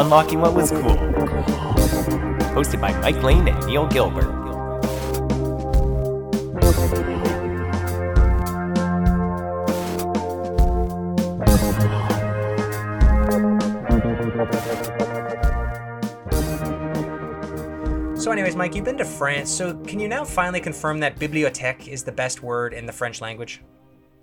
Unlocking What Was Cool. Hosted by Mike Lane and Neil Gilbert. So, anyways, Mike, you've been to France, so can you now finally confirm that bibliothèque is the best word in the French language?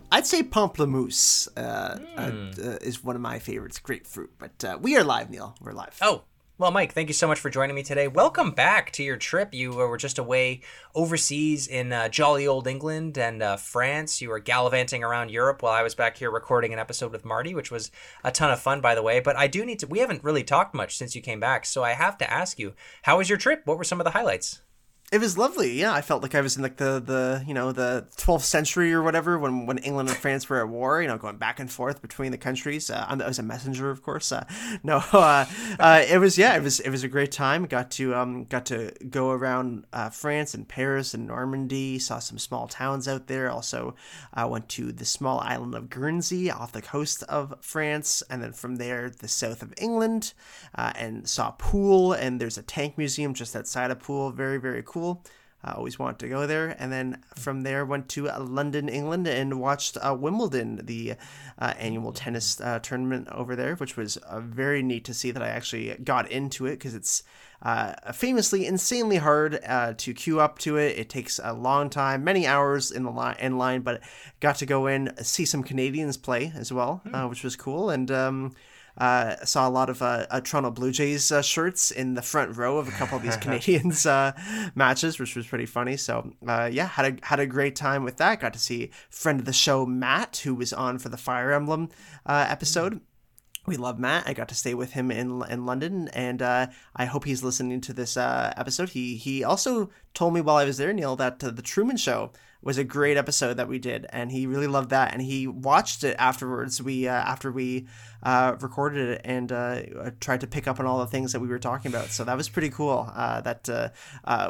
I'd say pamplemousse uh, uh, uh, is one of my favorites. Grapefruit, but uh, we are live, Neil. We're live. Oh, well, Mike, thank you so much for joining me today. Welcome back to your trip. You were just away overseas in uh, jolly old England and uh, France. You were gallivanting around Europe while I was back here recording an episode with Marty, which was a ton of fun, by the way. But I do need to, we haven't really talked much since you came back. So I have to ask you, how was your trip? What were some of the highlights? It was lovely. Yeah, I felt like I was in like the the you know the 12th century or whatever when when England and France were at war. You know, going back and forth between the countries. Uh, I was a messenger, of course. Uh, no, uh, uh, it was yeah, it was it was a great time. Got to um got to go around uh, France and Paris and Normandy. Saw some small towns out there. Also, uh, went to the small island of Guernsey off the coast of France, and then from there the south of England, uh, and saw Poole. And there's a tank museum just outside of Poole. Very very cool cool. I always wanted to go there. And then from there, went to uh, London, England, and watched uh, Wimbledon, the uh, annual tennis uh, tournament over there, which was uh, very neat to see that I actually got into it because it's uh, famously insanely hard to queue up to it. It takes a long time, many hours in the line, in line, but got to go in, see some Canadians play as well, mm. which was cool. And um, uh, saw a lot of uh, uh, Toronto Blue Jays uh, shirts in the front row of a couple of these Canadians uh, matches, which was pretty funny. So uh, yeah, had a had a great time with that. Got to see friend of the show Matt, who was on for the Fire Emblem episode. We love Matt. I got to stay with him in in London, and uh, I hope he's listening to this uh, episode. He he also told me while I was there, Neil, that uh, the Truman Show was a great episode that we did, and he really loved that. And he watched it afterwards. We uh, after we uh, recorded it and uh, tried to pick up on all the things that we were talking about. So that was pretty cool. that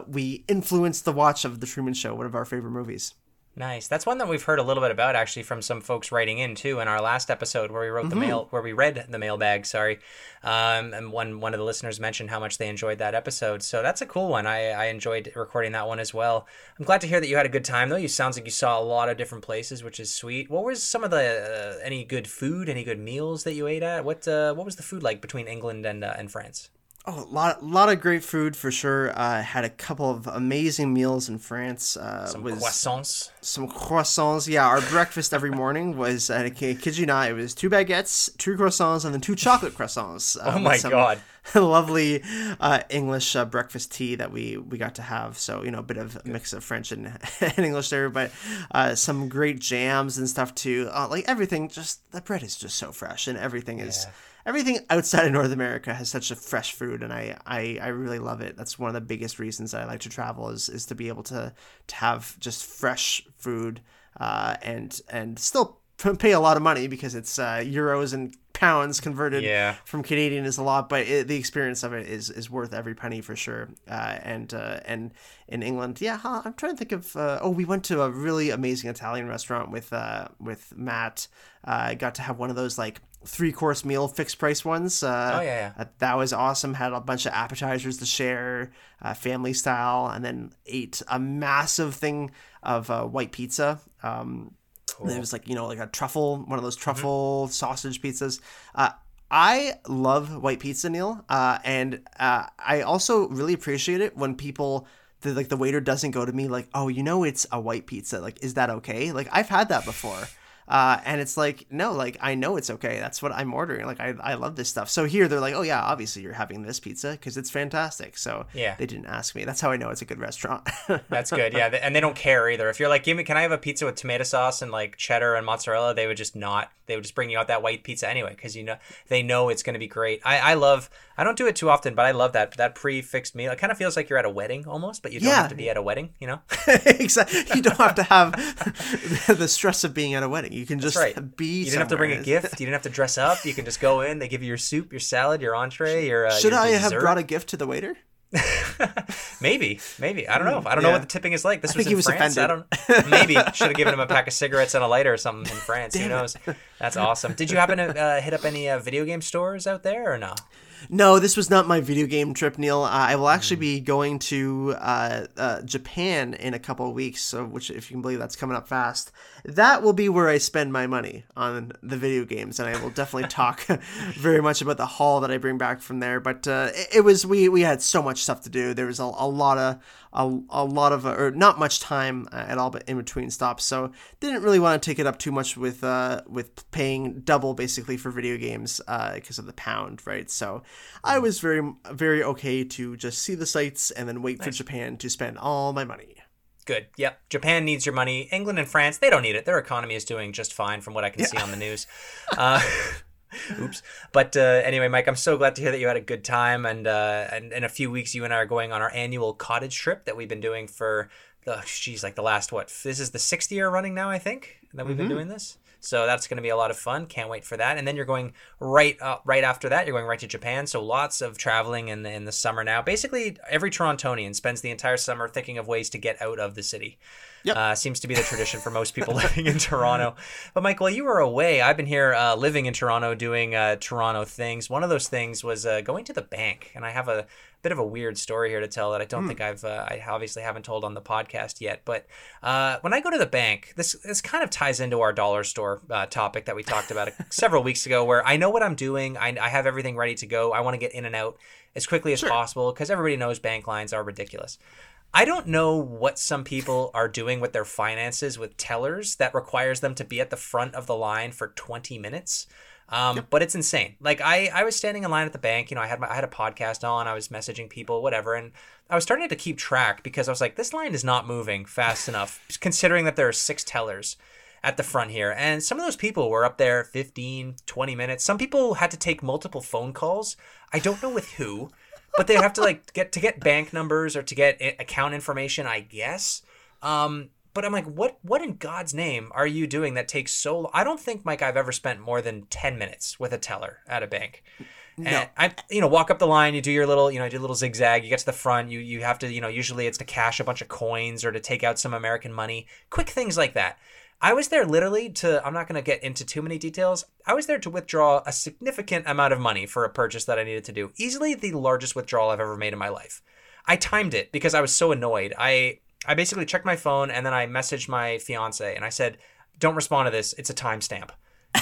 we influenced the watch of the Truman Show, one of our favorite movies. Nice. That's one that we've heard a little bit about actually from some folks writing in too in our last episode where we wrote mm-hmm. the mail where we read the mailbag. Sorry, um, and one one of the listeners mentioned how much they enjoyed that episode. So that's a cool one. I I enjoyed recording that one as well. I'm glad to hear that you had a good time though. You sounds like you saw a lot of different places, which is sweet. What was some of the uh, any good food, any good meals that you ate at? What uh, what was the food like between England and uh, and France? Oh, a lot, lot of great food for sure. Uh, had a couple of amazing meals in France. Uh, some croissants. Some croissants. Yeah, our breakfast every morning was, uh, kid you not, it was two baguettes, two croissants, and then two chocolate croissants. Uh, oh my god! lovely uh, English uh, breakfast tea that we we got to have. So you know, a bit of a mix of French and, and English there, but uh, some great jams and stuff too. Uh, like everything, just the bread is just so fresh, and everything is. Yeah everything outside of North America has such a fresh food, and I, I, I really love it. That's one of the biggest reasons I like to travel is is to be able to to have just fresh food, uh, and and still pay a lot of money because it's uh, euros and pounds converted yeah. from Canadian is a lot, but it, the experience of it is is worth every penny for sure. Uh, and uh, and in England, yeah, huh, I'm trying to think of. Uh, oh, we went to a really amazing Italian restaurant with uh, with Matt. I uh, got to have one of those like three course meal fixed price ones. Uh, oh yeah, yeah. that was awesome. Had a bunch of appetizers to share, family style, and then ate a massive thing of white pizza. Um, Cool. It was like you know like a truffle, one of those mm-hmm. truffle mm-hmm. sausage pizzas. Uh, I love white pizza, Neil, uh, and uh, I also really appreciate it when people. The, like the waiter doesn't go to me like, oh, you know, it's a white pizza. Like, is that okay? Like, I've had that before. Uh, and it's like, no, like I know it's okay. That's what I'm ordering. Like I, I love this stuff. So here they're like, oh yeah, obviously you're having this pizza because it's fantastic. So yeah, they didn't ask me. That's how I know it's a good restaurant. That's good. Yeah, and they don't care either. If you're like, give me, can I have a pizza with tomato sauce and like cheddar and mozzarella? They would just not. They would just bring you out that white pizza anyway because you know they know it's going to be great. I, I love. I don't do it too often, but I love that that pre-fixed meal. It kind of feels like you're at a wedding almost, but you don't yeah. have to be at a wedding. You know, exactly. You don't have to have the stress of being at a wedding. You can just right be. You didn't have to bring a gift. You didn't have to dress up. You can just go in. They give you your soup, your salad, your entree, your. Uh, Should your I dessert. have brought a gift to the waiter? maybe, maybe I don't know. I don't yeah. know what the tipping is like. This I was in was France. Offended. I don't. Maybe should have given him a pack of cigarettes and a lighter or something in France. Damn Who knows? It. That's awesome. Did you happen to uh, hit up any uh, video game stores out there or no? No, this was not my video game trip, Neil. Uh, I will actually be going to uh, uh, Japan in a couple of weeks, so which, if you can believe, that's coming up fast. That will be where I spend my money on the video games, and I will definitely talk very much about the haul that I bring back from there. But uh, it, it, was we we had so much stuff to do. There was a, a lot of a, a lot of or not much time at all, but in between stops, so didn't really want to take it up too much with uh, with paying double basically for video games because uh, of the pound, right? So I was very very okay to just see the sights and then wait nice. for Japan to spend all my money. Good. Yep. Japan needs your money. England and France, they don't need it. Their economy is doing just fine from what I can yeah. see on the news. Uh, oops. But uh, anyway, Mike, I'm so glad to hear that you had a good time. And, uh, and in a few weeks, you and I are going on our annual cottage trip that we've been doing for, the, geez, like the last, what? This is the sixth year running now, I think, that we've mm-hmm. been doing this. So that's going to be a lot of fun. Can't wait for that. And then you're going right uh, right after that. You're going right to Japan. So lots of traveling in the, in the summer now. Basically, every Torontonian spends the entire summer thinking of ways to get out of the city. Yep. Uh, seems to be the tradition for most people living in Toronto. But Michael, you were away. I've been here uh, living in Toronto doing uh, Toronto things. One of those things was uh, going to the bank, and I have a bit of a weird story here to tell that I don't mm. think I've uh, I obviously haven't told on the podcast yet. But uh, when I go to the bank, this this kind of ties into our dollar store uh, topic that we talked about several weeks ago, where I know what I'm doing. I, I have everything ready to go. I want to get in and out as quickly as sure. possible because everybody knows bank lines are ridiculous. I don't know what some people are doing with their finances with tellers that requires them to be at the front of the line for 20 minutes. Um, yep. But it's insane. Like I, I was standing in line at the bank. You know, I had my, I had a podcast on. I was messaging people, whatever, and I was starting to keep track because I was like, this line is not moving fast enough, considering that there are six tellers at the front here. And some of those people were up there 15, 20 minutes. Some people had to take multiple phone calls. I don't know with who, but they have to like get to get bank numbers or to get account information, I guess. Um, but I'm like, what what in God's name are you doing that takes so long? I don't think, Mike, I've ever spent more than 10 minutes with a teller at a bank. No. I, you know, walk up the line, you do your little, you know, do a little zigzag, you get to the front, you you have to, you know, usually it's to cash a bunch of coins or to take out some American money, quick things like that. I was there literally to, I'm not going to get into too many details. I was there to withdraw a significant amount of money for a purchase that I needed to do. Easily the largest withdrawal I've ever made in my life. I timed it because I was so annoyed. I I basically checked my phone and then I messaged my fiance and I said, "Don't respond to this. It's a timestamp."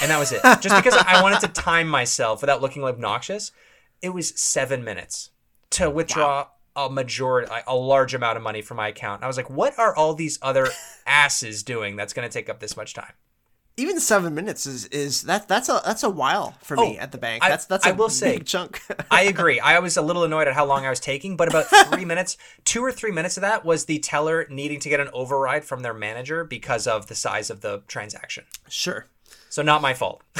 And that was it. Just because I wanted to time myself without looking obnoxious. It was seven minutes to oh withdraw wow. a majority, a large amount of money from my account. I was like, "What are all these other asses doing that's going to take up this much time?" Even seven minutes is is that that's a that's a while for me oh, at the bank. That's that's a I will say chunk. I agree. I was a little annoyed at how long I was taking, but about three minutes, two or three minutes of that was the teller needing to get an override from their manager because of the size of the transaction. Sure. So not my fault.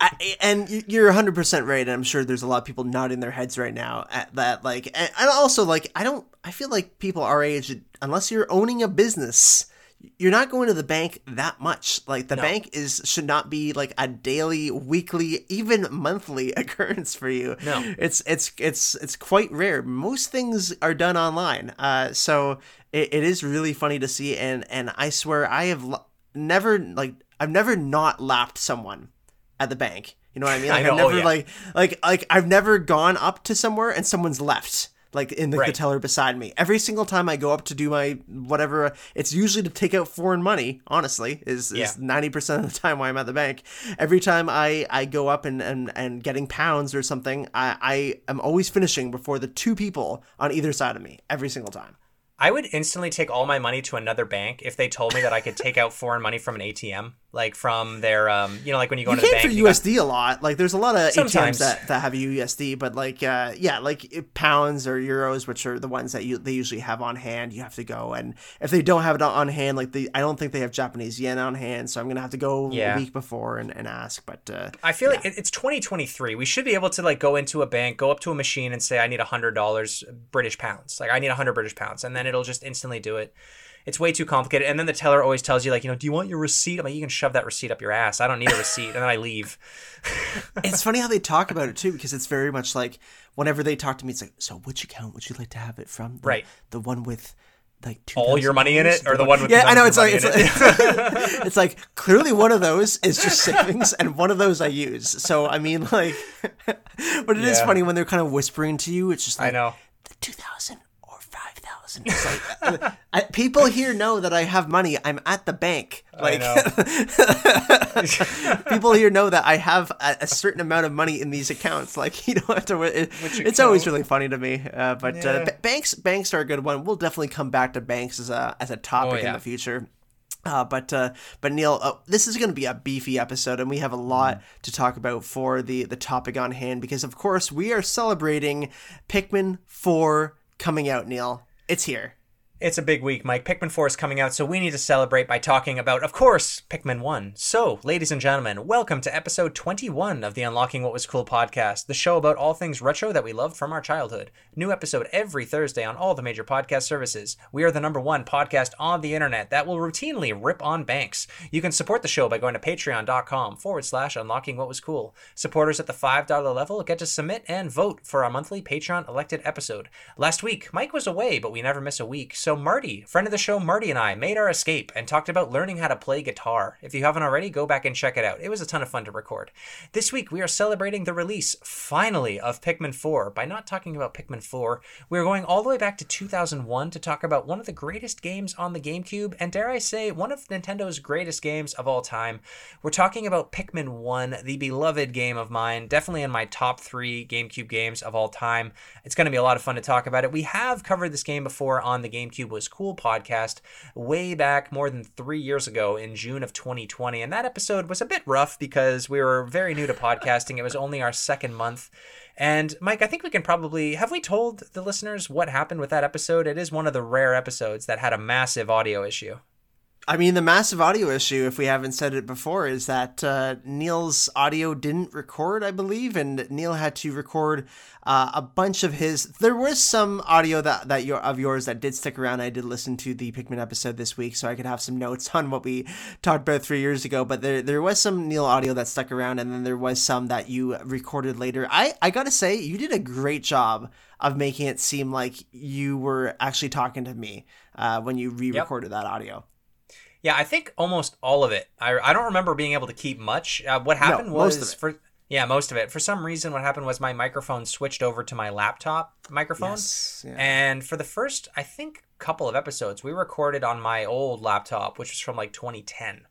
I, and you're 100% right and i'm sure there's a lot of people nodding their heads right now at that like and also like i don't i feel like people our age unless you're owning a business you're not going to the bank that much. Like the no. bank is should not be like a daily, weekly, even monthly occurrence for you. No, it's it's it's it's quite rare. Most things are done online. Uh, so it, it is really funny to see. And and I swear I have l- never like I've never not lapped someone at the bank. You know what I mean? Like I have never oh, yeah. like like like I've never gone up to somewhere and someone's left like in the, right. teller beside me. Every single time I go up to do my whatever, it's usually to take out foreign money. Honestly, is is ninety yeah. percent of the time why I'm at the bank. Every time I I go up and and, and getting pounds or something, I I am always finishing before the two people on either side of me every single time. I would instantly take all my money to another bank if they told me that I could take out foreign money from an ATM like from their um you know like when you go you into the bank for USD got... a lot like there's a lot of Sometimes. ATMs that, that have USD but like uh yeah like pounds or euros which are the ones that you they usually have on hand you have to go and if they don't have it on hand like the I don't think they have Japanese yen on hand so I'm gonna have to go yeah. a week before and, and ask but uh I feel yeah. like it's 2023 we should be able to like go into a bank go up to a machine and say I need a hundred dollars British pounds like I need a hundred British pounds and then it'll just instantly do it it's way too complicated. And then the teller always tells you like, you know, do you want your receipt? I'm like, you can shove that receipt up your ass. I don't need a receipt. And then I leave. it's funny how they talk about it too, because it's very much like whenever they talk to me, it's like, so which account would you like to have it from? The, right. The one with like all your money in it, or the one with yeah, I know it's like it's like, it? it's like clearly one of those is just savings, and one of those I use. So I mean, like, but it is Yeah. funny when they're kind of whispering to you. It's just like I know. the two thousand thousand. Like uh, I, people here know that I have money. I'm at the bank. Like people here know that I have a, a certain amount of money in these accounts. Like you don't have to. It, it's always really funny to me. Uh, but uh, Yeah. ba- banks banks are a good one. We'll definitely come back to banks as a as a topic in Oh, yeah. the future. Uh, but uh, but Neil, uh, this is going to be a beefy episode, and we have a lot Mm. to talk about for the the topic on hand because, of course, we are celebrating Pikmin Four coming out. Neil, it's here. It's a big week, Mike. Pikmin 4 is coming out, so we need to celebrate by talking about, of course, Pikmin 1. So, ladies and gentlemen, welcome to episode 21 of the Unlocking What Was Cool podcast, the show about all things retro that we loved from our childhood. New episode every Thursday on all the major podcast services. We are the number one podcast on the internet that will routinely rip on banks. You can support the show by going to patreon.com forward slash unlocking what was cool. Supporters at the $5 level get to submit and vote for our monthly Patreon elected episode. Last week, Mike was away, but we never miss a week, so Marty, friend of the show Marty and I, made our escape and talked about learning how to play guitar. If you haven't already, go back and check it out. It was a ton of fun to record. This week, we are celebrating the release, finally, of Pikmin 4. By not talking about Pikmin 4, we are going all the way back to 2001 to talk about one of the greatest games on the GameCube, and dare I say, one of Nintendo's greatest games of all time. We're talking about Pikmin 1, the beloved game of mine, definitely in my top three GameCube games of all time. It's going to be a lot of fun to talk about it. We have covered this game before on the GameCube Was Cool podcast way back more than three years ago in June of 2020. And that episode was a bit rough because we were very new to podcasting. It was only our second month. And Mike, I think we can probably have we told the listeners what happened with that episode? It is one of the rare episodes that had a massive audio issue. I mean, the massive audio issue, if we haven't said it before, is that uh, Neil's audio didn't record, I believe, and Neil had to record uh, a bunch of his. There was some audio that that your of yours that did stick around. I did listen to the Pikmin episode this week, so I could have some notes on what we talked about three years ago. But there there was some Neil audio that stuck around, and then there was some that you recorded later. I I gotta say, you did a great job of making it seem like you were actually talking to me uh, when you re-recorded that audio. Yeah, I think almost all of it. I, I don't remember being able to keep much. Uh, what happened most was for yeah, most of it. For some reason, what happened was my microphone switched over to my laptop microphone, Yes, yeah. and for the first, I think, couple of episodes, we recorded on my old laptop, which was from like 2010,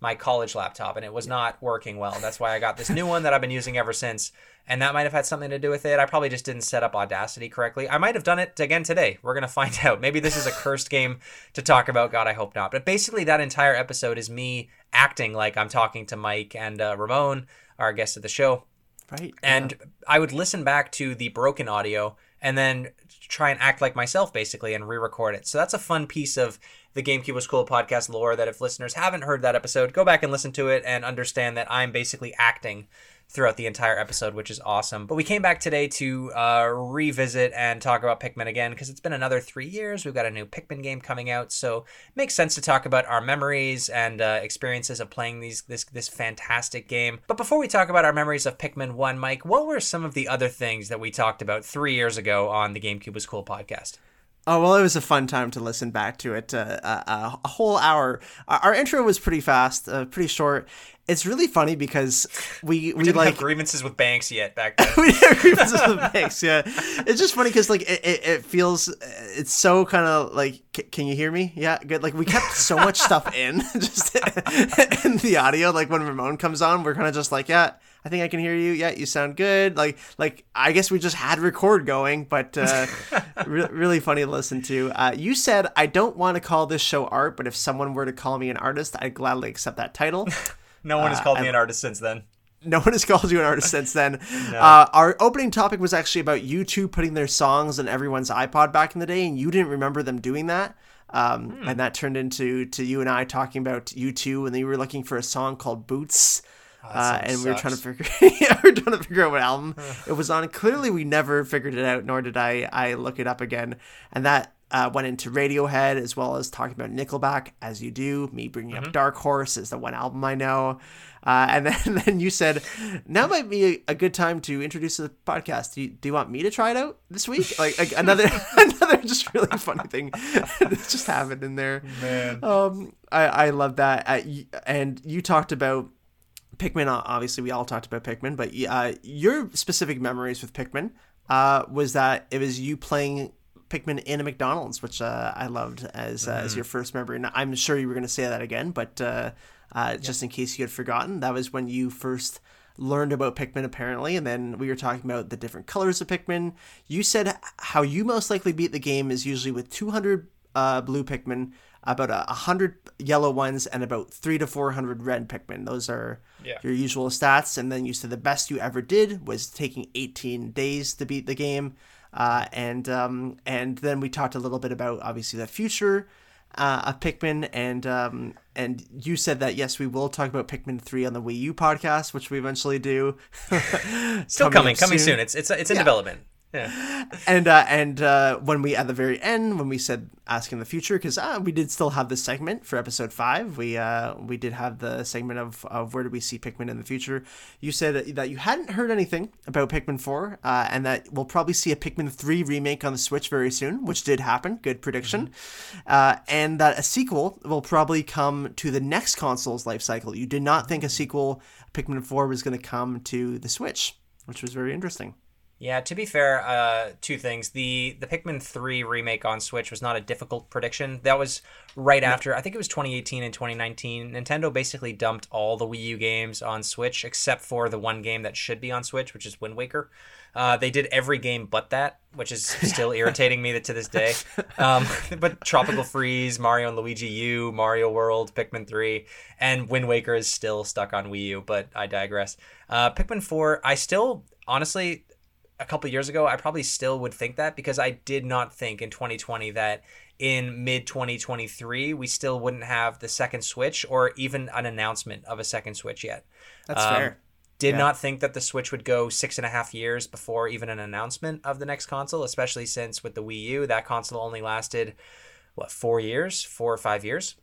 my college laptop, and it was not working well. That's why I got this new one that I've been using ever since, and that might have had something to do with it. I probably just didn't set up Audacity correctly. I might have done it again today. We're gonna find out. Maybe this is a cursed game to talk about. God, I hope not. But basically, that entire episode is me acting like I'm talking to Mike and uh, Ramon, our guest of the show Right. and I would listen back to the broken audio and then try and act like myself basically and re-record it. So that's a fun piece of the GameCube was cool podcast lore that if listeners haven't heard that episode, go back and listen to it and understand that I'm basically acting throughout the entire episode, which is awesome. But we came back today to uh, revisit and talk about Pikmin again because it's been another three years. We've got a new Pikmin game coming out, so makes sense to talk about our memories and uh, experiences of playing these this this fantastic game. But before we talk about our memories of Pikmin One, Mike, what were some of the other things that we talked about three years ago on the GameCube was cool podcast? Oh well, it was a fun time to listen back to it. Uh, a, a whole hour. Our, our intro was pretty fast, uh, pretty short. It's really funny because we we, Didn't like have grievances with banks yet back then. we have grievances with banks. Yeah, it's just funny because like it, it, it feels it's so kind of like c- can you hear me? Yeah, good. Like we kept so much stuff in just in the audio. Like when Ramon comes on, we're kind of just like yeah. I think I can hear you. Yeah, you sound good. Like, like I guess we just had record going, but uh, re- really funny to listen to. Uh, you said I don't want to call this show art, but if someone were to call me an artist, I'd gladly accept that title. No one has Uh, called me an artist since then. No one has called you an artist since then. Uh, our opening topic was actually about U2 putting their songs on everyone's iPod back in the day, and you didn't remember them doing that. Um, And that turned into to you and I talking about U2, and then you were looking for a song called Boots. Uh, song and we were trying to figure, yeah, we were trying to figure out what album it was on. Clearly, we never figured it out, nor did I. I look it up again, and that uh, went into Radiohead as well as talking about Nickelback, as you do. Me bringing up Dark Horse is the one album I know. Uh, and then, then you said, now might be a, good time to introduce the podcast. Do you, do you want me to try it out this week? Like, like another another just really funny thing that just happened in there. Man. Um, I, I love that. Uh, and you talked about Pikmin. Obviously, we all talked about Pikmin, but uh, your specific memories with Pikmin uh, was that it was you playing Pikmin in a McDonald's, which uh, I loved as uh, as your first memory. And I'm sure you were going to say that again, but uh, uh, just in case you had forgotten, that was when you first learned about Pikmin apparently, and then we were talking about the different colors of Pikmin. You said how you most likely beat the game is usually with 200 uh, blue Pikmin, about a 100 yellow ones, and about three to 400 red Pikmin. Those are Yeah. your usual stats. And then you said the best you ever did was taking 18 days to beat the game. Uh, and um, and then we talked a little bit about obviously the future uh, of Pikmin, and um, and you said that yes, we will talk about Pikmin three on the Wii U podcast, which we eventually do. Still coming, up coming soon. It's it's it's in development. Yeah. and uh, and uh, when we at the very end when we said ask in the future because uh, we did still have this segment for episode five. We uh, we did have the segment of, of where do we see Pikmin in the future. You said that you hadn't heard anything about Pikmin 4 uh, and that we'll probably see a Pikmin 3 remake on the Switch very soon which did happen. Good prediction. Uh, and that a sequel will probably come to the next console's life cycle. You did not think a sequel Pikmin 4 was going to come to the Switch which was very interesting Yeah, to be fair, uh, two things. The the Pikmin 3 remake on Switch was not a difficult prediction. That was right after I think it was 2018 and 2019. Nintendo basically dumped all the Wii U games on Switch except for the one game that should be on Switch, which is Wind Waker. Uh, they did every game but that, which is still irritating me to this day. Um, but Tropical Freeze, Mario and Luigi U, Mario World, Pikmin 3, and Wind Waker is still stuck on Wii U, but I digress. Uh, Pikmin 4, I still, honestly, a couple years ago, I probably still would think that because I did not think in 2020 that in mid 2023 we still wouldn't have the second Switch or even an announcement of a second Switch yet. that's Um, fair Did Yeah. not think that the Switch would go six and a half years before even an announcement of the next console, especially since with the Wii U, that console only lasted, what, four years? Four or five years?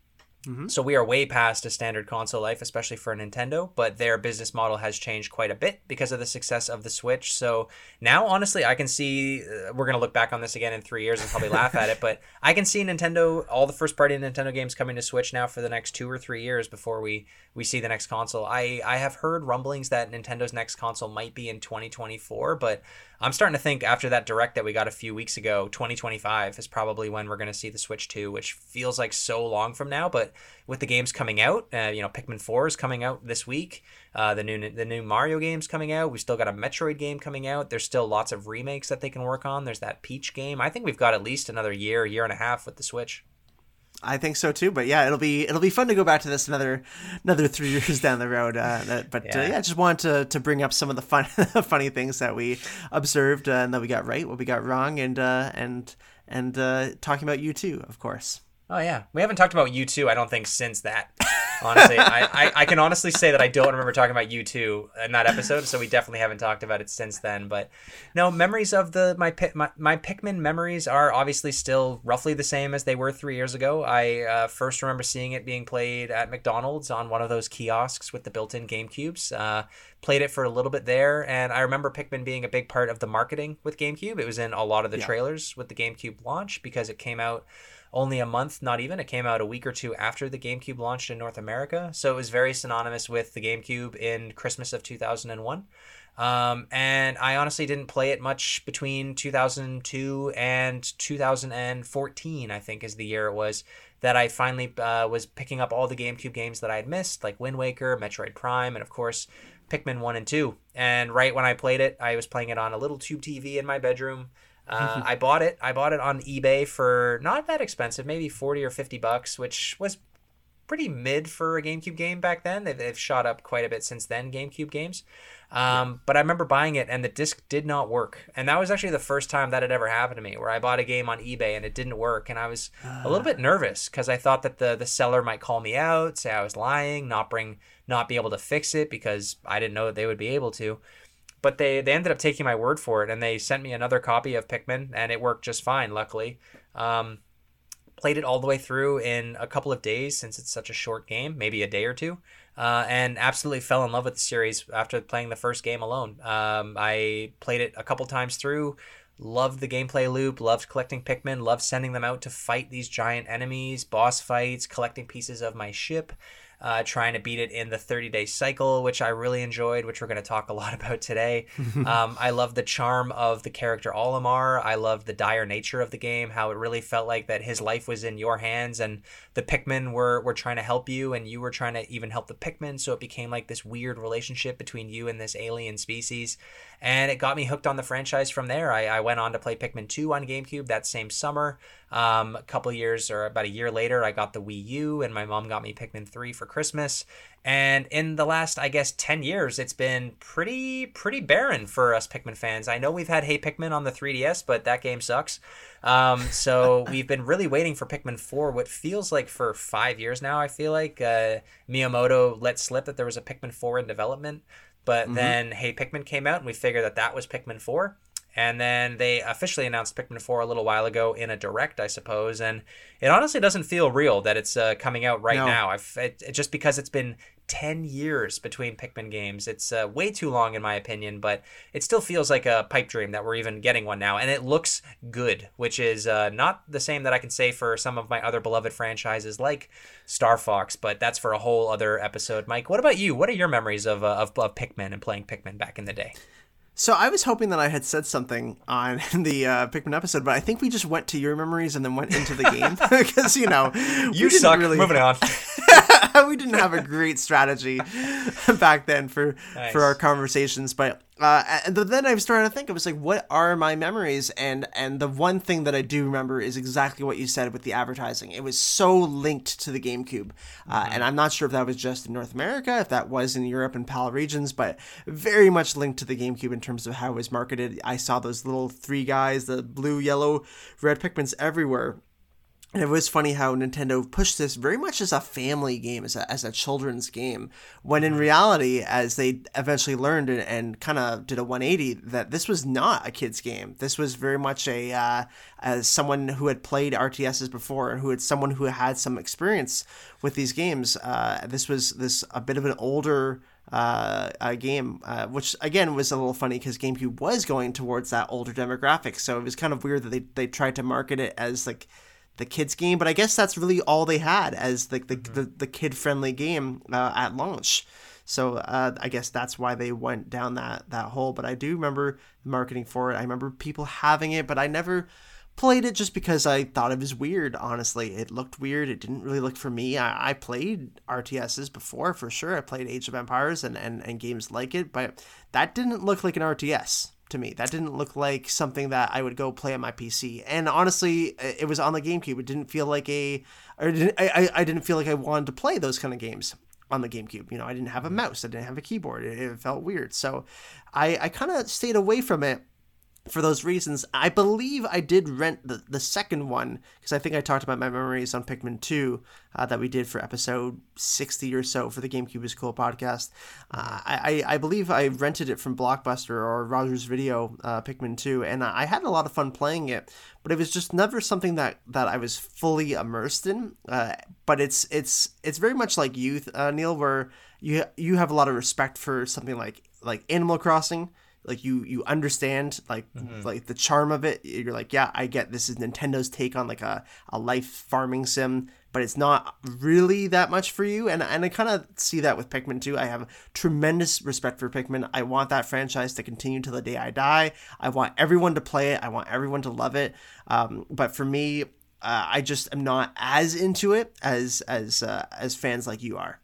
So we are way past a standard console life, especially for Nintendo, but their business model has changed quite a bit because of the success of the Switch. So now, honestly, I can see uh, we're going to look back on this again in three years and probably laugh at it, but I can see Nintendo, all the first party Nintendo games coming to Switch now for the next two or three years before we, we see the next console. I, I have heard rumblings that Nintendo's next console might be in 2024, but I'm starting to think after that direct that we got a few weeks ago, 2025 is probably when we're going to see the Switch 2, which feels like so long from now. But with the games coming out, uh, you know, Pikmin 4 is coming out this week. Uh, the new the new Mario games coming out. We've still got a Metroid game coming out. There's still lots of remakes that they can work on. There's that Peach game. I think we've got at least another year, year and a half with the Switch. I think so too. But yeah, it'll be it'll be fun to go back to this another another three years down the road. Uh, that, but yeah. Uh, Yeah. yeah, I just wanted to, to bring up some of the fun funny things that we observed uh, and that we got right, what we got wrong, and uh, and and uh, talking about U2, of course. Oh yeah, we haven't talked about U2. I don't think since that. Honestly, I, I, I can honestly say that I don't remember talking about U2 in that episode, so we definitely haven't talked about it since then. But no, memories of the my my, my Pikmin memories are obviously still roughly the same as they were three years ago. I uh, first remember seeing it being played at McDonald's on one of those kiosks with the built-in GameCubes. Uh, played it for a little bit there, and I remember Pikmin being a big part of the marketing with GameCube. It was in a lot of the Yeah. trailers with the GameCube launch because it came out only a month, not even. It came out a week or two after the GameCube launched in North America. So it was very synonymous with the GameCube in Christmas of 2001. Um, and I honestly didn't play it much between 2002 and 2014, I think is the year it was, that I finally uh, was picking up all the GameCube games that I had missed, like Wind Waker, Metroid Prime, and of course, Pikmin 1 and 2. And right when I played it, I was playing it on a little tube TV in my bedroom. Uh, I bought it. I bought it on eBay for not that expensive, maybe 40 or 50 bucks, which was pretty mid for a GameCube game back then. They've, they've shot up quite a bit since then, GameCube games. Um, But I remember buying it and the disc did not work. And that was actually the first time that had ever happened to me, where I bought a game on eBay and it didn't work. And I was a little bit nervous because I thought that the, the seller might call me out, say I was lying, not bring, not be able to fix it because I didn't know that they would be able to but they they ended up taking my word for it and they sent me another copy of Pikmin and it worked just fine luckily Um, played it all the way through in a couple of days since it's such a short game, maybe a day or two, uh, and absolutely fell in love with the series after playing the first game alone. Um, I played it a couple times through, loved the gameplay loop, loved collecting Pikmin, loved sending them out to fight these giant enemies, boss fights, collecting pieces of my ship uh, trying to beat it in the 30 day cycle, which I really enjoyed, which we're going to talk a lot about today. um, I love the charm of the character Olimar. I love the dire nature of the game, how it really felt like that his life was in your hands and the Pikmin were, were trying to help you and you were trying to even help the Pikmin. So it became like this weird relationship between you and this alien species. And it got me hooked on the franchise from there. I, I went on to play Pikmin 2 on GameCube that same summer. Um, a couple years or about a year later, I got the Wii U, and my mom got me Pikmin 3 for Christmas. And in the last, I guess, 10 years, it's been pretty, pretty barren for us Pikmin fans. I know we've had Hey Pikmin on the 3DS, but that game sucks. Um, so we've been really waiting for Pikmin 4, what feels like for five years now, I feel like. Uh, Miyamoto let slip that there was a Pikmin 4 in development. But mm-hmm. then Hey Pikmin came out, and we figured that that was Pikmin 4. And then they officially announced Pikmin 4 a little while ago in a direct, I suppose. And it honestly doesn't feel real that it's uh, coming out right no. now. I've, it, just because it's been 10 years between Pikmin games. It's uh, way too long, in my opinion, but it still feels like a pipe dream that we're even getting one now. And it looks good, which is uh, not the same that I can say for some of my other beloved franchises like Star Fox, but that's for a whole other episode. Mike, what about you? What are your memories of, uh, of, of Pikmin and playing Pikmin back in the day? So I was hoping that I had said something on the uh, Pikmin episode, but I think we just went to your memories and then went into the game because you know you suck. Really... Moving on. we didn't have a great strategy back then for nice. for our conversations, but uh, and then I started to think, I was like, what are my memories? And and the one thing that I do remember is exactly what you said with the advertising. It was so linked to the GameCube, uh, mm-hmm. and I'm not sure if that was just in North America, if that was in Europe and PAL regions, but very much linked to the GameCube in terms of how it was marketed. I saw those little three guys, the blue, yellow, red Pikmins everywhere and it was funny how Nintendo pushed this very much as a family game, as a, as a children's game, when in mm-hmm. reality, as they eventually learned and, and kind of did a 180, that this was not a kid's game. This was very much a, uh, as someone who had played RTSs before and who had someone who had some experience with these games, uh, this was this a bit of an older uh, uh, game, uh, which again was a little funny because GameCube was going towards that older demographic. So it was kind of weird that they, they tried to market it as like the kids game, but I guess that's really all they had as the the, mm-hmm. the, the kid friendly game uh, at launch. So uh, I guess that's why they went down that that hole. But I do remember marketing for it. I remember people having it, but I never played it just because I thought it was weird. Honestly, it looked weird. It didn't really look for me. I, I played RTSs before for sure. I played Age of Empires and, and and games like it, but that didn't look like an RTS to me. That didn't look like something that I would go play on my PC. And honestly, it was on the GameCube. It didn't feel like a, or didn't, I, I didn't feel like I wanted to play those kind of games on the GameCube. You know, I didn't have a mm-hmm. mouse. I didn't have a keyboard. It, it felt weird. So I, I kind of stayed away from it for those reasons, I believe I did rent the, the second one because I think I talked about my memories on Pikmin 2 uh, that we did for episode 60 or so for the GameCube is Cool podcast. Uh, I, I believe I rented it from Blockbuster or Rogers Video, uh, Pikmin 2, and I had a lot of fun playing it, but it was just never something that, that I was fully immersed in. Uh, but it's it's it's very much like youth, uh, Neil, where you you have a lot of respect for something like like Animal Crossing like you you understand like mm-hmm. like the charm of it. You're like yeah i get this is nintendo's take on like a, a life farming sim but it's not really that much for you. And, and i kind of see that with pikmin too. I have tremendous respect for pikmin. I want that franchise to continue till the day i die. I want everyone to play it. I want everyone to love it. Um, but for me uh, i just am not as into it as as uh, as fans like you are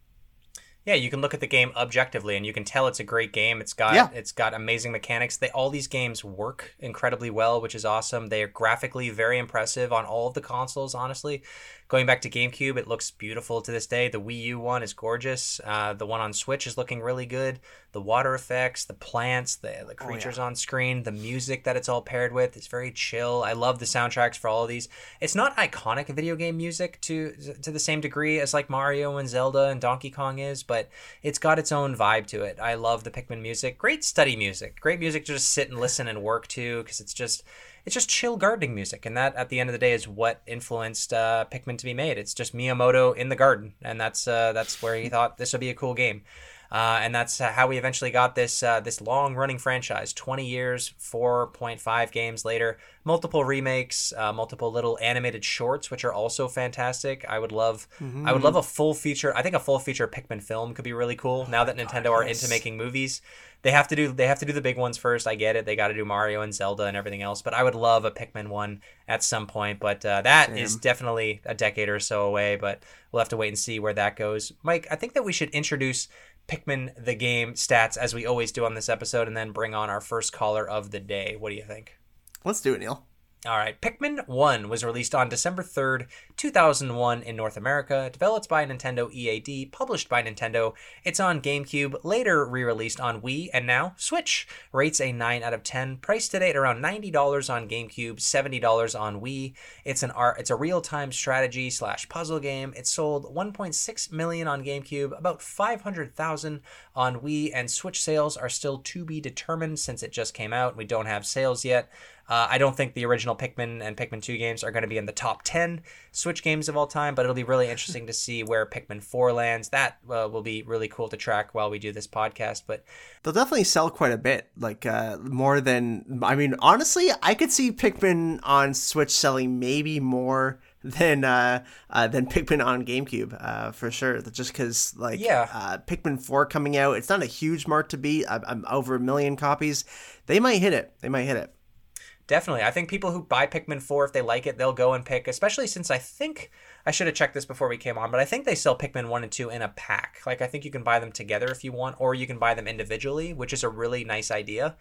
yeah, you can look at the game objectively and you can tell it's a great game. It's got yeah. it's got amazing mechanics. They all these games work incredibly well, which is awesome. They are graphically very impressive on all of the consoles, honestly. Going back to GameCube, it looks beautiful to this day. The Wii U one is gorgeous. Uh, the one on Switch is looking really good. The water effects, the plants, the, the creatures oh, yeah. on screen, the music that it's all paired with, it's very chill. I love the soundtracks for all of these. It's not iconic video game music to to the same degree as like Mario and Zelda and Donkey Kong is, but it's got its own vibe to it. I love the Pikmin music. Great study music. Great music to just sit and listen and work to because it's just it's just chill gardening music, and that at the end of the day is what influenced uh, Pikmin to be made. It's just Miyamoto in the garden, and that's uh, that's where he thought this would be a cool game. Uh, and that's how we eventually got this uh, this long running franchise. Twenty years, four point five games later, multiple remakes, uh, multiple little animated shorts, which are also fantastic. I would love, mm-hmm. I would love a full feature. I think a full feature Pikmin film could be really cool. Now that Nintendo God, are yes. into making movies, they have to do they have to do the big ones first. I get it. They got to do Mario and Zelda and everything else. But I would love a Pikmin one at some point. But uh, that Same. is definitely a decade or so away. But we'll have to wait and see where that goes. Mike, I think that we should introduce Pikmin the game stats as we always do on this episode, and then bring on our first caller of the day. What do you think? Let's do it, Neil. All right, Pikmin 1 was released on December 3rd, 2001 in North America, developed by Nintendo EAD, published by Nintendo. It's on GameCube, later re-released on Wii, and now Switch. Rates a 9 out of 10, priced today at around $90 on GameCube, $70 on Wii. It's an art it's a real-time strategy slash puzzle game. It sold 1.6 million on GameCube, about 500,000 on Wii, and Switch sales are still to be determined since it just came out. We don't have sales yet. Uh, I don't think the original Pikmin and Pikmin 2 games are going to be in the top 10 Switch games of all time, but it'll be really interesting to see where Pikmin 4 lands. That uh, will be really cool to track while we do this podcast. But they'll definitely sell quite a bit, like uh, more than. I mean, honestly, I could see Pikmin on Switch selling maybe more than uh, uh, than Pikmin on GameCube uh, for sure. Just because like yeah, uh, Pikmin Four coming out, it's not a huge mark to beat. I'm, I'm over a million copies. They might hit it. They might hit it. Definitely. I think people who buy Pikmin 4, if they like it, they'll go and pick, especially since I think, I should have checked this before we came on, but I think they sell Pikmin 1 and 2 in a pack. Like, I think you can buy them together if you want, or you can buy them individually, which is a really nice idea.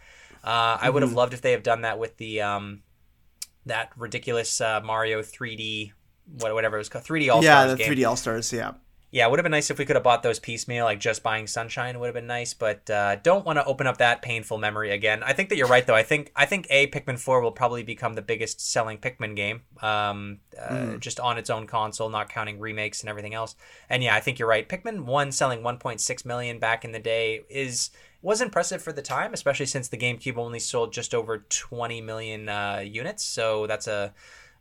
Uh, mm-hmm. I would have loved if they have done that with the, um, that ridiculous uh, Mario 3D, whatever it was called, 3D All Stars. Yeah, the game. 3D All Stars, yeah yeah, it would have been nice if we could have bought those piecemeal, like just buying Sunshine would have been nice, but uh, don't want to open up that painful memory again. I think that you're right, though. I think I think a Pikmin Four will probably become the biggest selling Pikmin game, um, uh, mm. just on its own console, not counting remakes and everything else. And yeah, I think you're right. Pikmin One selling 1.6 million back in the day is was impressive for the time, especially since the GameCube only sold just over 20 million uh, units. So that's a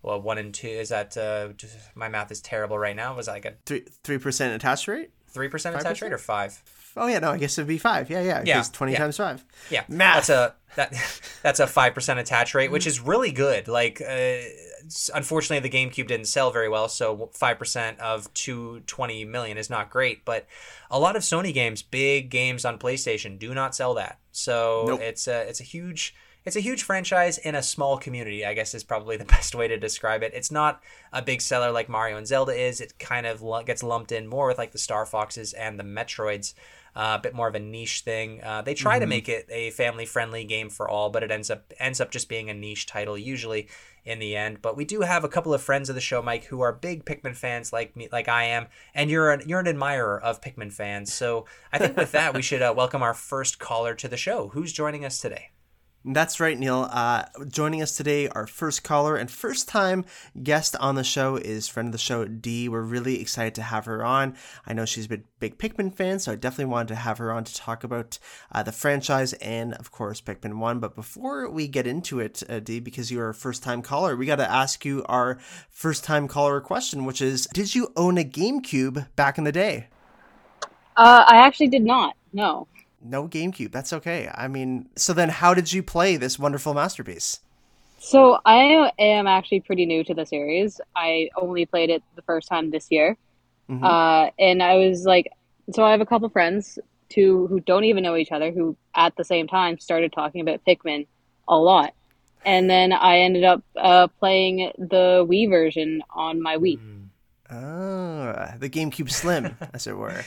well, one and two is that uh, my math is terrible right now. Was like a three three percent attach rate? Three percent attach rate or five? Oh yeah, no, I guess it'd be five. Yeah, yeah, yeah. Twenty yeah. times five. Yeah, math. That's a that that's a five percent attach rate, which is really good. Like, uh, unfortunately, the GameCube didn't sell very well, so five percent of two twenty million is not great. But a lot of Sony games, big games on PlayStation, do not sell that. So nope. it's a it's a huge it's a huge franchise in a small community, I guess is probably the best way to describe it. It's not a big seller like Mario and Zelda is. It kind of gets lumped in more with like the Star Foxes and the Metroids. Uh, a bit more of a niche thing. Uh, they try mm-hmm. to make it a family-friendly game for all, but it ends up ends up just being a niche title usually in the end. But we do have a couple of friends of the show, Mike, who are big Pikmin fans like me, like I am, and you're an you're an admirer of Pikmin fans. So I think with that, we should uh, welcome our first caller to the show. Who's joining us today? That's right, Neil. Uh, joining us today, our first caller and first time guest on the show is friend of the show, Dee. We're really excited to have her on. I know she's a big, big Pikmin fan, so I definitely wanted to have her on to talk about uh, the franchise and, of course, Pikmin 1. But before we get into it, uh, Dee, because you're a first time caller, we got to ask you our first time caller question, which is Did you own a GameCube back in the day? Uh, I actually did not. No no GameCube. That's okay. I mean, so then how did you play this wonderful masterpiece? So I am actually pretty new to the series. I only played it the first time this year. Mm-hmm. Uh, and I was like, so I have a couple friends to who don't even know each other who at the same time started talking about Pikmin a lot. And then I ended up uh, playing the Wii version on my Wii. Mm. Oh, the GameCube Slim, as it were.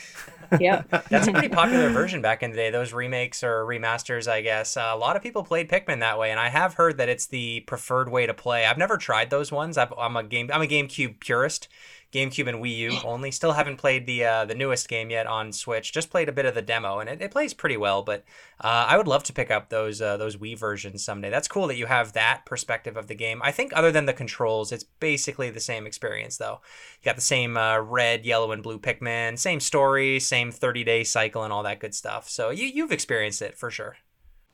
yeah. That's a pretty popular version back in the day. Those remakes or remasters, I guess. Uh, a lot of people played Pikmin that way, and I have heard that it's the preferred way to play. I've never tried those ones. i am a game. I'm a GameCube purist. GameCube and Wii U only. Still haven't played the uh, the newest game yet on Switch. Just played a bit of the demo, and it, it plays pretty well. But uh, I would love to pick up those uh, those Wii versions someday. That's cool that you have that perspective of the game. I think other than the controls, it's basically the same experience though. You got the same uh, red, yellow, and blue Pikmin, same story, same 30 day cycle, and all that good stuff. So you you've experienced it for sure.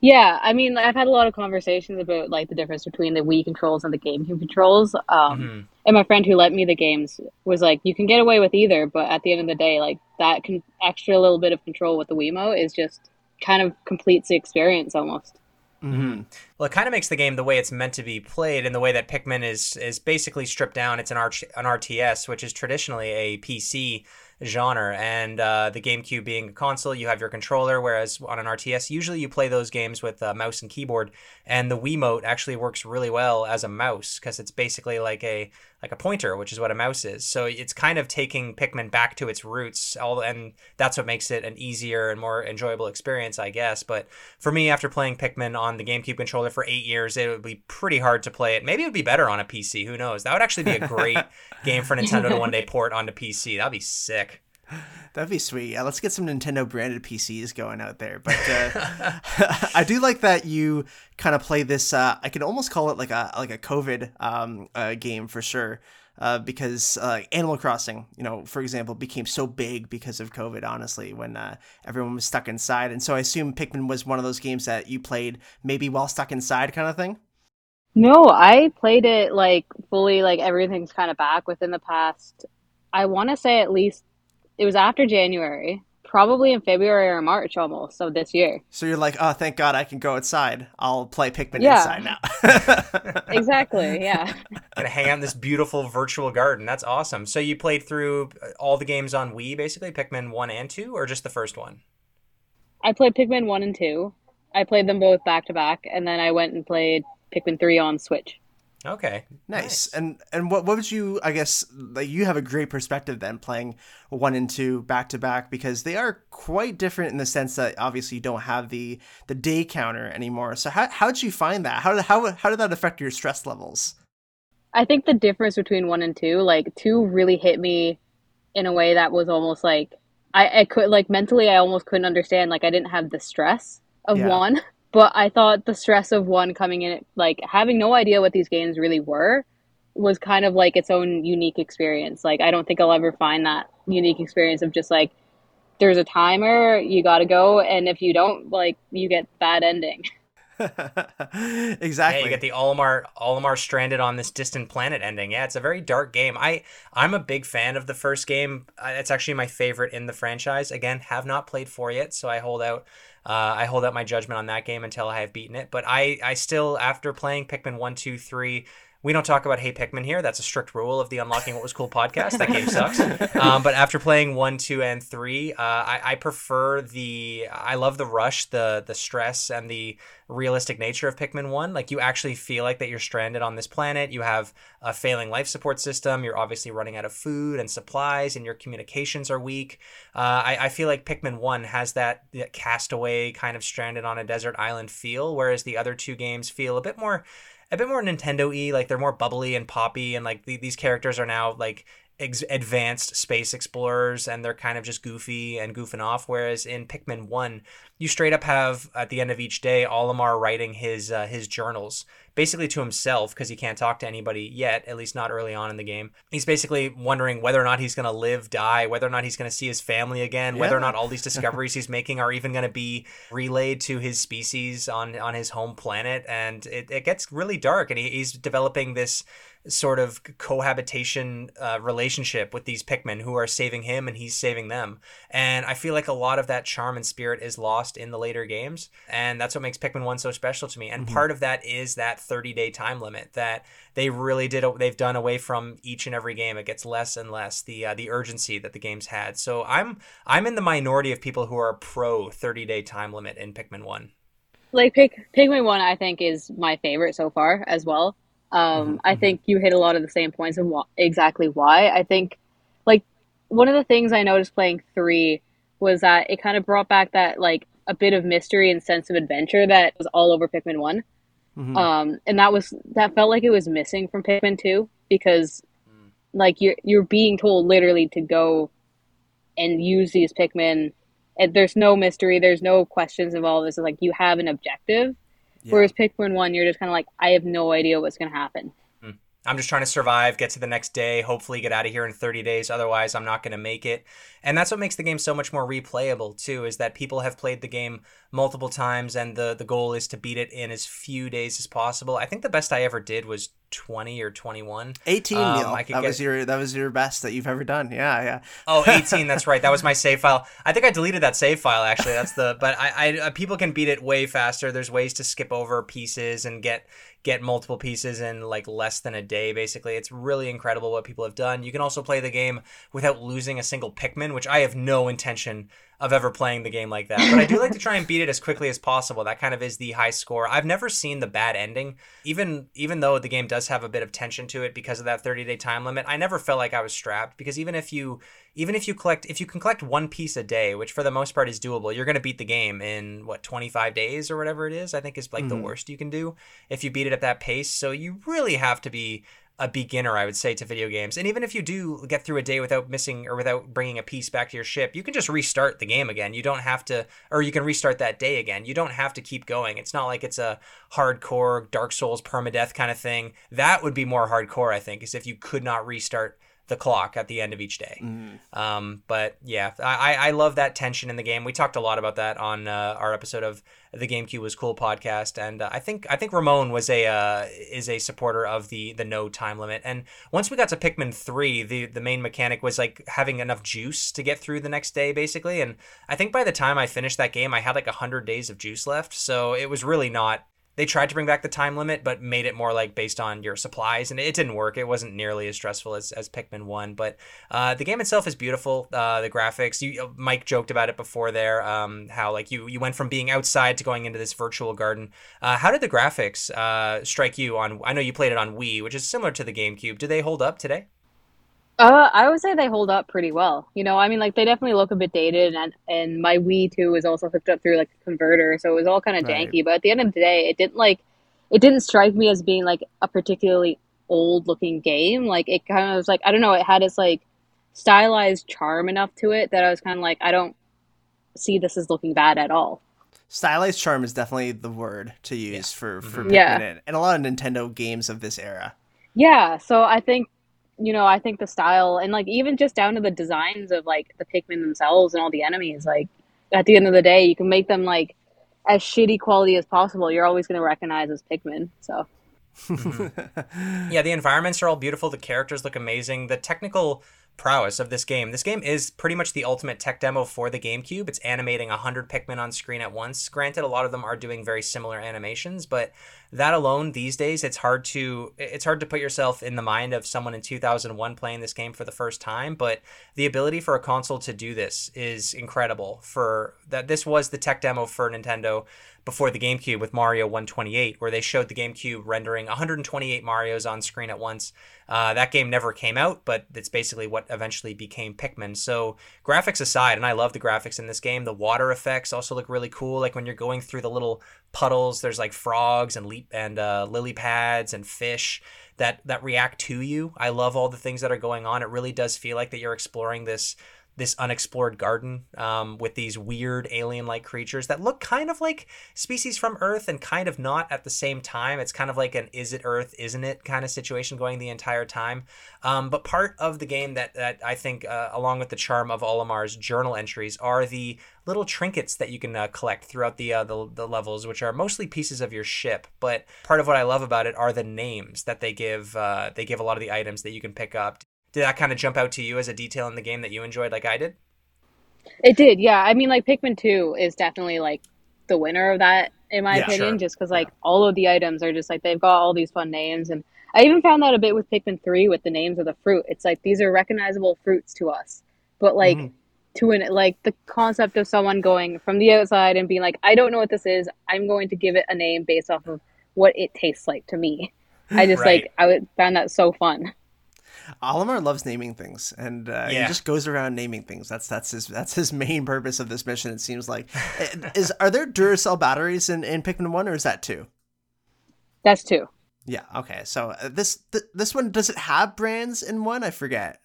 Yeah, I mean, I've had a lot of conversations about like the difference between the Wii controls and the GameCube controls. Um, Mm-hmm. And my friend who lent me the games was like, "You can get away with either, but at the end of the day, like that can extra little bit of control with the Wiimote is just kind of completes the experience almost." Mm-hmm. Well, it kind of makes the game the way it's meant to be played, in the way that Pikmin is is basically stripped down. It's an R- an RTS, which is traditionally a PC genre, and uh, the GameCube being a console, you have your controller, whereas on an RTS, usually you play those games with a mouse and keyboard. And the Wiimote actually works really well as a mouse because it's basically like a like a pointer, which is what a mouse is. So it's kind of taking Pikmin back to its roots, all, and that's what makes it an easier and more enjoyable experience, I guess. But for me, after playing Pikmin on the GameCube controller for eight years, it would be pretty hard to play it. Maybe it would be better on a PC. Who knows? That would actually be a great game for Nintendo to one day port onto PC. That'd be sick. That'd be sweet. Yeah, let's get some Nintendo branded PCs going out there. But uh, I do like that you kind of play this. Uh, I could almost call it like a like a COVID um, uh, game for sure. Uh, because uh, Animal Crossing, you know, for example, became so big because of COVID. Honestly, when uh, everyone was stuck inside, and so I assume Pikmin was one of those games that you played maybe while stuck inside, kind of thing. No, I played it like fully, like everything's kind of back within the past. I want to say at least it was after January, probably in February or March almost of this year. So you're like, oh, thank God I can go outside. I'll play Pikmin Yeah. inside now. Exactly, yeah. Gonna hang out in this beautiful virtual garden. That's awesome. So you played through uh, all the games on Wii, basically Pikmin one and two, or just the first one? I played Pikmin 1 and 2. I played them both back to back, and then I went and played Pikmin 3 on Switch. Okay, Nice. And and what what would you I guess like you have a great perspective then playing one and two back to back because they are quite different in the sense that obviously you don't have the the day counter anymore. So how how did you find that? How did how how did that affect your stress levels? I think the difference between 1 and 2, like 2 really hit me in a way that was almost like I, I could like mentally I almost couldn't understand like I didn't have the stress of Yeah. 1, but I thought the stress of 1 coming in like having no idea what these games really were was kind of like its own unique experience. Like I don't think I'll ever find that unique experience of just like there's a timer, you got to go and if you don't like you get bad ending. exactly. Yeah, you get the Olimar Olimar stranded on this distant planet ending. Yeah, it's a very dark game. I I'm a big fan of the first game. Uh, It's actually my favorite in the franchise. Again, have not played four yet, so I hold out. Uh, I hold up my judgment on that game until I have beaten it. But I I still after playing Pikmin one two three. We don't talk about Hey Pikmin here. That's a strict rule of the Unlocking What Was Cool podcast. That game sucks. Um, but after playing one, two, and three, uh, I, I prefer the. I love the rush, the the stress, and the realistic nature of Pikmin 1. Like you actually feel like that you're stranded on this planet. You have a failing life support system. You're obviously running out of food and supplies, and your communications are weak. Uh, I, I feel like Pikmin 1 has that, that castaway kind of stranded on a desert island feel, whereas the other two games feel a bit more a bit more Nintendo-y, like they're more bubbly and poppy, and like the, these characters are now like ex- advanced space explorers, and they're kind of just goofy and goofing off. Whereas in Pikmin One, you straight up have at the end of each day Olimar writing his uh, his journals, basically to himself because he can't talk to anybody yet, at least not early on in the game. He's basically wondering whether or not he's gonna live, die, whether or not he's gonna see his family again, whether or not all these discoveries he's making are even gonna be relayed to his species on on his home planet, and it, it gets really dark, and he, he's developing this sort of cohabitation uh, relationship with these Pikmin who are saving him and he's saving them. And I feel like a lot of that charm and spirit is lost in the later games. And that's what makes Pikmin 1 so special to me. And part of that is that 30 day time limit that they really did, they've done away from each and every game. It gets less and less the, uh, the urgency that the games had. So I'm, I'm in the minority of people who are pro 30 day time limit in Pikmin 1. like Pig, Pigman one I think is my favorite so far as well. Um, I think you hit a lot of the same points and wh- exactly why. I think like one of the things I noticed playing three was that it kind of brought back that like a bit of mystery and sense of adventure that was all over Pikmin one. Mhm. Um, and that was that felt like it was missing from Pikmin two because like you're you're being told literally to go and use these Pikmin and there's no mystery, there's no questions involved. It's like you have an objective. Yeah. Whereas Pikmin one, you're just kind of like, I have no idea what's gonna happen. I'm just trying to survive, get to the next day, hopefully get out of here in 30 days. Otherwise, I'm not going to make it. And that's what makes the game so much more replayable too. Is that people have played the game multiple times, and the the goal is to beat it in as few days as possible. I think the best I ever did was 20 or 21. 18 um, Neil. that get... was your that was your best that you've ever done. Yeah, yeah. oh, 18, that's right. That was my save file. I think I deleted that save file actually. That's the but I, I uh, people can beat it way faster. There's ways to skip over pieces and get get multiple pieces in like less than a day basically. It's really incredible what people have done. You can also play the game without losing a single Pikmin, which I have no intention of ever playing the game like that. But I do like to try and beat it as quickly as possible. That kind of is the high score. I've never seen the bad ending. Even even though the game does have a bit of tension to it because of that 30-day time limit, I never felt like I was strapped because even if you even if you collect if you can collect one piece a day, which for the most part is doable, you're going to beat the game in what 25 days or whatever it is. I think is like mm-hmm. the worst you can do if you beat it at that pace. So you really have to be a beginner, I would say, to video games. And even if you do get through a day without missing or without bringing a piece back to your ship, you can just restart the game again. You don't have to, or you can restart that day again. You don't have to keep going. It's not like it's a hardcore Dark Souls permadeath kind of thing. That would be more hardcore, I think, is if you could not restart the clock at the end of each day. Mm. Um, but yeah, I, I love that tension in the game. We talked a lot about that on uh, our episode of the GameCube was cool podcast, and uh, I think I think Ramon was a uh, is a supporter of the the no time limit. And once we got to Pikmin three, the the main mechanic was like having enough juice to get through the next day, basically. And I think by the time I finished that game, I had like hundred days of juice left, so it was really not they tried to bring back the time limit, but made it more like based on your supplies, and it didn't work. It wasn't nearly as stressful as, as Pikmin One, but uh, the game itself is beautiful. Uh, the graphics, you, uh, Mike joked about it before there, um, how like you you went from being outside to going into this virtual garden. Uh, how did the graphics uh, strike you on? I know you played it on Wii, which is similar to the GameCube. Do they hold up today? Uh, I would say they hold up pretty well. You know, I mean, like they definitely look a bit dated, and and my Wii too was also hooked up through like a converter, so it was all kind of right. janky. But at the end of the day, it didn't like, it didn't strike me as being like a particularly old looking game. Like it kind of was like I don't know, it had its like stylized charm enough to it that I was kind of like I don't see this as looking bad at all. Stylized charm is definitely the word to use yeah. for for mm-hmm. yeah. and a lot of Nintendo games of this era. Yeah, so I think you know, I think the style and like even just down to the designs of like the Pikmin themselves and all the enemies, like at the end of the day, you can make them like as shitty quality as possible. You're always going to recognize as Pikmin. So. mm-hmm. yeah, the environments are all beautiful. The characters look amazing. The technical prowess of this game. This game is pretty much the ultimate tech demo for the GameCube. It's animating 100 Pikmin on screen at once. Granted, a lot of them are doing very similar animations, but that alone these days it's hard to it's hard to put yourself in the mind of someone in 2001 playing this game for the first time, but the ability for a console to do this is incredible. For that this was the tech demo for Nintendo before the GameCube with Mario 128, where they showed the GameCube rendering 128 Marios on screen at once. Uh, that game never came out, but it's basically what eventually became Pikmin. So, graphics aside, and I love the graphics in this game, the water effects also look really cool. Like when you're going through the little puddles, there's like frogs and leap and uh, lily pads and fish that that react to you. I love all the things that are going on. It really does feel like that you're exploring this this unexplored garden um, with these weird alien-like creatures that look kind of like species from Earth and kind of not at the same time. It's kind of like an "is it Earth, isn't it?" kind of situation going the entire time. Um, but part of the game that that I think, uh, along with the charm of Olimar's journal entries, are the little trinkets that you can uh, collect throughout the, uh, the the levels, which are mostly pieces of your ship. But part of what I love about it are the names that they give. Uh, they give a lot of the items that you can pick up did that kind of jump out to you as a detail in the game that you enjoyed like I did? It did, yeah. I mean, like Pikmin 2 is definitely like the winner of that, in my yeah, opinion, sure. just because like yeah. all of the items are just like they've got all these fun names. And I even found that a bit with Pikmin 3 with the names of the fruit. It's like these are recognizable fruits to us, but like mm. to an like the concept of someone going from the outside and being like, I don't know what this is, I'm going to give it a name based off of what it tastes like to me. I just right. like I found that so fun. Olimar loves naming things, and uh, yeah. he just goes around naming things. That's that's his that's his main purpose of this mission. It seems like. is are there Duracell batteries in in Pikmin One, or is that two? That's two. Yeah. Okay. So uh, this th- this one does it have brands in one? I forget.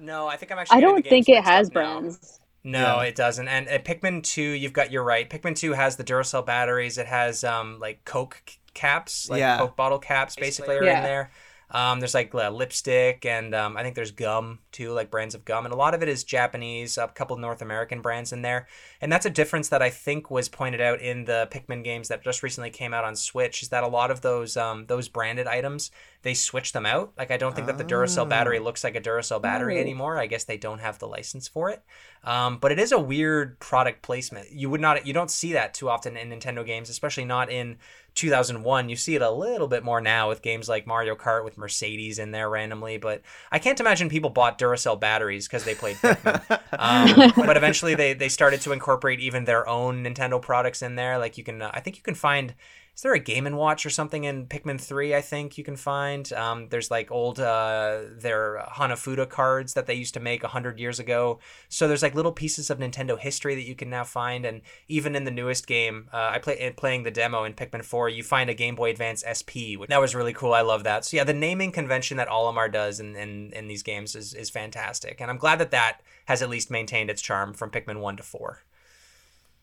No, I think I'm actually. I don't think it has brands. No, yeah. it doesn't. And at Pikmin 2, you've got you're right. Pikmin 2 has the Duracell batteries. It has um like Coke caps, like yeah. Coke bottle caps basically, basically are yeah. in there. Um, there's like uh, lipstick and um, I think there's gum too, like brands of gum, and a lot of it is Japanese. A couple of North American brands in there, and that's a difference that I think was pointed out in the Pikmin games that just recently came out on Switch. Is that a lot of those um, those branded items they switch them out? Like I don't think that the Duracell battery looks like a Duracell battery anymore. I guess they don't have the license for it. Um, but it is a weird product placement. You would not you don't see that too often in Nintendo games, especially not in 2001. You see it a little bit more now with games like Mario Kart with Mercedes in there randomly, but I can't imagine people bought Duracell batteries because they played Pikmin. um, but eventually they they started to incorporate even their own Nintendo products in there. Like you can, uh, I think you can find. Is there a Game and Watch or something in Pikmin Three? I think you can find. Um, there's like old uh, their Hanafuda cards that they used to make hundred years ago. So there's like little pieces of Nintendo history that you can now find, and even in the newest game, uh, I play playing the demo in Pikmin Four, you find a Game Boy Advance SP. Which, that was really cool. I love that. So yeah, the naming convention that Olimar does in, in, in these games is is fantastic, and I'm glad that that has at least maintained its charm from Pikmin One to Four.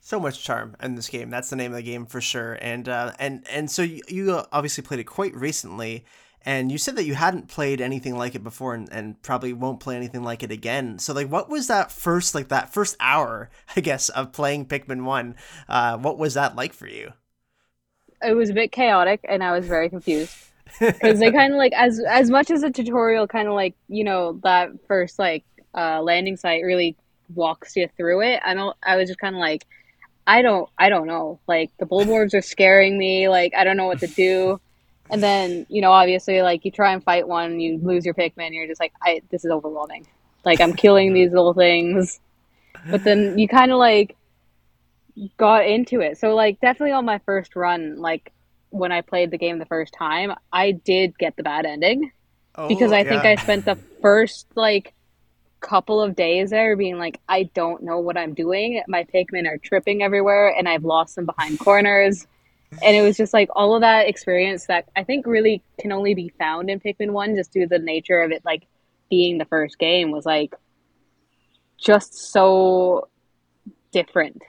So much charm in this game. That's the name of the game for sure. And uh, and and so you, you obviously played it quite recently, and you said that you hadn't played anything like it before, and, and probably won't play anything like it again. So like, what was that first like that first hour, I guess, of playing Pikmin One? Uh, what was that like for you? it was a bit chaotic and I was very confused because they kind of like as as much as a tutorial kind of like you know that first like uh, landing site really walks you through it. I don't. I was just kind of like, I don't. I don't know. Like the Bulborbs are scaring me. Like I don't know what to do. And then you know obviously like you try and fight one, you lose your Pikmin. You're just like, I this is overwhelming. Like I'm killing these little things. But then you kind of like got into it. So like definitely on my first run, like when I played the game the first time, I did get the bad ending oh, because Oh, I think. I spent the first like couple of days there being like I don't know what I'm doing. My Pikmin are tripping everywhere and I've lost them behind corners. And it was just like all of that experience that I think really can only be found in Pikmin 1 just due to the nature of it like being the first game was like just so different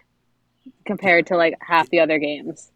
compared to like half the other games.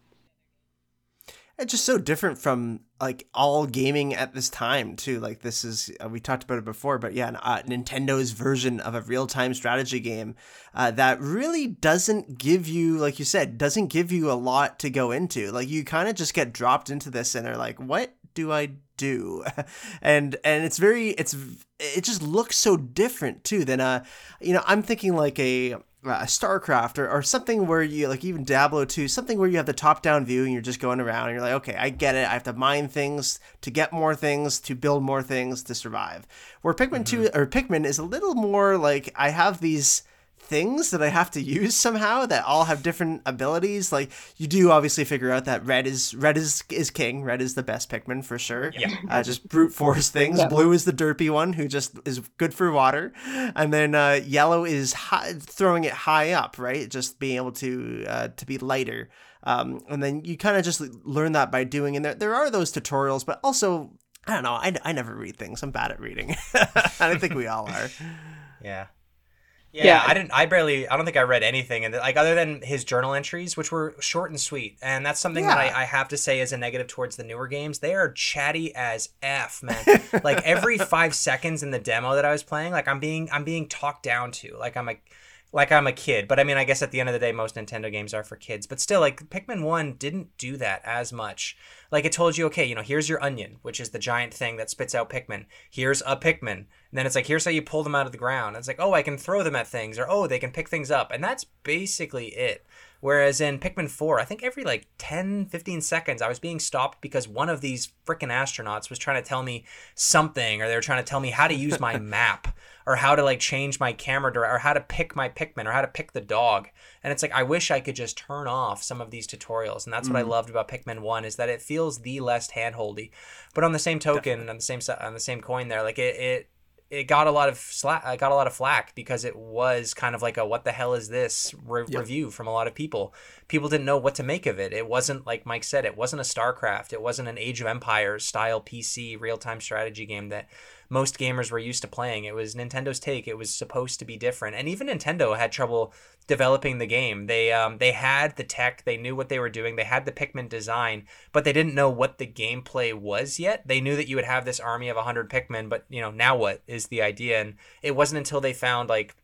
It's just so different from like all gaming at this time too. Like this is uh, we talked about it before, but yeah, uh, Nintendo's version of a real-time strategy game uh, that really doesn't give you, like you said, doesn't give you a lot to go into. Like you kind of just get dropped into this and are like, what do I do? and and it's very it's it just looks so different too than uh you know I'm thinking like a uh, StarCraft or, or something where you like even Diablo 2, something where you have the top down view and you're just going around and you're like, okay, I get it. I have to mine things to get more things, to build more things, to survive. Where Pikmin 2 or Pikmin is a little more like I have these things that I have to use somehow that all have different abilities. Like you do obviously figure out that red is red is is king. Red is the best Pikmin for sure. Yeah. Uh, just brute force things. Yeah. Blue is the derpy one who just is good for water, and then uh, yellow is high, throwing it high up, right? Just being able to uh, to be lighter. Um, and then you kind of just learn that by doing. And there there are those tutorials, but also I don't know. I, I never read things. I'm bad at reading. I think we all are. Yeah. Yeah, Yeah. I didn't. I barely. I don't think I read anything, and like other than his journal entries, which were short and sweet, and that's something that I, I have to say is a negative towards the newer games. They are chatty as f, man. like every five seconds in the demo that I was playing, like I'm being I'm being talked down to, like I'm a like I'm a kid. But I mean, I guess at the end of the day, most Nintendo games are for kids. But still, like Pikmin One didn't do that as much. Like it told you, okay, you know, here's your onion, which is the giant thing that spits out Pikmin. Here's a Pikmin. And then it's like, here's how you pull them out of the ground. It's like, oh, I can throw them at things, or oh, they can pick things up. And that's basically it. Whereas in Pikmin 4, I think every like 10, 15 seconds, I was being stopped because one of these freaking astronauts was trying to tell me something, or they were trying to tell me how to use my map, or how to like change my camera, dir- or how to pick my Pikmin, or how to pick the dog. And it's like, I wish I could just turn off some of these tutorials. And that's what I mm-hmm. loved about Pikmin 1 is that it feels the less handholdy. But on the same token, on the same on the same coin there, like it, it it got a lot of slack got a lot of flack because it was kind of like a what the hell is this re- review from a lot of people people didn't know what to make of it it wasn't like mike said it wasn't a starcraft it wasn't an age of empires style pc real-time strategy game that most gamers were used to playing. It was Nintendo's take. It was supposed to be different, and even Nintendo had trouble developing the game. They um, they had the tech, they knew what they were doing, they had the Pikmin design, but they didn't know what the gameplay was yet. They knew that you would have this army of 100 Pikmin, but you know, now what is the idea? And it wasn't until they found like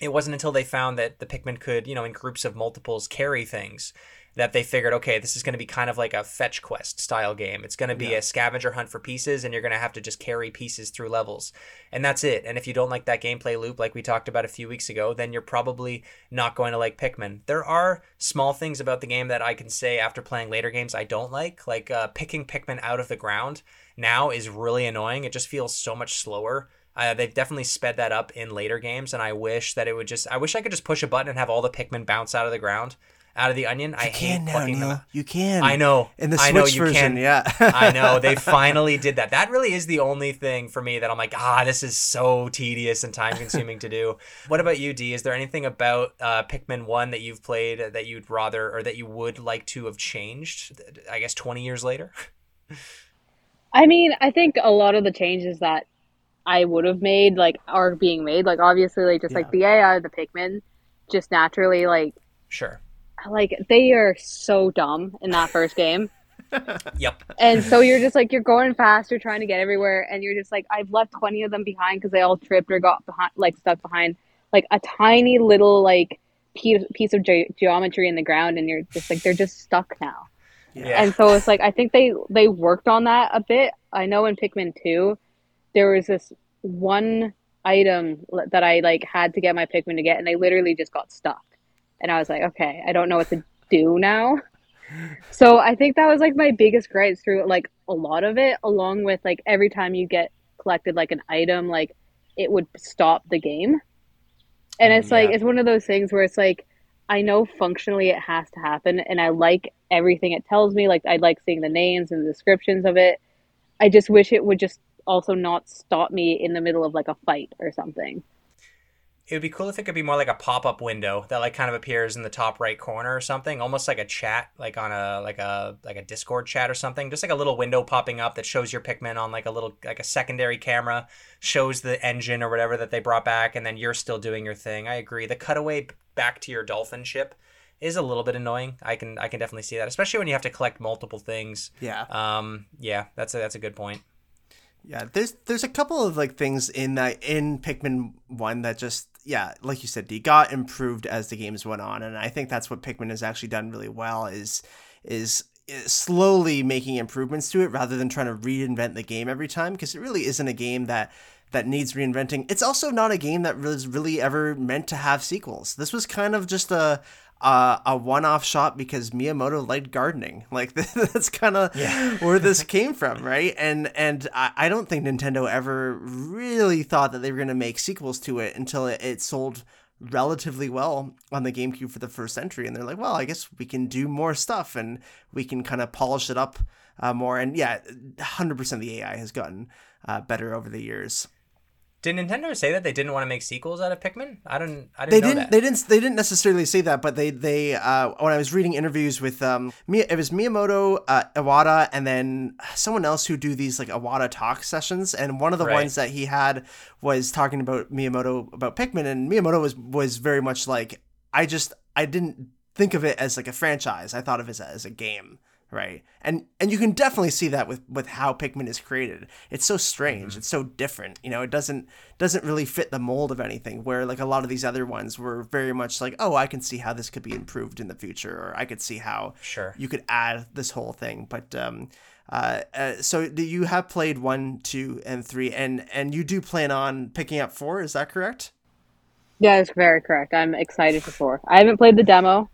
it wasn't until they found that the Pikmin could, you know, in groups of multiples carry things that they figured, okay, this is going to be kind of like a fetch quest style game. It's going to be yeah. a scavenger hunt for pieces, and you're going to have to just carry pieces through levels. And that's it. And if you don't like that gameplay loop, like we talked about a few weeks ago, then you're probably not going to like Pikmin. There are small things about the game that I can say after playing later games I don't like, like uh, picking Pikmin out of the ground now is really annoying. It just feels so much slower. Uh, they've definitely sped that up in later games, and I wish that it would just. I wish I could just push a button and have all the Pikmin bounce out of the ground out of the onion. You I can hate now, plucking Neil. them. You can. I know. In the I Switch know you version, can. yeah. I know. They finally did that. That really is the only thing for me that I'm like, ah, this is so tedious and time consuming to do. What about you, Dee? Is there anything about uh, Pikmin 1 that you've played that you'd rather or that you would like to have changed, I guess, 20 years later? I mean, I think a lot of the changes that I would have made, like, are being made. Like, obviously, like, just Yeah. like the AI, the Pikmin, just naturally, like, Sure. like they are so dumb in that first game. Yep. And so you're just like you're going faster, trying to get everywhere, and you're just like I've left twenty of them behind because they all tripped or got behind, like stuck behind like a tiny little like piece piece of ge- geometry in the ground, and you're just like they're just stuck now. Yeah. And so it's like I think they they worked on that a bit. I know in Pikmin two, there was this one item that I like had to get my Pikmin to get, and they literally just got stuck. And I was like, okay, I don't know what to do now. So I think that was like my biggest gripe through like a lot of it, along with like every time you get collected like an item, like it would stop the game. And it's mm, like it's one of those things where it's like I know functionally it has to happen, and I like everything it tells me. Like I like seeing the names and the descriptions of it. I just wish it would just also not stop me in the middle of like a fight or something. It would be cool if it could be more like a pop-up window that like kind of appears in the top right corner or something, almost like a chat, like on a like a like a Discord chat or something. Just like a little window popping up that shows your Pikmin on like a little like a secondary camera, shows the engine or whatever that they brought back, and then you're still doing your thing. I agree. The cutaway back to your dolphin ship is a little bit annoying. I can I can definitely see that, especially when you have to collect multiple things. yeah. Um, yeah, that's a, that's a good point. Yeah, there's there's a couple of like things in that in Pikmin one that just yeah, like you said, Dee got improved as the games went on, and I think that's what Pikmin has actually done really well is is slowly making improvements to it rather than trying to reinvent the game every time because it really isn't a game that that needs reinventing. It's also not a game that was really ever meant to have sequels. This was kind of just a a, a one-off shot because Miyamoto liked gardening. Like that's kind of where this came from, right? And and I, I don't think Nintendo ever really thought that they were going to make sequels to it until it, it sold relatively well on the GameCube for the first entry, and they're like, well, I guess we can do more stuff and we can kind of polish it up uh, more. And yeah, hundred percent the AI has gotten uh, better over the years. Did Nintendo say that they didn't want to make sequels out of Pikmin? I don't. I didn't They know didn't. that. They didn't. They didn't necessarily say that, but they they uh, when I was reading interviews with um, it was Miyamoto, uh, Iwata, and then someone else who do these like Iwata talk sessions. And one of the Right. ones that he had was talking about Miyamoto about Pikmin, and Miyamoto was was very much like I just I didn't think of it as like a franchise. I thought of it as a, as a game. Right, and and you can definitely see that with with how Pikmin is created. It's so strange. It's so different. You know, it doesn't doesn't really fit the mold of anything. Where like a lot of these other ones were very much like, oh, I can see how this could be improved in the future, or I could see how Sure. you could add this whole thing. But um, uh, uh, so do you have played one, two, and three, and and you do plan on picking up four? Is that correct? Yeah, that's very correct. I'm excited for four. I haven't played the demo,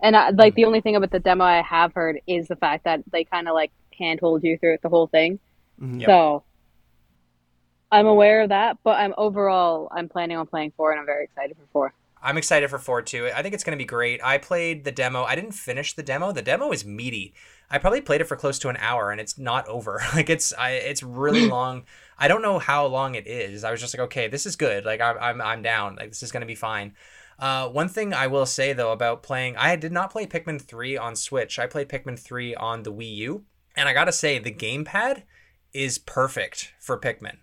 and I, like the only thing about the demo I have heard is the fact that they kind of like handhold you through the whole thing. Mhm. Yep. So I'm aware of that, but I'm overall I'm planning on playing four, and I'm very excited for four. I'm excited for four too. I think it's going to be great. I played the demo. I didn't finish the demo. The demo is meaty. I probably played it for close to an hour, and it's not over. Like it's I, it's really long. I don't know how long it is. I was just like, okay, this is good. Like I'm I'm I'm down. Like this is going to be fine. Uh, one thing I will say though about playing, I did not play Pikmin 3 on Switch. I played Pikmin 3 on the Wii U, and I gotta say the gamepad is perfect for Pikmin.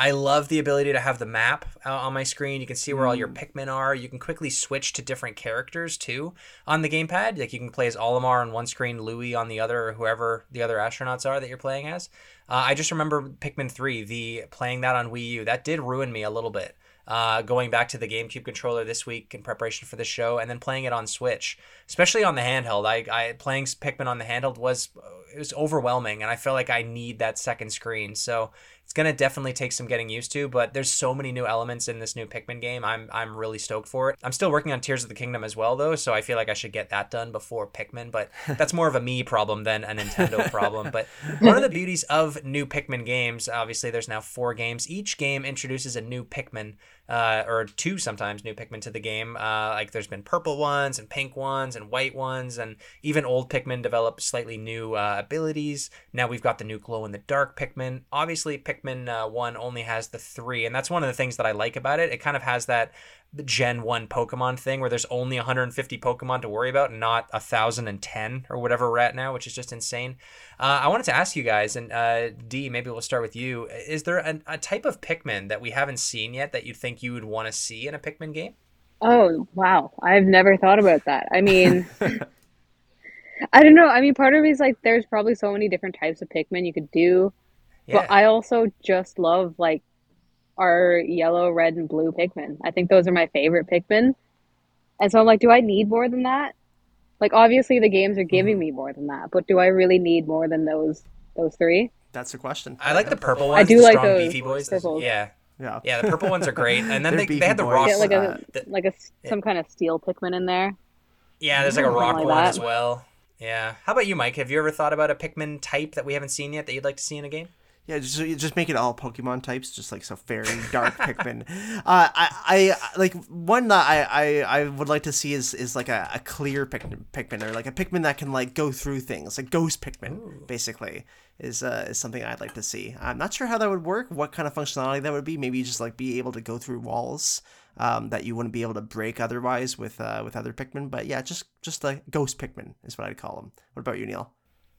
I love the ability to have the map uh, on my screen. You can see where all your Pikmin are. You can quickly switch to different characters too on the gamepad. Like you can play as Olimar on one screen, Louie on the other, or whoever the other astronauts are that you're playing as. Uh, I just remember Pikmin 3, the playing that on Wii U. That did ruin me a little bit. Uh, going back to the GameCube controller this week in preparation for the show, and then playing it on Switch, especially on the handheld. I, I playing Pikmin on the handheld was it was overwhelming, and I feel like I need that second screen. So it's gonna definitely take some getting used to, but there's so many new elements in this new Pikmin game. I'm I'm really stoked for it. I'm still working on Tears of the Kingdom as well though, so I feel like I should get that done before Pikmin, but that's more of a me problem than a Nintendo problem. But one of the beauties of new Pikmin games, obviously there's now four games. Each game introduces a new Pikmin. Uh, or two sometimes new Pikmin to the game. Uh, like there's been purple ones and pink ones and white ones, and even old Pikmin develop slightly new uh, abilities. Now we've got the new glow in the dark Pikmin. Obviously, Pikmin uh, 1 only has the three, and that's one of the things that I like about it. It kind of has that Gen 1 Pokemon thing where there's only 150 Pokemon to worry about, and not 1,010 or whatever we're at now, which is just insane. Uh, I wanted to ask you guys, and uh, D, maybe we'll start with you. Is there a, a type of Pikmin that we haven't seen yet that you think you would want to see in a Pikmin game? Oh, wow. I've never thought about that. I mean, I don't know. I mean, part of me is like, there's probably so many different types of Pikmin you could do. Yeah. But I also just love like our yellow, red, and blue Pikmin. I think those are my favorite Pikmin. And so I'm like, do I need more than that? Like obviously the games are giving mm-hmm. me more than that, but do I really need more than those those three? That's the question. I like the purple ones. I do the like strong, those beefy boys. purples. Yeah, Yeah. yeah, the purple ones are great. And then They're they, had the rock. Get like a like a some kind of steel Pikmin in there. Yeah, there's like a rock like one that. as well. Yeah. How about you, Mike? Have you ever thought about a Pikmin type that we haven't seen yet that you'd like to see in a game? Yeah, just just make it all Pokemon types, just like so fairy dark Pikmin. Uh, I, I like one that I, I, I would like to see is is like a, a clear Pikmin, Pikmin or like a Pikmin that can like go through things, like Ghost Pikmin, basically is uh, is something I'd like to see. I'm not sure how that would work, what kind of functionality that would be. Maybe just like be able to go through walls um, that you wouldn't be able to break otherwise with uh, with other Pikmin. But yeah, just just like Ghost Pikmin is what I'd call them. What about you, Neil?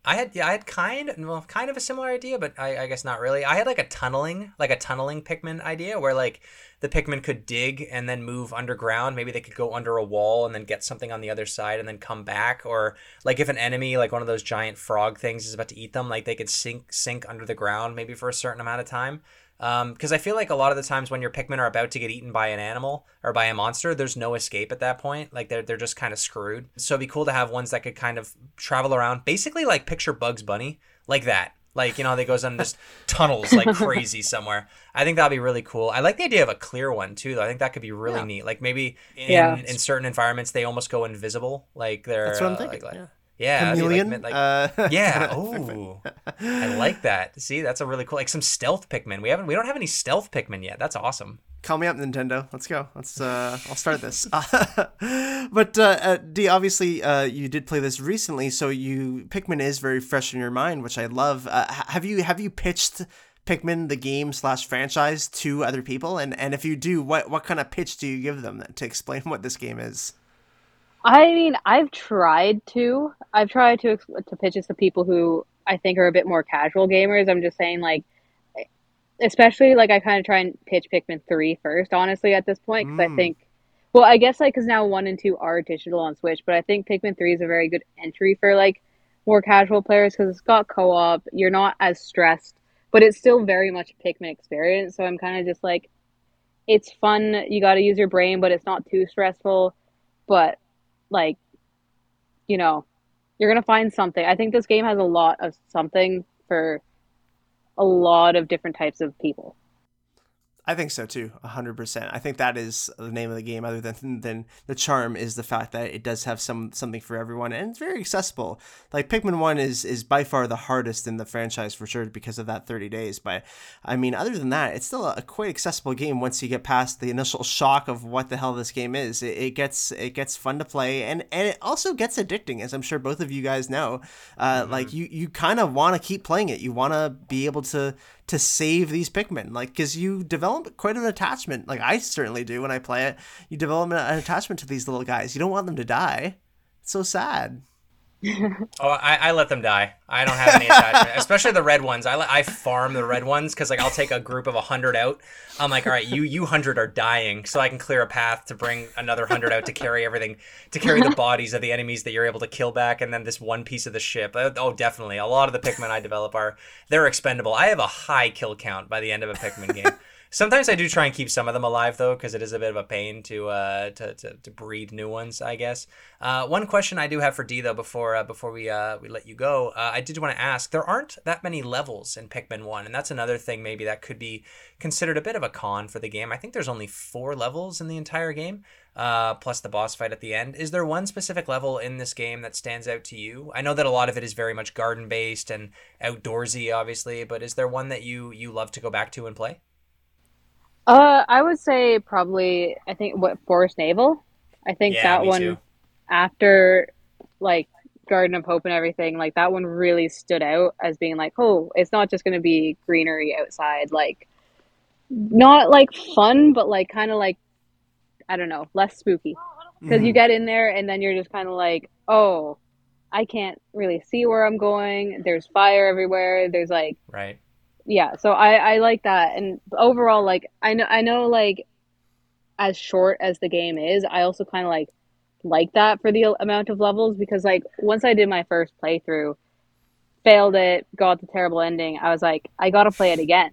I had yeah, I had kind well, kind of a similar idea, but I, I guess not really. I had like a tunneling, like a tunneling Pikmin idea where like the Pikmin could dig and then move underground. Maybe they could go under a wall and then get something on the other side and then come back. Or like if an enemy, like one of those giant frog things, is about to eat them, like they could sink sink under the ground maybe for a certain amount of time. Um, because I feel like a lot of the times when your Pikmin are about to get eaten by an animal or by a monster, there's no escape at that point. Like they're they're just kind of screwed. So it'd be cool to have ones that could kind of travel around, basically like picture Bugs Bunny, like that. Like you know, they goes on just tunnels like crazy somewhere. I think that'd be really cool. I like the idea of a clear one too, though. I think that could be really Yeah. neat. Like maybe in, Yeah. in certain environments they almost go invisible. Like they're That's what I'm thinking. like- like- yeah. Yeah, that'd be like Chameleon. mid- like- uh, yeah. Oh, I like that. See, that's a really cool, like some stealth Pikmin. We haven't, we don't have any stealth Pikmin yet. That's awesome. Call me up, Nintendo. Let's go. Let's. Uh, I'll start this. but uh, uh, Dee, obviously, uh, you did play this recently, so you Pikmin is very fresh in your mind, which I love. Uh, have you have you pitched Pikmin the game slash franchise to other people? And and if you do, what what kind of pitch do you give them to explain what this game is? I mean, I've tried to. I've tried to to pitch it to people who I think are a bit more casual gamers. I'm just saying, like, especially like I kind of try and pitch Pikmin 3 first, honestly, at this point, because I Mm. think, well, I guess like because now one and two are digital on Switch, but I think Pikmin 3 is a very good entry for like more casual players because it's got co-op. You're not as stressed, but it's still very much a Pikmin experience. So I'm kind of just like, it's fun. You got to use your brain, but it's not too stressful. But like, you know, you're gonna find something. I think this game has a lot of something for a lot of different types of people. I think so too, hundred percent. I think that is the name of the game. Other than than the charm is the fact that it does have some something for everyone, and it's very accessible. Like Pikmin One is is by far the hardest in the franchise for sure because of that thirty days. But I mean, other than that, it's still a quite accessible game once you get past the initial shock of what the hell this game is. It, it gets it gets fun to play, and and it also gets addicting, as I'm sure both of you guys know. Uh, Like you you kind of want to keep playing it. You want to be able to to save these Pikmin, like because you develop quite an attachment. Like I certainly do when I play it. You develop an attachment to these little guys. You don't want them to die. It's so sad. Oh, I, I let them die. I don't have any attachment, especially the red ones. I, I farm the red ones because like I'll take a group of hundred out. I'm like, all right, you you hundred are dying, so I can clear a path to bring another hundred out to carry everything, to carry the bodies of the enemies that you're able to kill back, and then this one piece of the ship. Uh, Oh, definitely. A lot of the Pikmin I develop are they're expendable. I have a high kill count by the end of a Pikmin game. Sometimes I do try and keep some of them alive though, because it is a bit of a pain to uh, to, to, to breed new ones. I guess. Uh, one question I do have for Dee though, before uh, before we uh, we let you go, uh, I did want to ask. There aren't that many levels in Pikmin One, and that's another thing maybe that could be considered a bit of a con for the game. I think there's only four levels in the entire game, uh, plus the boss fight at the end. Is there one specific level in this game that stands out to you? I know that a lot of it is very much garden based and outdoorsy, obviously, but is there one that you you love to go back to and play? Uh, I would say probably I think what Forest Navel. I think Yeah, that one too. after like Garden of Hope and everything, like that one really stood out as being like, oh, it's not just going to be greenery outside, like not like fun, but like kind of like I don't know, less spooky. Because you get in there and then you're just kind of like, oh, I can't really see where I'm going. There's fire everywhere. There's like Right. Yeah so i i like that and overall like i know i know like as short as the game is i also kind of like like that for the amount of levels because like once i did my first playthrough failed it got the terrible ending i was like i gotta play it again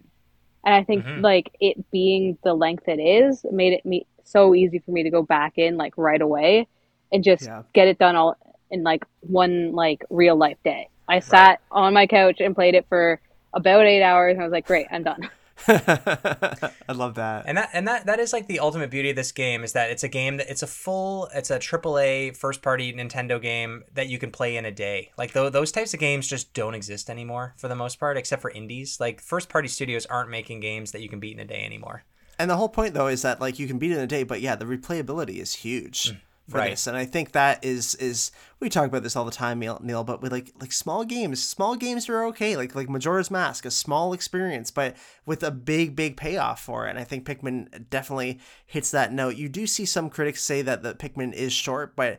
and i think Mhm. like it being the length it is made it me so easy for me to go back in like right away and just Yeah. get it done all in like one like real life day i sat on my couch and played it for about eight hours and i was like great i'm done I love that. And that and that that is like the ultimate beauty of this game is that it's a game that it's a full it's a AAA first party Nintendo game that you can play in a day. Like tho- those types of games just don't exist anymore for the most part except for indies. Like first party studios aren't making games that you can beat in a day anymore. And the whole point though is that like you can beat it in a day, but yeah, the replayability is huge for Mm, right. this, and I think that is is we talk about this all the time, Neil. Neil, but with like like small games, small games are okay. Like like Majora's Mask, a small experience, but with a big big payoff for it. And I think Pikmin definitely hits that note. You do see some critics say that the Pikmin is short, but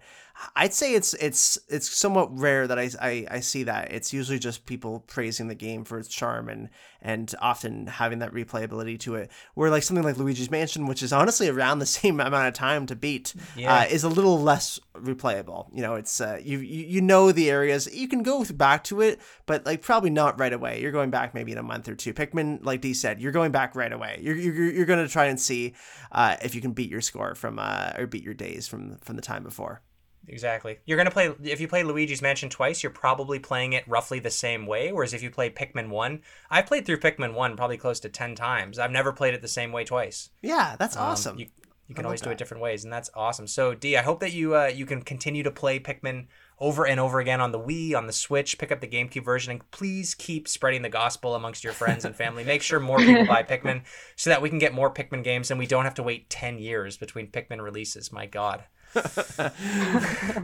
I'd say it's it's it's somewhat rare that I, I, I see that. It's usually just people praising the game for its charm and and often having that replayability to it. Where like something like Luigi's Mansion, which is honestly around the same amount of time to beat, Yeah. uh, is a little less replayable. You know, it's uh, you, you you know the areas you can go back to it, but like probably not right away. You're going back maybe in a month or two. Pikmin, like Dee said, you're going back right away. You're you're, you're going to try and see uh, if you can beat your score from uh, or beat your days from from the time before. Exactly. You're gonna play if you play Luigi's Mansion twice, you're probably playing it roughly the same way. Whereas if you play Pikmin one, I've played through Pikmin one probably close to ten times. I've never played it the same way twice. Yeah, that's Um, awesome. You, you can always do it different ways, and that's awesome. So, Dee, I hope that you uh, you can continue to play Pikmin over and over again on the Wii, on the Switch. Pick up the GameCube version, and please keep spreading the gospel amongst your friends and family. Make sure more people buy Pikmin, so that we can get more Pikmin games, and we don't have to wait ten years between Pikmin releases. My God.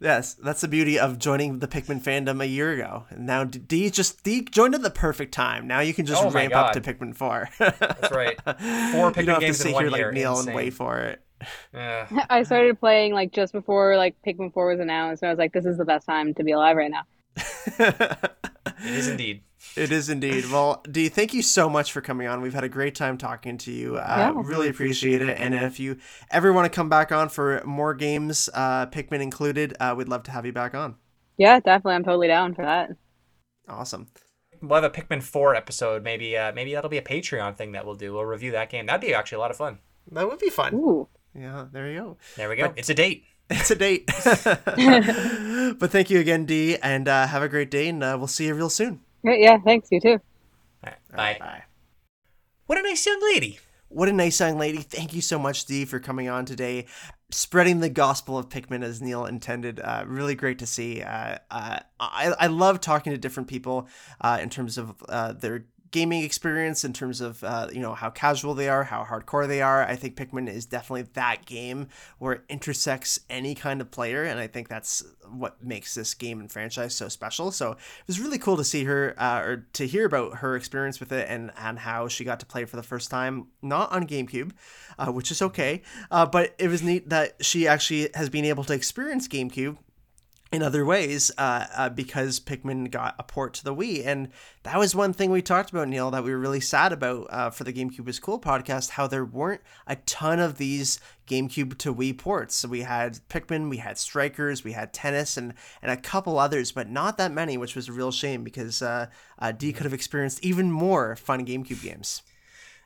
Yes, that's the beauty of joining the Pikmin fandom a year ago. And now D- Dee just Dee joined at the perfect time. Now you can just Oh ramp up to Pikmin four. That's right. Four Pikmin you don't have to sit here like Neil Insane. and wait for it. Yeah. i started playing like just before like pikmin 4 was announced and i was like this is the best time to be alive right now It is indeed. It is indeed. Well, Dee, thank you so much for coming on. We've had a great time talking to you. Uh, Yeah. Really appreciate it. And if you ever want to come back on for more games, uh, Pikmin included, uh, we'd love to have you back on. yeah definitely i'm totally down for that Awesome. We'll have a Pikmin four episode. Maybe uh, maybe that'll be a Patreon thing that we'll do. We'll review that game. That'd be actually a lot of fun. That would be fun. ooh Yeah, there you go. There we go. It's a date. It's a date. but thank you again, Dee, and uh, have a great day, and uh, we'll see you real soon. Great, yeah thanks you too All right, bye. Bye. What a nice young lady. What a nice young lady. Thank you so much, Dee, for coming on today, spreading the gospel of Pikmin as Neil intended. Uh, really great to see. Uh, uh, I, I love talking to different people uh, in terms of uh, their gaming experience, in terms of uh, you know how casual they are, how hardcore they are. I think Pikmin is definitely that game where it intersects any kind of player, and I think that's what makes this game and franchise so special. So it was really cool to see her uh, or to hear about her experience with it and and how she got to play for the first time, not on GameCube, uh, which is okay, uh, but it was neat that she actually has been able to experience GameCube in other ways uh, uh, because Pikmin got a port to the Wii. And that was one thing we talked about, Neil, that we were really sad about uh, for the GameCube is Cool podcast, how there weren't a ton of these GameCube to Wii ports. So we had Pikmin, we had Strikers, we had Tennis, and, and a couple others, but not that many, which was a real shame because uh, uh, Dee could have experienced even more fun GameCube games.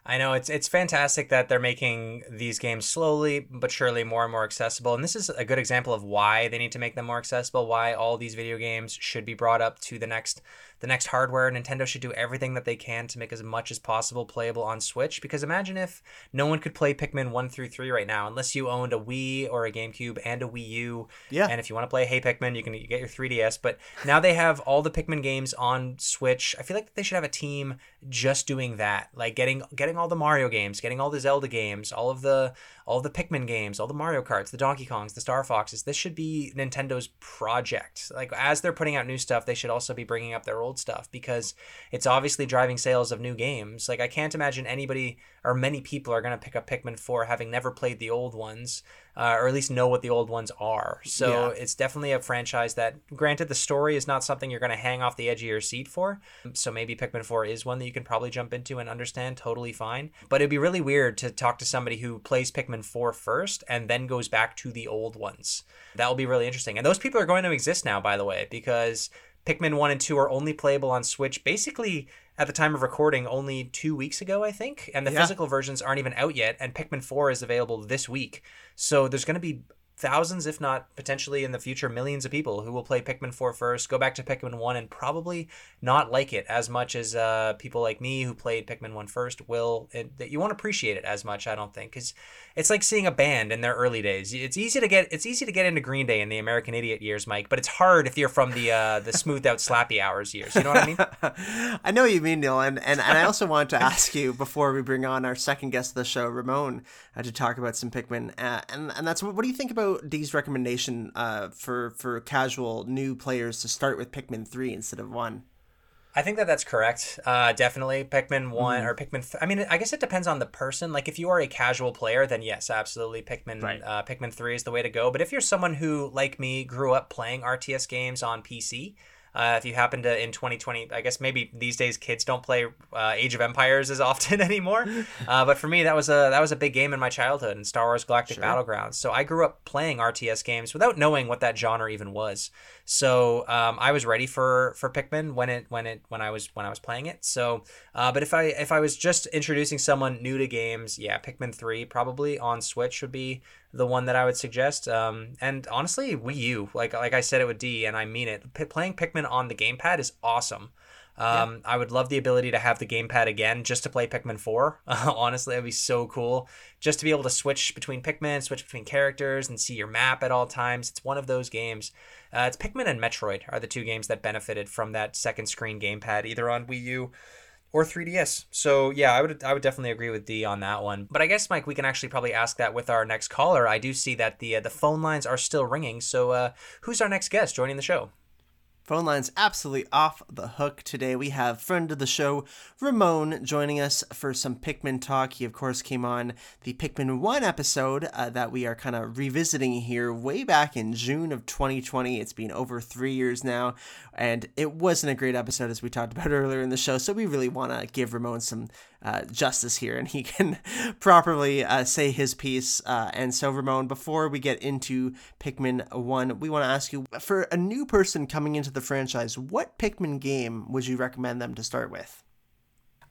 I know it's it's fantastic that they're making these games slowly but surely more and more accessible. And this is a good example of why they need to make them more accessible, why all these video games should be brought up to the next the next hardware. Nintendo should do everything that they can to make as much as possible playable on Switch. Because imagine if no one could play Pikmin 1 through 3 right now, unless you owned a Wii or a GameCube and a Wii U. Yeah. And if you want to play Hey Pikmin, you can get your 3DS. But now they have all the Pikmin games on Switch. I feel like they should have a team just doing that, like getting getting all the Mario games, getting all the Zelda games, all of the all the Pikmin games, all the Mario Karts, the Donkey Kongs, the Star Foxes. This should be Nintendo's project. Like as they're putting out new stuff, they should also be bringing up their old stuff because it's obviously driving sales of new games. Like I can't imagine anybody or many people are going to pick up Pikmin 4 having never played the old ones uh, or at least know what the old ones are. So Yeah. it's definitely a franchise that, granted, the story is not something you're going to hang off the edge of your seat for. So maybe Pikmin 4 is one that you can probably jump into and understand totally fine. But it'd be really weird to talk to somebody who plays Pikmin 4 first and then goes back to the old ones. That will be really interesting. And those people are going to exist now, by the way, because Pikmin 1 and 2 are only playable on Switch basically at the time of recording only two weeks ago, I think. And the Yeah. physical versions aren't even out yet. And Pikmin 4 is available this week. So there's going to be thousands, if not potentially in the future, millions of people who will play Pikmin 4 first, go back to Pikmin 1, and probably not like it as much as uh, people like me who played Pikmin 1 first will. It, that you won't appreciate it as much, I don't think, because it's like seeing a band in their early days. It's easy to get it's easy to get into Green Day in the American Idiot years, Mike, but it's hard if you're from the uh, the smoothed out slappy hours years. You know what I mean? I know what you mean, Neil, and, and, and I also wanted to ask you before we bring on our second guest of the show, Ramon, uh, to talk about some Pikmin, uh, and and that's what, what do you think about Dee's recommendation uh, for for casual new players to start with Pikmin three instead of one? I think that that's correct. Uh, definitely Pikmin one Mm-hmm. or Pikmin. Th- I mean, I guess it depends on the person. Like, if you are a casual player, then yes, absolutely, Pikmin. Right. Uh, Pikmin three is the way to go. But if you're someone who, like me, grew up playing RTS games on PC. Uh, if you happen to in 2020, I guess maybe these days kids don't play uh, Age of Empires as often anymore. Uh, but for me, that was a that was a big game in my childhood, and Star Wars Galactic Battlegrounds. So I grew up playing RTS games without knowing what that genre even was. So um, I was ready for for Pikmin when it when it when I was when I was playing it. So, uh, but if I if I was just introducing someone new to games, yeah, Pikmin three probably on Switch would be the one that I would suggest. Um, and honestly, Wii U, like like I said it with Dee, and I mean it. P- playing Pikmin on the gamepad is awesome. Um, I would love the ability to have the gamepad again just to play Pikmin 4. honestly, that'd be so cool. Just to be able to switch between Pikmin, switch between characters, and see your map at all times. It's one of those games. Uh, it's Pikmin and Metroid are the two games that benefited from that second screen gamepad, either on Wii U or 3DS. So yeah, I would I would definitely agree with Dee on that one. But I guess Mike, we can actually probably ask that with our next caller. I do see that the uh, the phone lines are still ringing. So uh, who's our next guest joining the show? Phone lines absolutely off the hook today. We have friend of the show, Ramon, joining us for some Pikmin talk. He, of course, came on the Pikmin 1 episode uh, that we are kind of revisiting here way back in June of 2020. It's been over three years now, and it wasn't a great episode as we talked about earlier in the show. So we really want to give Ramon some uh, justice here and he can properly uh, say his piece. Uh, and so, Ramon, before we get into Pikmin 1, we want to ask you for a new person coming into the franchise, what Pikmin game would you recommend them to start with?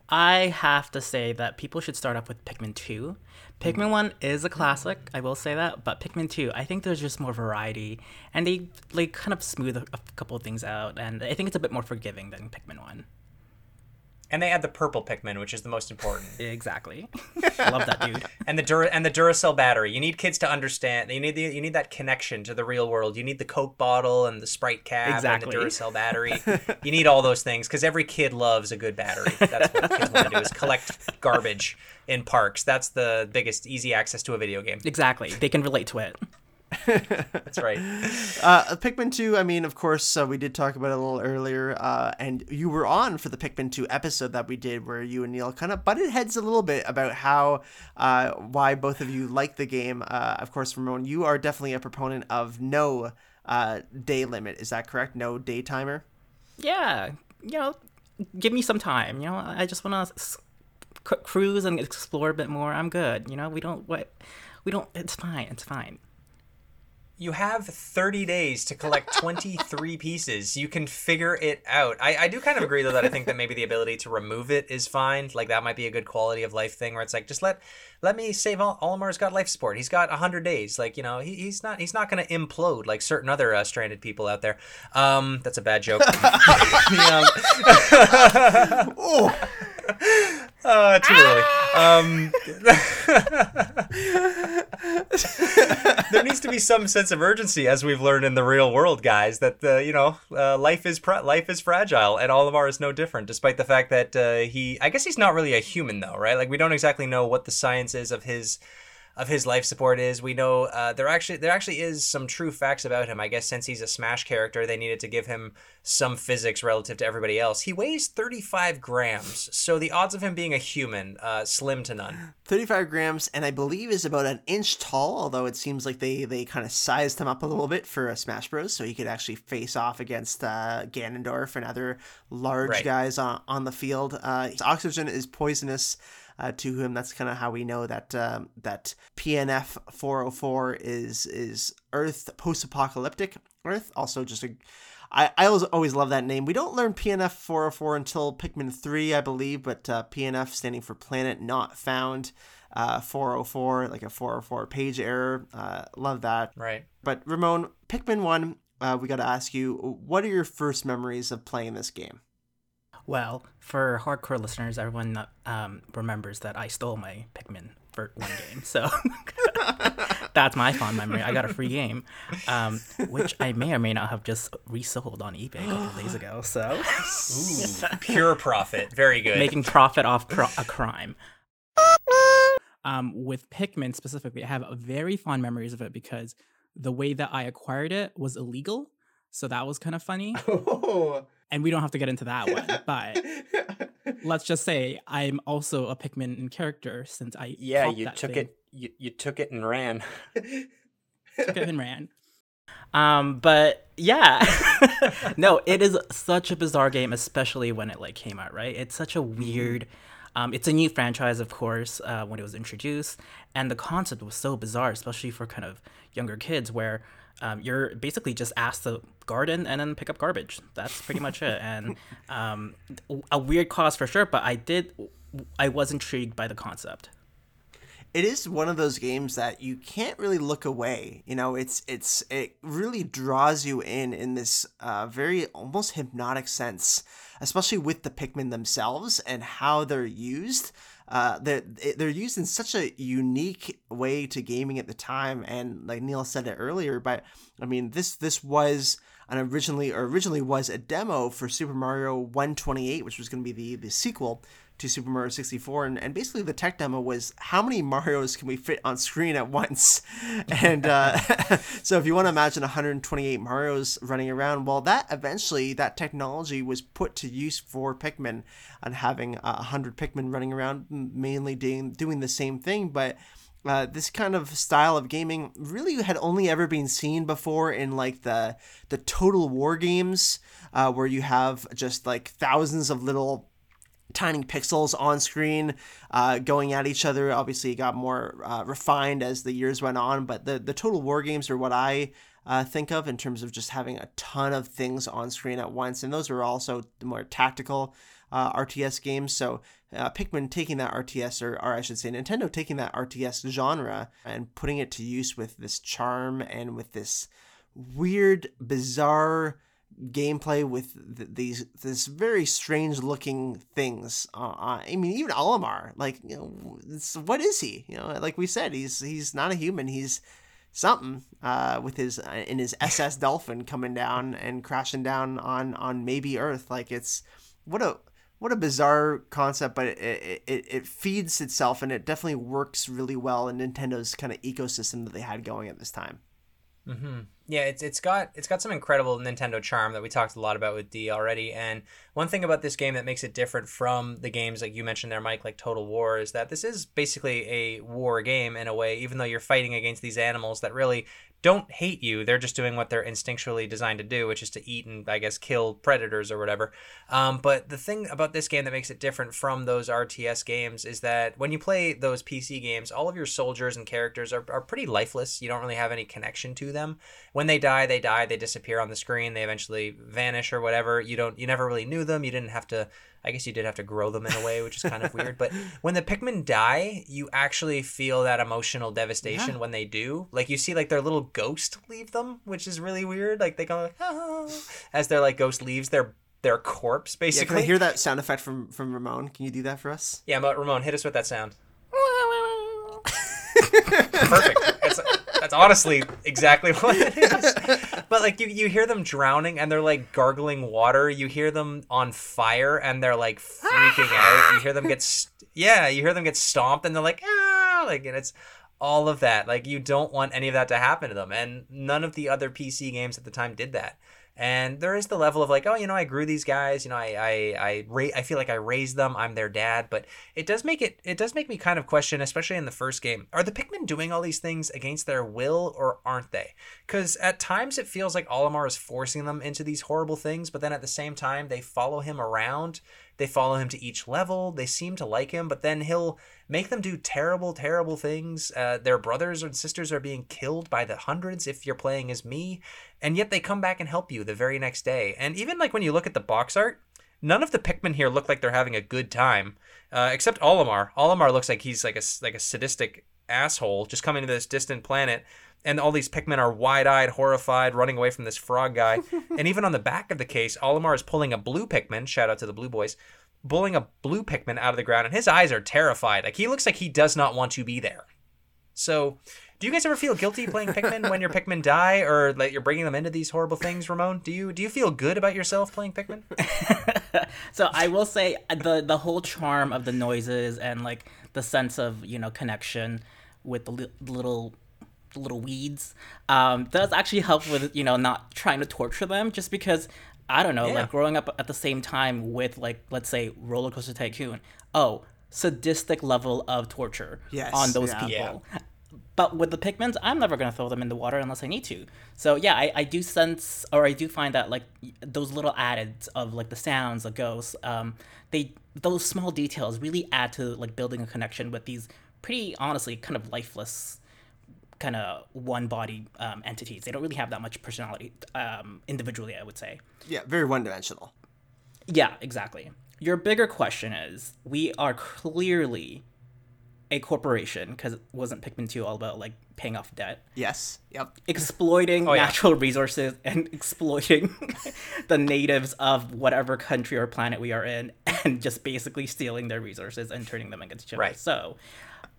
I have to say that people should start off with Pikmin 2. Pikmin 1 is a classic, I will say that, but Pikmin 2, I think there's just more variety and they like kind of smooth a, a couple of things out and I think it's a bit more forgiving than Pikmin 1. And they add the purple Pikmin, which is the most important. Exactly. I love that dude. and the Dura- and the Duracell battery. You need kids to understand. You need the, you need that connection to the real world. You need the Coke bottle and the Sprite cap Exactly. and the Duracell battery. you need all those things because every kid loves a good battery. That's what kids want to do is collect garbage in parks. That's the biggest easy access to a video game. Exactly. They can relate to it. That's right. Uh, Pikmin 2, I mean, of course, uh, we did talk about it a little earlier, uh, and you were on for the Pikmin 2 episode that we did where you and Neil kind of butted heads a little bit about how, uh, why both of you like the game. Uh, of course, Ramon, you are definitely a proponent of no uh, day limit. Is that correct? No day timer. Yeah, you know, give me some time. You know, I just want to s- c- cruise and explore a bit more. I'm good. You know, we don't what we don't. It's fine. It's fine. You have 30 days to collect 23 pieces. You can figure it out. I, I do kind of agree, though, that I think that maybe the ability to remove it is fine. Like, that might be a good quality of life thing where it's like, just let let me save Ol- Olimar's got life support. He's got 100 days. Like, you know, he, he's not he's not going to implode like certain other uh, stranded people out there. Um, That's a bad joke. Oh, uh, too early. Um, there needs to be some sense of urgency, as we've learned in the real world, guys. That uh, you know, uh, life is life is fragile, and Olimar is no different. Despite the fact that uh, he, I guess he's not really a human, though, right? Like we don't exactly know what the science of his of his life support is. We know uh, there actually there actually is some true facts about him. I guess since he's a Smash character, they needed to give him some physics relative to everybody else. He weighs 35 grams, so the odds of him being a human uh, slim to none. 35 grams, and I believe is about an inch tall. Although it seems like they they kind of sized him up a little bit for a Smash Bros, so he could actually face off against uh, Ganondorf and other large Right. guys on on the field. Uh, his oxygen is poisonous. Uh, to him, that's kind of how we know that um, that PNF 404 is is Earth post-apocalyptic Earth. Also, just a I, I always, always love that name. We don't learn PNF 404 until Pikmin 3, I believe, but uh, PNF standing for Planet Not Found. Uh, 404, like a 404 page error. Uh, love that. Right. But Ramon, Pikmin 1, uh, we got to ask you, what are your first memories of playing this game? Well, for hardcore listeners, everyone um, remembers that I stole my Pikmin for one game, so that's my fond memory. I got a free game, um, which I may or may not have just resold on eBay a couple days ago. So Pure profit. Very good. making profit off cr- a crime. Um, with Pikmin specifically, I have very fond memories of it because the way that I acquired it was illegal. So that was kind of funny. Oh. And we don't have to get into that one, but let's just say I'm also a Pikmin in character since I Yeah, you took thing, it. You, you took it and ran. took it and ran. Um, but yeah, no, it is such a bizarre game, especially when it like came out. Right, it's such a weird. Um, it's a new franchise, of course, uh, when it was introduced, and the concept was so bizarre, especially for kind of younger kids, where um, you're basically just asked to garden and then pick up garbage. That's pretty much it, and um, a weird cause for sure. But I did, I was intrigued by the concept. it is one of those games that you can't really look away. You know, it's it's it really draws you in in this uh, very almost hypnotic sense, especially with the Pikmin themselves and how they're used. Uh, they're they're used in such a unique way to gaming at the time, and like Neil said it earlier, but I mean this this was an originally or originally was a demo for Super Mario 128, which was going to be the the sequel to Super Mario 64, and, and basically the tech demo was how many Mario's can we fit on screen at once? And uh, so if you want to imagine 128 Mario's running around, well, that eventually that technology was put to use for Pikmin, and having uh, 100 Pikmin running around, mainly doing doing the same thing, but. Uh, this kind of style of gaming really had only ever been seen before in like the the total war games uh, where you have just like thousands of little tiny pixels on screen uh, going at each other. Obviously, it got more uh, refined as the years went on, but the, the total war games are what I uh, think of in terms of just having a ton of things on screen at once. And those are also the more tactical uh, RTS games. So uh, Pikmin taking that RTS, or, or I should say, Nintendo taking that RTS genre and putting it to use with this charm and with this weird, bizarre gameplay with th- these this very strange looking things. Uh, uh, I mean, even Olimar, like you know, what is he? You know, like we said, he's he's not a human. He's something uh, with his uh, in his SS Dolphin coming down and crashing down on on maybe Earth. Like it's what a what a bizarre concept, but it, it, it, feeds itself and it definitely works really well in Nintendo's kind of ecosystem that they had going at this time. Mm-hmm. Yeah, it's it's got it's got some incredible Nintendo charm that we talked a lot about with Dee already. And one thing about this game that makes it different from the games like you mentioned there, Mike, like Total War, is that this is basically a war game in a way. Even though you're fighting against these animals that really don't hate you. They're just doing what they're instinctually designed to do, which is to eat and, I guess, kill predators or whatever. Um, but the thing about this game that makes it different from those RTS games is that when you play those PC games, all of your soldiers and characters are, are pretty lifeless. You don't really have any connection to them. When they die, they die. They disappear on the screen. They eventually vanish or whatever. You don't. You never really knew them. You didn't have to I guess you did have to grow them in a way, which is kind of weird. But when the Pikmin die, you actually feel that emotional devastation yeah. when they do. Like you see like their little ghost leave them, which is really weird. Like they go like ah, as their like ghost leaves their their corpse basically. Yeah, can I hear that sound effect from from Ramon? Can you do that for us? Yeah, but Ramon, hit us with that sound. Perfect. That's honestly exactly what it is. But like you, you hear them drowning and they're like gargling water. You hear them on fire and they're like freaking out. You hear them get, st- yeah, you hear them get stomped and they're like, ah, like and it's all of that. Like you don't want any of that to happen to them. And none of the other PC games at the time did that and there is the level of like oh you know i grew these guys you know i i I, ra- I feel like i raised them i'm their dad but it does make it it does make me kind of question especially in the first game are the pikmin doing all these things against their will or aren't they because at times it feels like olimar is forcing them into these horrible things but then at the same time they follow him around they follow him to each level. They seem to like him, but then he'll make them do terrible, terrible things. Uh, their brothers and sisters are being killed by the hundreds if you're playing as me, and yet they come back and help you the very next day. And even like when you look at the box art, none of the Pikmin here look like they're having a good time, uh, except Olimar. Olimar looks like he's like a like a sadistic asshole just coming to this distant planet and all these Pikmin are wide-eyed, horrified, running away from this frog guy. and even on the back of the case, Olimar is pulling a blue Pikmin. Shout out to the Blue Boys, pulling a blue Pikmin out of the ground, and his eyes are terrified. Like he looks like he does not want to be there. So, do you guys ever feel guilty playing Pikmin when your Pikmin die, or like you're bringing them into these horrible things, Ramon? Do you do you feel good about yourself playing Pikmin? so I will say the the whole charm of the noises and like the sense of you know connection with the li- little little weeds um, does actually help with you know not trying to torture them just because i don't know yeah. like growing up at the same time with like let's say roller coaster tycoon oh sadistic level of torture yes, on those yeah. people yeah. But with the Pikmins, I'm never gonna throw them in the water unless I need to. So yeah, I, I do sense or I do find that like those little addeds of like the sounds, the ghosts, um, they those small details really add to like building a connection with these pretty honestly kind of lifeless kind of one body um, entities. They don't really have that much personality um, individually, I would say. Yeah, very one dimensional. Yeah, exactly. Your bigger question is we are clearly a corporation because it wasn't Pikmin 2 all about like paying off debt. Yes. Yep. Exploiting oh, natural yeah. resources and exploiting the natives of whatever country or planet we are in and just basically stealing their resources and turning them against each other. Right. So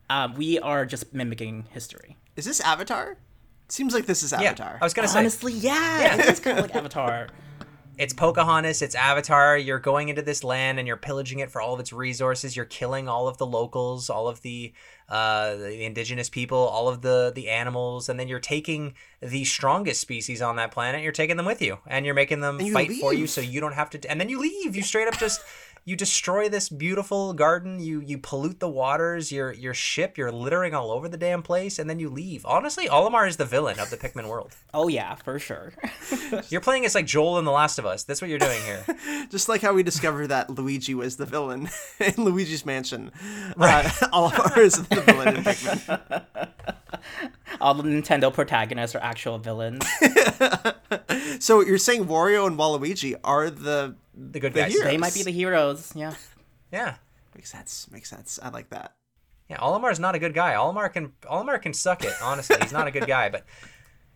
um, we are just mimicking history. Is this Avatar? Seems like this is Avatar. Yeah, I was gonna say honestly, yeah, yeah. it's kind of like Avatar. It's Pocahontas, it's Avatar. You're going into this land and you're pillaging it for all of its resources. You're killing all of the locals, all of the uh, the indigenous people, all of the the animals, and then you're taking the strongest species on that planet. You're taking them with you, and you're making them fight leave. for you, so you don't have to. And then you leave. You straight up just you destroy this beautiful garden you you pollute the waters your your ship you're littering all over the damn place and then you leave. Honestly olimar is the villain of the pikmin world. Oh yeah for sure. You're playing as like joel in the last of us. That's what you're doing here. Just like how we discovered that luigi was the villain in luigi's mansion. Right. Uh, olimar is the villain in pikmin. All the nintendo protagonists are actual villains. So you're saying wario and waluigi are the the good the guys. Heroes. They might be the heroes. Yeah. Yeah. Makes sense. Makes sense. I like that. Yeah, Olimar is not a good guy. Olimar can Olimar can suck it. Honestly, he's not a good guy, but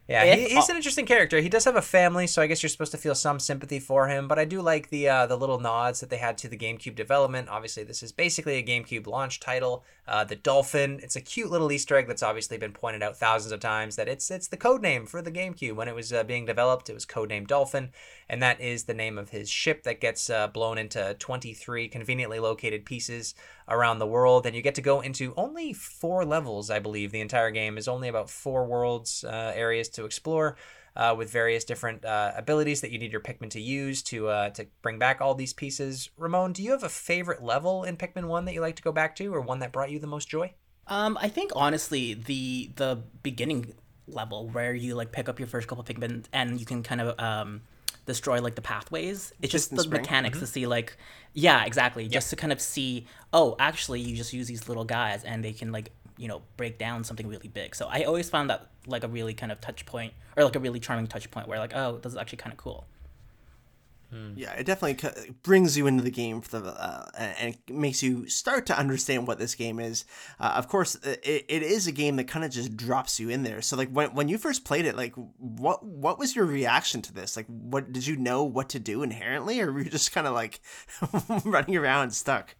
yeah, he, he's an interesting character. He does have a family, so I guess you're supposed to feel some sympathy for him. But I do like the uh, the little nods that they had to the GameCube development. Obviously, this is basically a GameCube launch title. Uh, the dolphin, it's a cute little Easter egg that's obviously been pointed out thousands of times. That it's it's the code name for the GameCube when it was uh, being developed. It was codenamed Dolphin, and that is the name of his ship that gets uh, blown into 23 conveniently located pieces around the world. And you get to go into only four levels, I believe. The entire game is only about four worlds uh, areas to explore. Uh, with various different uh, abilities that you need your Pikmin to use to uh, to bring back all these pieces. Ramon, do you have a favorite level in Pikmin One that you like to go back to, or one that brought you the most joy? Um, I think honestly the the beginning level where you like pick up your first couple Pikmin and you can kind of um destroy like the pathways. It's just Piston the spring. mechanics to see like yeah, exactly. Just to kind of see, oh, actually you just use these little guys and they can like, you know, break down something really big. So I always found that like a really kind of touch point or like a really charming touch point where like, oh, this is actually kind of cool. Yeah, it definitely c- brings you into the game for the uh, and it makes you start to understand what this game is. Uh, of course, it, it is a game that kind of just drops you in there. So, like when when you first played it, like what what was your reaction to this? Like, what did you know what to do inherently, or were you just kind of like running around stuck?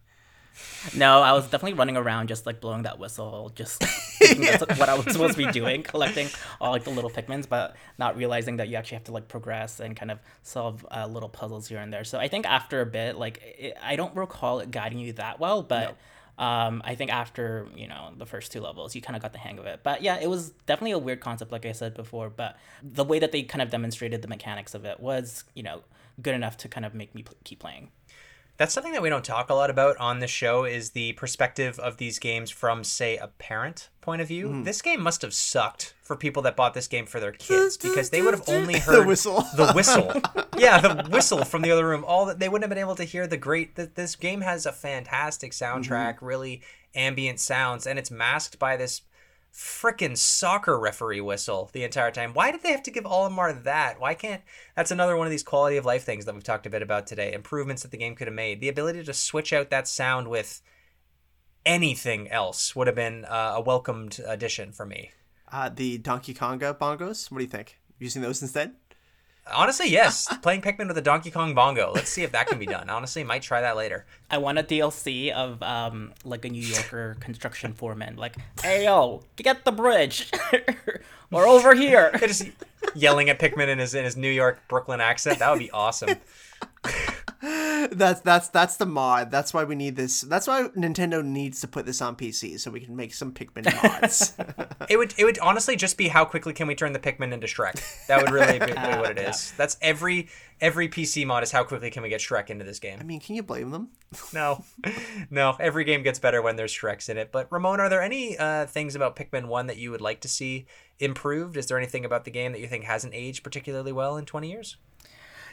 No, I was definitely running around just like blowing that whistle, just that's what I was supposed to be doing, collecting all like the little Pikmins, but not realizing that you actually have to like progress and kind of solve uh, little puzzles here and there. So I think after a bit, like it, I don't recall it guiding you that well, but um, I think after you know the first two levels, you kind of got the hang of it. But yeah, it was definitely a weird concept, like I said before. But the way that they kind of demonstrated the mechanics of it was, you know, good enough to kind of make me pl- keep playing. That's something that we don't talk a lot about on the show is the perspective of these games from, say, a parent point of view. Mm-hmm. This game must have sucked for people that bought this game for their kids because they would have only heard the whistle. the whistle. yeah, the whistle from the other room. All that they wouldn't have been able to hear the great. That this game has a fantastic soundtrack, Mm-hmm. really ambient sounds, and it's masked by this frickin' soccer referee whistle the entire time. Why did they have to give Olimar that? Why can't that's another one of these quality of life things that we've talked a bit about today. Improvements that the game could have made. The ability to switch out that sound with anything else would have been uh, a welcomed addition for me. Uh, the Donkey Konga bongos. What do you think? Using those instead? Honestly, yes. Playing Pikmin with a Donkey Kong bongo. Let's see if that can be done. Honestly, might try that later. I want a DLC of um like a New Yorker construction foreman, like, hey yo, get the bridge, or over here. Just yelling at Pikmin in his in his New York Brooklyn accent. That would be awesome. That's that's that's the mod. That's why we need this. That's why Nintendo needs to put this on PC so we can make some Pikmin mods. It would it would honestly just be how quickly can we turn the Pikmin into Shrek. That would really be what it is. That's every every PC mod is how quickly can we get Shrek into this game. I mean, can you blame them? No, no. Every game gets better when there's Shreks in it. But Ramon, are there any uh, things about Pikmin One that you would like to see improved? Is there anything about the game that you think hasn't aged particularly well in 20 years?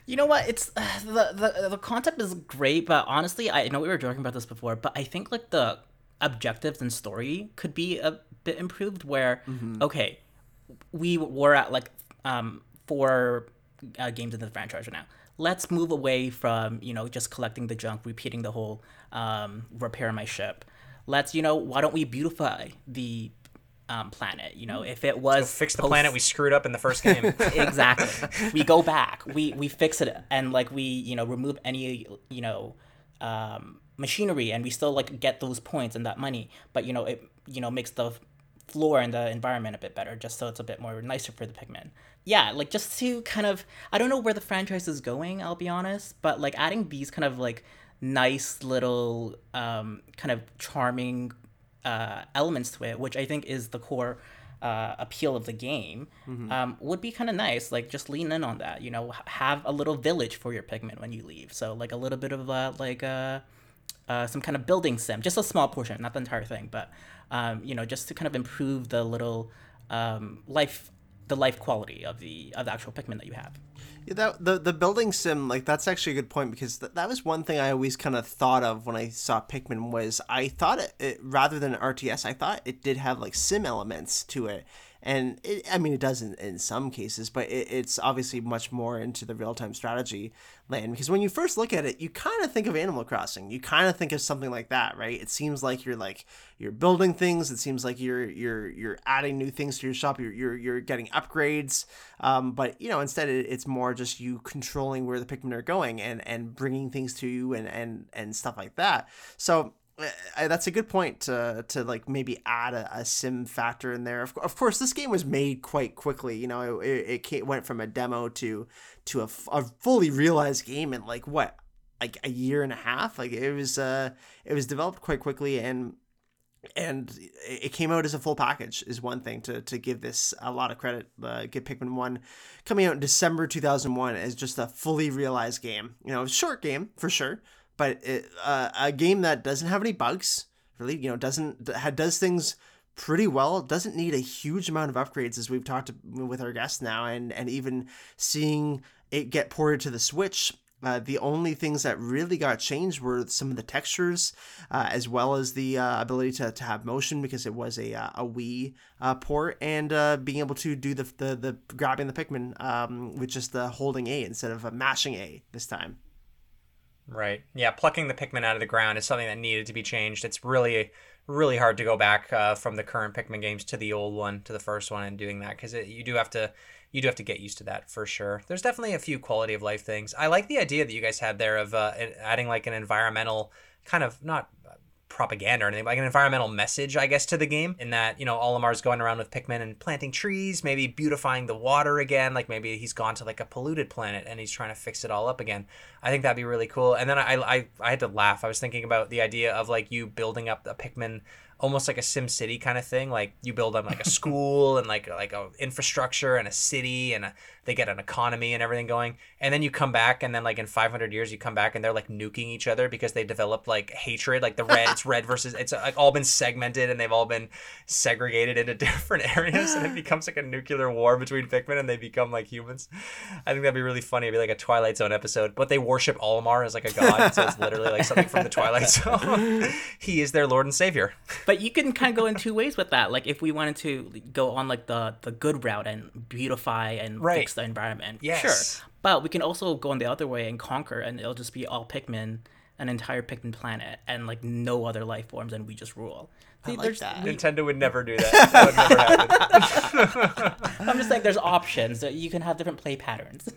You know what? It's uh, the the the concept is great, but honestly, I know we were joking about this before, but I think like the objectives and story could be a bit improved. Where okay, we were at like um four uh, games in the franchise right now. Let's move away from you know just collecting the junk, repeating the whole um, repair my ship. Let's you know why don't we beautify the um, planet? You know if it was Fix the post- planet we screwed up in the first game. exactly we go back we we fix it and like we you know remove any you know um machinery and we still like get those points and that money but you know it you know makes the floor and the environment a bit better just so it's a bit more nicer for the Pikmin yeah like just to kind of i don't know where the franchise is going i'll be honest but like adding these kind of like nice little um kind of charming uh, elements to it, which I think is the core uh, appeal of the game, um, would be kind of nice. Like just lean in on that. You know, have a little village for your Pikmin when you leave. So like a little bit of uh, like uh, uh, some kind of building sim, just a small portion, not the entire thing, but um, you know, just to kind of improve the little um, life, the life quality of the of the actual Pikmin that you have. Yeah, that the the building sim like that's actually a good point because th- that was one thing I always kind of thought of when I saw Pikmin was I thought it, it rather than RTS I thought it did have like sim elements to it and it, I mean it does in, in some cases but it, it's obviously much more into the real time strategy land. Because when you first look at it you kind of think of Animal Crossing. You kind of think of something like that right? It seems like you're like you're building things. It seems like you're you're you're adding new things to your shop. You're you're, you're getting upgrades. Um, but you know instead it, it's more just you controlling where the Pikmin are going and and bringing things to you and and and stuff like that. So uh, that's a good point to, to like maybe add a, a sim factor in there. Of, of course, this game was made quite quickly. You know, it, it came, went from a demo to to a, a fully realized game in like what, like a year and a half. Like it was uh, it was developed quite quickly, and and it came out as a full package is one thing to, to give this a lot of credit uh, give pikmin 1 coming out in december 2001 as just a fully realized game you know a short game for sure but it, uh, a game that doesn't have any bugs really you know doesn't does things pretty well doesn't need a huge amount of upgrades as we've talked with our guests now and and even seeing it get ported to the switch uh, the only things that really got changed were some of the textures, uh, as well as the uh, ability to, to have motion because it was a uh, a Wii uh, port, and uh, being able to do the the, the grabbing the Pikmin um, with just the holding A instead of mashing A this time. Right. Yeah, plucking the Pikmin out of the ground is something that needed to be changed. It's really really hard to go back from the current Pikmin games to the old one, to the first one, and doing that because you do have to you do have to get used to that for sure. There's definitely a few quality of life things. I like the idea that you guys had there of uh, adding like an environmental kind of not propaganda or anything, like an environmental message, I guess, to the game. In that, you know, Olimar's going around with Pikmin and planting trees, maybe beautifying the water again. Like maybe he's gone to like a polluted planet and he's trying to fix it all up again. I think that'd be really cool. And then I, I, I had to laugh. I was thinking about the idea of like you building up a Pikmin almost like a sim city kind of thing like you build them like a school and like like a infrastructure and a city and a, they get an economy and everything going. And then you come back and then like in 500 years you come back and they're like nuking each other because they developed like hatred like the red it's red versus it's like all been segmented and they've all been segregated into different areas and it becomes like a nuclear war between Pikmin and they become like humans. I think that'd be really funny. It'd be like a Twilight Zone episode. But they worship Olimar as like a god so it's literally like something from the Twilight Zone. He is their lord and savior. But you can kind of go in two ways with that. Like if we wanted to go on like the the good route and beautify and right. fix the environment, yes. sure. But we can also go in the other way and conquer, and it'll just be all Pikmin, an entire Pikmin planet, and like no other life forms, and we just rule. See, I like that. We... Nintendo would never do that. that would never happen. I'm just saying, there's options. You can have different play patterns.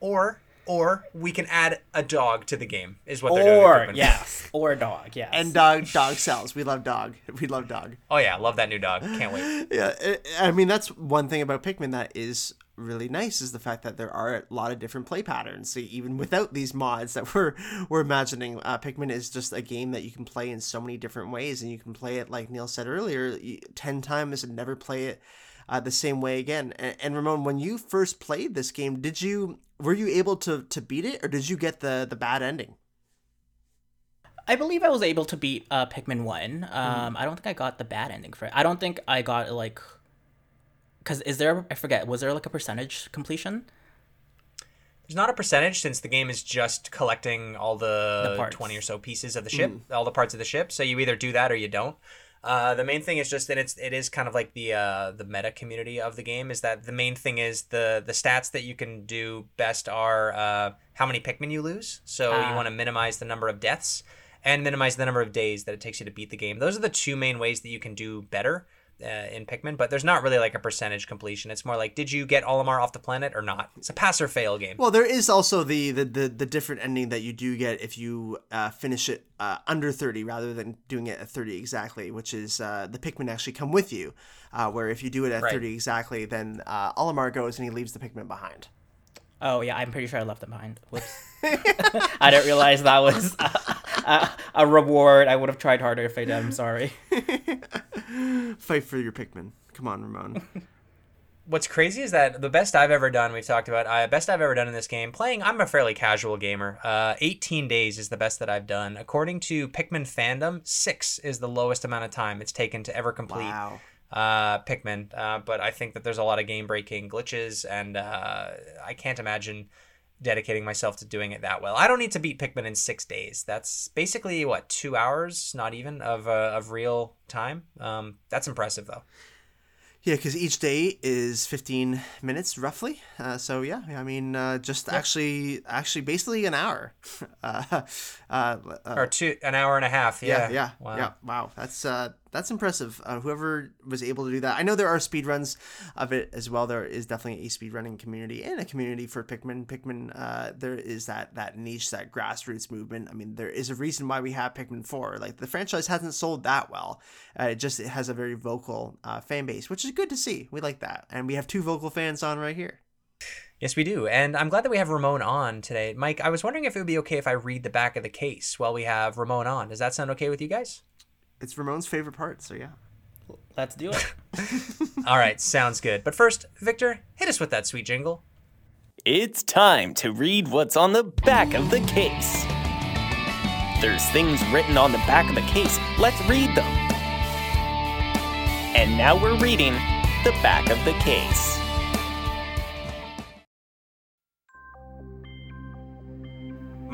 Or or we can add a dog to the game. Is what they're or, doing. Or yes, or a dog. Yes. And dog dog sells. We love dog. We love dog. Oh yeah, love that new dog. Can't wait. yeah, I mean that's one thing about Pikmin that is really nice is the fact that there are a lot of different play patterns. So even without these mods that we're we're imagining, uh, Pikmin is just a game that you can play in so many different ways, and you can play it like Neil said earlier, ten times and never play it uh, the same way again. And, and, Ramon, when you first played this game, did you were you able to to beat it, or did you get the the bad ending? I believe I was able to beat uh, Pikmin One. Um, mm. I don't think I got the bad ending for it. I don't think I got like, because is there? I forget. Was there like a percentage completion? There's not a percentage since the game is just collecting all the, the 20 or so pieces of the ship, mm. all the parts of the ship. So you either do that or you don't. Uh, the main thing is just that it's it is kind of like the uh, the meta community of the game is that the main thing is the the stats that you can do best are uh, how many Pikmin you lose. So you ah. want to minimize the number of deaths and minimize the number of days that it takes you to beat the game. Those are the two main ways that you can do better uh, in Pikmin, but there's not really like a percentage completion. It's more like, did you get Olimar off the planet or not? It's a pass or fail game. Well, there is also the the the, the different ending that you do get if you uh, finish it uh, under 30 rather than doing it at 30 exactly, which is uh, the Pikmin actually come with you. Uh, where if you do it at right. 30 exactly, then uh, Olimar goes and he leaves the Pikmin behind. Oh yeah, I'm pretty sure I left them behind. Whoops. I didn't realize that was a, a, a, reward. I would have tried harder if I did. I'm sorry. Fight for your Pikmin. Come on, Ramon. What's crazy is that the best I've ever done, we've talked about, uh, best I've ever done in this game, playing, I'm a fairly casual gamer. Uh, 18 days is the best that I've done. According to Pikmin fandom, six is the lowest amount of time it's taken to ever complete. Wow uh, Pikmin, uh, but I think that there's a lot of game breaking glitches, and uh, I can't imagine dedicating myself to doing it that well. I don't need to beat Pikmin in six days. That's basically what two hours, not even of uh, of real time. Um, that's impressive though. Yeah, because each day is 15 minutes roughly. Uh, so yeah, I mean, uh, just yep. actually, actually, basically an hour. uh, uh, or two, an hour and a half. Yeah, yeah, yeah. Wow, yeah, wow. That's uh, that's impressive. Uh, whoever was able to do that. I know there are speed runs of it as well. There is definitely a speed running community and a community for Pikmin. Pikmin, uh, there is that that niche, that grassroots movement. I mean, there is a reason why we have Pikmin Four. Like the franchise hasn't sold that well. Uh, it just it has a very vocal uh, fan base, which is good to see. We like that, and we have two vocal fans on right here. Yes, we do. And I'm glad that we have Ramon on today. Mike, I was wondering if it would be okay if I read the back of the case while we have Ramon on. Does that sound okay with you guys? It's Ramon's favorite part, so yeah. Let's do it. All right, sounds good. But first, Victor, hit us with that sweet jingle. It's time to read what's on the back of the case. There's things written on the back of the case. Let's read them. And now we're reading the back of the case.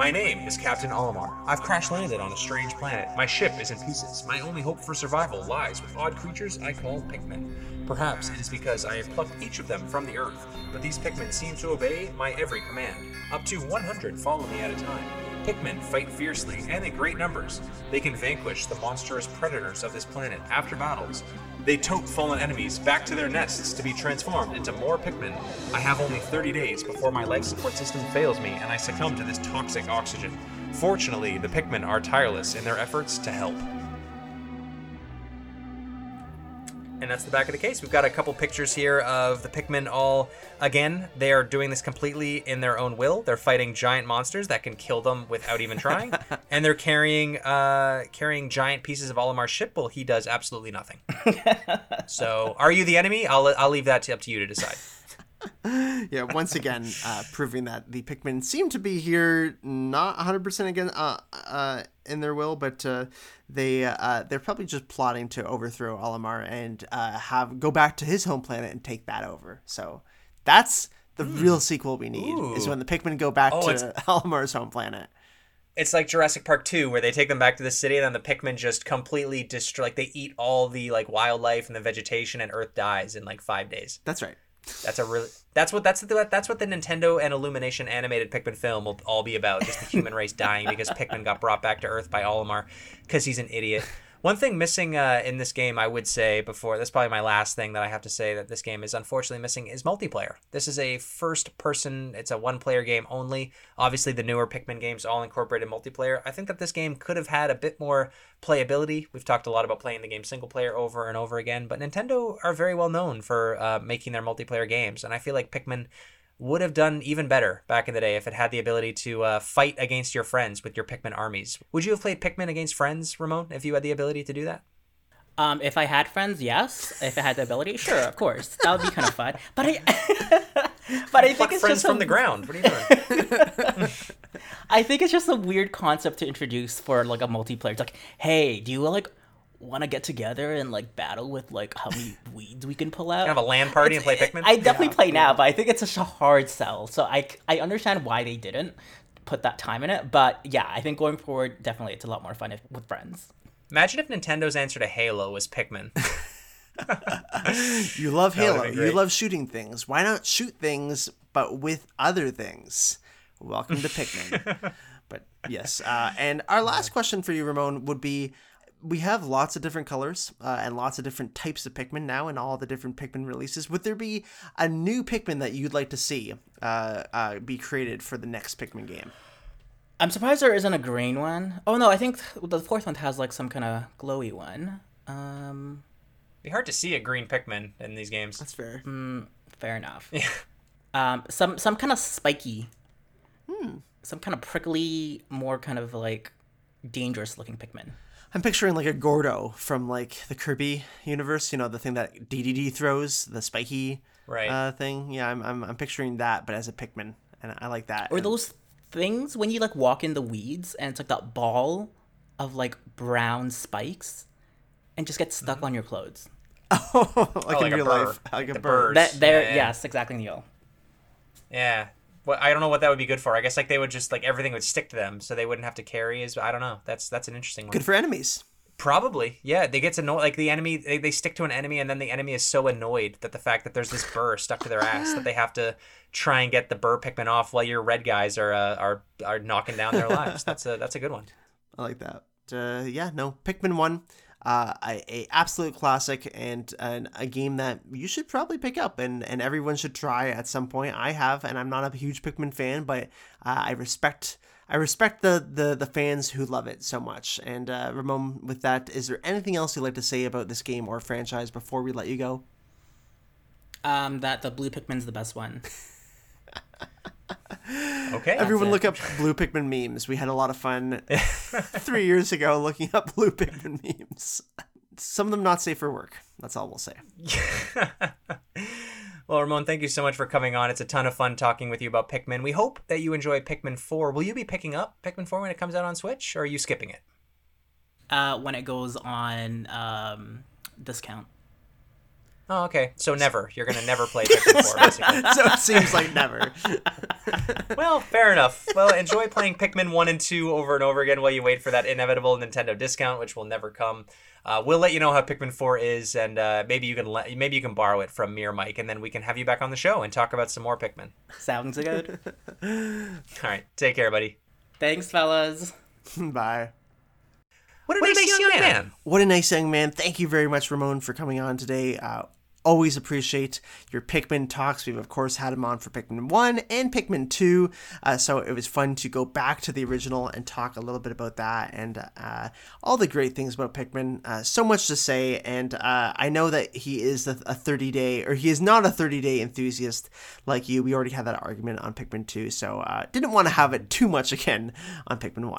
My name is Captain Olimar. I've crash landed on a strange planet. My ship is in pieces. My only hope for survival lies with odd creatures I call Pikmin. Perhaps it is because I have plucked each of them from the earth, but these Pikmin seem to obey my every command. Up to 100 follow me at a time. Pikmin fight fiercely and in great numbers. They can vanquish the monstrous predators of this planet after battles. They tote fallen enemies back to their nests to be transformed into more Pikmin. I have only 30 days before my life support system fails me and I succumb to this toxic oxygen. Fortunately, the Pikmin are tireless in their efforts to help. And that's the back of the case. We've got a couple pictures here of the Pikmin all again. They are doing this completely in their own will. They're fighting giant monsters that can kill them without even trying, and they're carrying uh, carrying giant pieces of Olimar's ship. Well, he does absolutely nothing. so, are you the enemy? I'll I'll leave that to, up to you to decide. yeah, once again, uh, proving that the Pikmin seem to be here not 100% again uh, uh, in their will, but uh, they uh, they're probably just plotting to overthrow Olimar and uh, have go back to his home planet and take that over. So that's the real sequel we need is when the Pikmin go back Oh, to Olimar's home planet. It's like Jurassic Park 2 where they take them back to the city and then the Pikmin just completely destroy like they eat all the like wildlife and the vegetation and Earth dies in like 5 days. That's right. That's a really that's what that's the that's what the Nintendo and Illumination animated Pikmin film will all be about. Just the human race dying because Pikmin got brought back to Earth by Olimar because he's an idiot. One thing missing uh, in this game, I would say before that's probably my last thing that I have to say that this game is unfortunately missing is multiplayer. This is a first person, it's a one player game only. Obviously, the newer Pikmin games all incorporated multiplayer. I think that this game could have had a bit more playability. We've talked a lot about playing the game single player over and over again, but Nintendo are very well known for uh, making their multiplayer games, and I feel like Pikmin would have done even better back in the day if it had the ability to uh, fight against your friends with your Pikmin armies. Would you have played Pikmin against friends, Ramon, if you had the ability to do that? Um, if I had friends, yes. If I had the ability, sure, of course, that would be kind of fun. But I, but I think it's friends just from a- the ground. What are you doing? I think it's just a weird concept to introduce for like a multiplayer. It's like, hey, do you like want to get together and like battle with like how many weeds we can pull out? have a LAN party and play Pikmin? I definitely play now, but I think it's such a hard sell. So I I understand why they didn't put that time in it, but yeah, I think going forward, definitely it's a lot more fun if, with friends. Imagine if Nintendo's answer to Halo was Pikmin. You love Halo. You love shooting things. Why not shoot things, but with other things? Welcome to Pikmin. but yes, uh, and our last question for you, Ramon, would be: We have lots of different colors uh, and lots of different types of Pikmin now, in all the different Pikmin releases. Would there be a new Pikmin that you'd like to see uh, uh, be created for the next Pikmin game? I'm surprised there isn't a green one. Oh no, I think the fourth one has like some kind of glowy one. Um, Be hard to see a green Pikmin in these games. That's fair. fair enough. Um, some some kind of spiky, hmm. some kind of prickly, more kind of like dangerous looking Pikmin. I'm picturing like a Gordo from like the Kirby universe. You know, the thing that Dedede throws, the spiky Right. uh, thing. Yeah, I'm, I'm I'm picturing that, but as a Pikmin, and I like that. Or And- those things when you like walk in the weeds and it's like that ball of like brown spikes and just gets stuck on your clothes. like, Oh, like in a real bird. life, like Like a the bird. bird. That there, Yeah. yes, exactly, Neil. Yeah. Well, I don't know what that would be good for. I guess like they would just like everything would stick to them, so they wouldn't have to carry. Is I don't know. That's that's an interesting one. Good for enemies. Probably, yeah. They get to know like the enemy. They, they stick to an enemy, and then the enemy is so annoyed that the fact that there's this burr stuck to their ass that they have to try and get the burr Pikmin off while your red guys are uh, are are knocking down their lives. That's a that's a good one. I like that. Uh, yeah, no, Pikmin one, uh, a, a absolute classic and, and a game that you should probably pick up and, and everyone should try at some point. I have, and I'm not a huge Pikmin fan, but uh, I respect I respect the, the the fans who love it so much. And uh, Ramon, with that, is there anything else you'd like to say about this game or franchise before we let you go? Um, that the blue Pikmin's the best one. Okay. Everyone look up blue Pikmin memes. We had a lot of fun three years ago looking up blue Pikmin memes. Some of them not safe for work. That's all we'll say. Well, Ramon, thank you so much for coming on. It's a ton of fun talking with you about Pikmin. We hope that you enjoy Pikmin 4. Will you be picking up Pikmin 4 when it comes out on Switch, or are you skipping it? Uh, when it goes on um, discount. Oh, okay. So never. You're going to never play Pikmin 4, basically. So it seems like never. Well, fair enough. Well, enjoy playing Pikmin 1 and 2 over and over again while you wait for that inevitable Nintendo discount, which will never come. Uh, we'll let you know how Pikmin 4 is, and uh, maybe you can let, maybe you can borrow it from me or Mike, and then we can have you back on the show and talk about some more Pikmin. Sounds good. All right. Take care, buddy. Thanks, fellas. Bye. What a nice young man. What a nice young man. Thank you very much, Ramon, for coming on today. Uh, always appreciate your Pikmin talks. We've, of course, had him on for Pikmin 1 and Pikmin 2. Uh, so it was fun to go back to the original and talk a little bit about that and uh, all the great things about Pikmin. Uh, so much to say. And uh, I know that he is a 30 day, or he is not a 30 day enthusiast like you. We already had that argument on Pikmin 2. So uh, didn't want to have it too much again on Pikmin 1.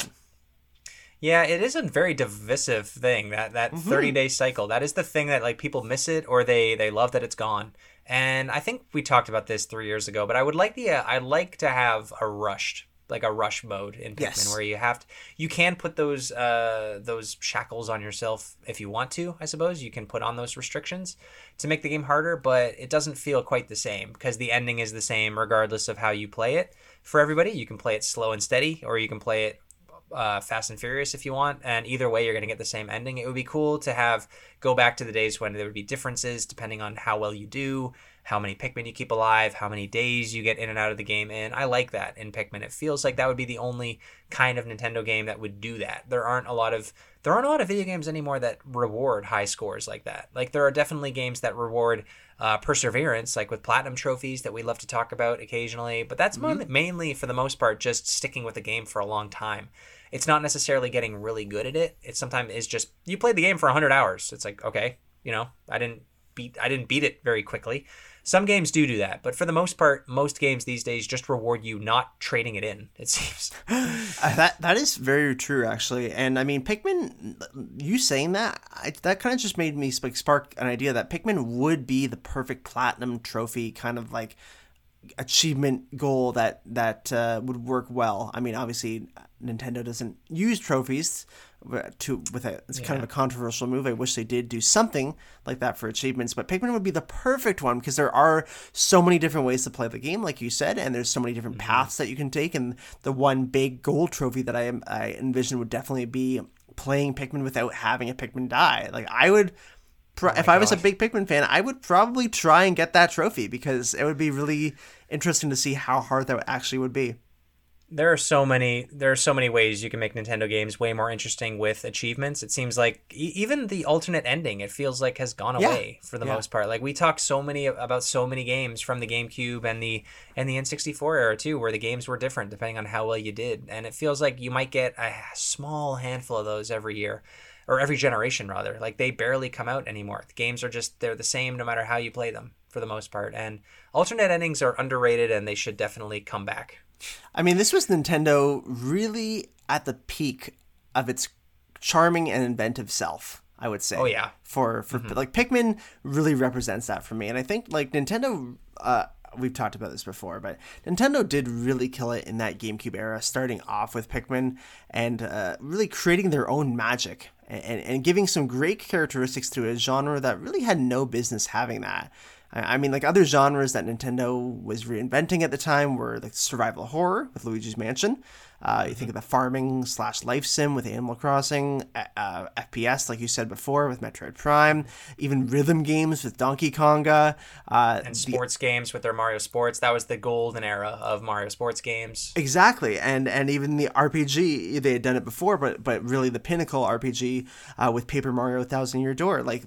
Yeah, it is a very divisive thing that that Mm-hmm. 30 day cycle. That is the thing that like people miss it or they they love that it's gone. And I think we talked about this 3 years ago, but I would like the uh, I'd like to have a rushed like a rush mode in Pikmin Yes. where you have to you can put those uh those shackles on yourself if you want to, I suppose. You can put on those restrictions to make the game harder, but it doesn't feel quite the same because the ending is the same regardless of how you play it. For everybody, you can play it slow and steady or you can play it uh, Fast and Furious if you want, and either way, you're going to get the same ending. It would be cool to have go back to the days when there would be differences depending on how well you do, how many Pikmin you keep alive, how many days you get in and out of the game. And I like that in Pikmin. It feels like that would be the only kind of Nintendo game that would do that. There aren't a lot of there aren't a lot of video games anymore that reward high scores like that. Like there are definitely games that reward uh, perseverance, like with platinum trophies that we love to talk about occasionally. But that's mon- mainly for the most part just sticking with the game for a long time it's not necessarily getting really good at it. It sometimes is just you played the game for 100 hours. It's like, okay, you know, I didn't beat I didn't beat it very quickly. Some games do do that, but for the most part, most games these days just reward you not trading it in. It seems. Uh, that that is very true, actually. And I mean, Pikmin. You saying that I, that kind of just made me spark an idea that Pikmin would be the perfect platinum trophy kind of like achievement goal that that uh, would work well. I mean, obviously, Nintendo doesn't use trophies to with a it's kind of a controversial move. I wish they did do something like that for achievements, but Pikmin would be the perfect one because there are so many different ways to play the game, like you said, and there's so many different mm-hmm. paths that you can take. And the one big gold trophy that I I envision would definitely be playing Pikmin without having a Pikmin die. Like I would. Pro- oh if I was a big Pikmin fan, I would probably try and get that trophy because it would be really interesting to see how hard that actually would be. There are so many there are so many ways you can make Nintendo games way more interesting with achievements. It seems like e- even the alternate ending it feels like has gone Yeah. away for the Yeah. most part. Like we talk so many about so many games from the GameCube and the and the N64 era too where the games were different depending on how well you did. And it feels like you might get a small handful of those every year or every generation rather. Like they barely come out anymore. The games are just they're the same no matter how you play them for the most part. And alternate endings are underrated and they should definitely come back. I mean, this was Nintendo really at the peak of its charming and inventive self. I would say. Oh, yeah. For for like Pikmin really represents that for me, and I think like Nintendo. Uh, we've talked about this before, but Nintendo did really kill it in that GameCube era, starting off with Pikmin and uh, really creating their own magic and, and, and giving some great characteristics to a genre that really had no business having that. I mean, like other genres that Nintendo was reinventing at the time were like survival horror with Luigi's Mansion. Uh, you think of the farming slash life sim with Animal Crossing, uh, uh, FPS, like you said before, with Metroid Prime, even rhythm games with Donkey Konga. Uh, and sports games with their Mario Sports. That was the golden era of Mario Sports games. Exactly, and and even the RPG they had done it before, but but really the pinnacle RPG uh, with Paper Mario Thousand Year Door, like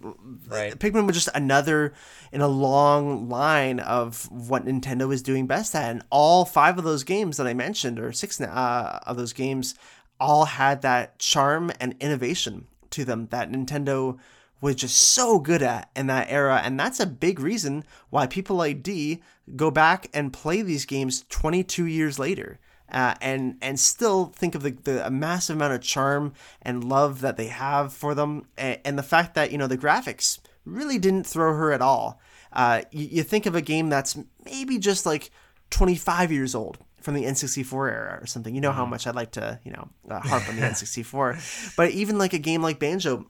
Right. Pikmin was just another in a long line of what Nintendo was doing best at, and all five of those games that I mentioned, or six uh, of those games, all had that charm and innovation to them that Nintendo was just so good at in that era, and that's a big reason why people like Dee go back and play these games 22 years later. uh, and and still think of the, the massive amount of charm and love that they have for them, and, and the fact that you know the graphics really didn't throw her at all. Uh, you, you think of a game that's maybe just like 25 years old from the N64 era or something. You know how much I'd like to, you know, uh, harp on the N64. But even like a game like Banjo,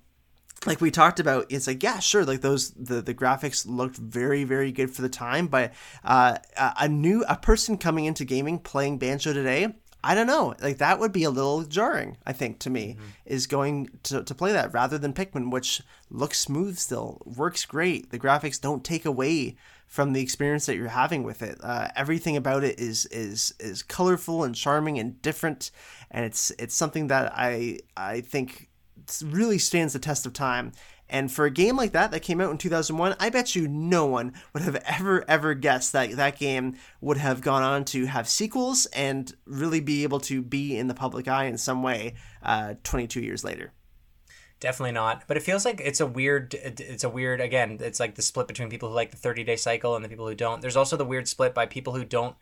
like we talked about, it's like yeah, sure, like those the the graphics looked very very good for the time, but uh, a a new a person coming into gaming playing Banjo today. I don't know. Like that would be a little jarring, I think, to me, is going to, to play that rather than Pikmin, which looks smooth still, works great. The graphics don't take away from the experience that you're having with it. Uh, everything about it is is is colorful and charming and different, and it's it's something that I I think really stands the test of time. And for a game like that that came out in 2001, I bet you no one would have ever ever guessed that that game would have gone on to have sequels and really be able to be in the public eye in some way uh, 22 years later. Definitely not. But it feels like it's a weird. It's a weird. Again, it's like the split between people who like the thirty day cycle and the people who don't. There's also the weird split by people who don't.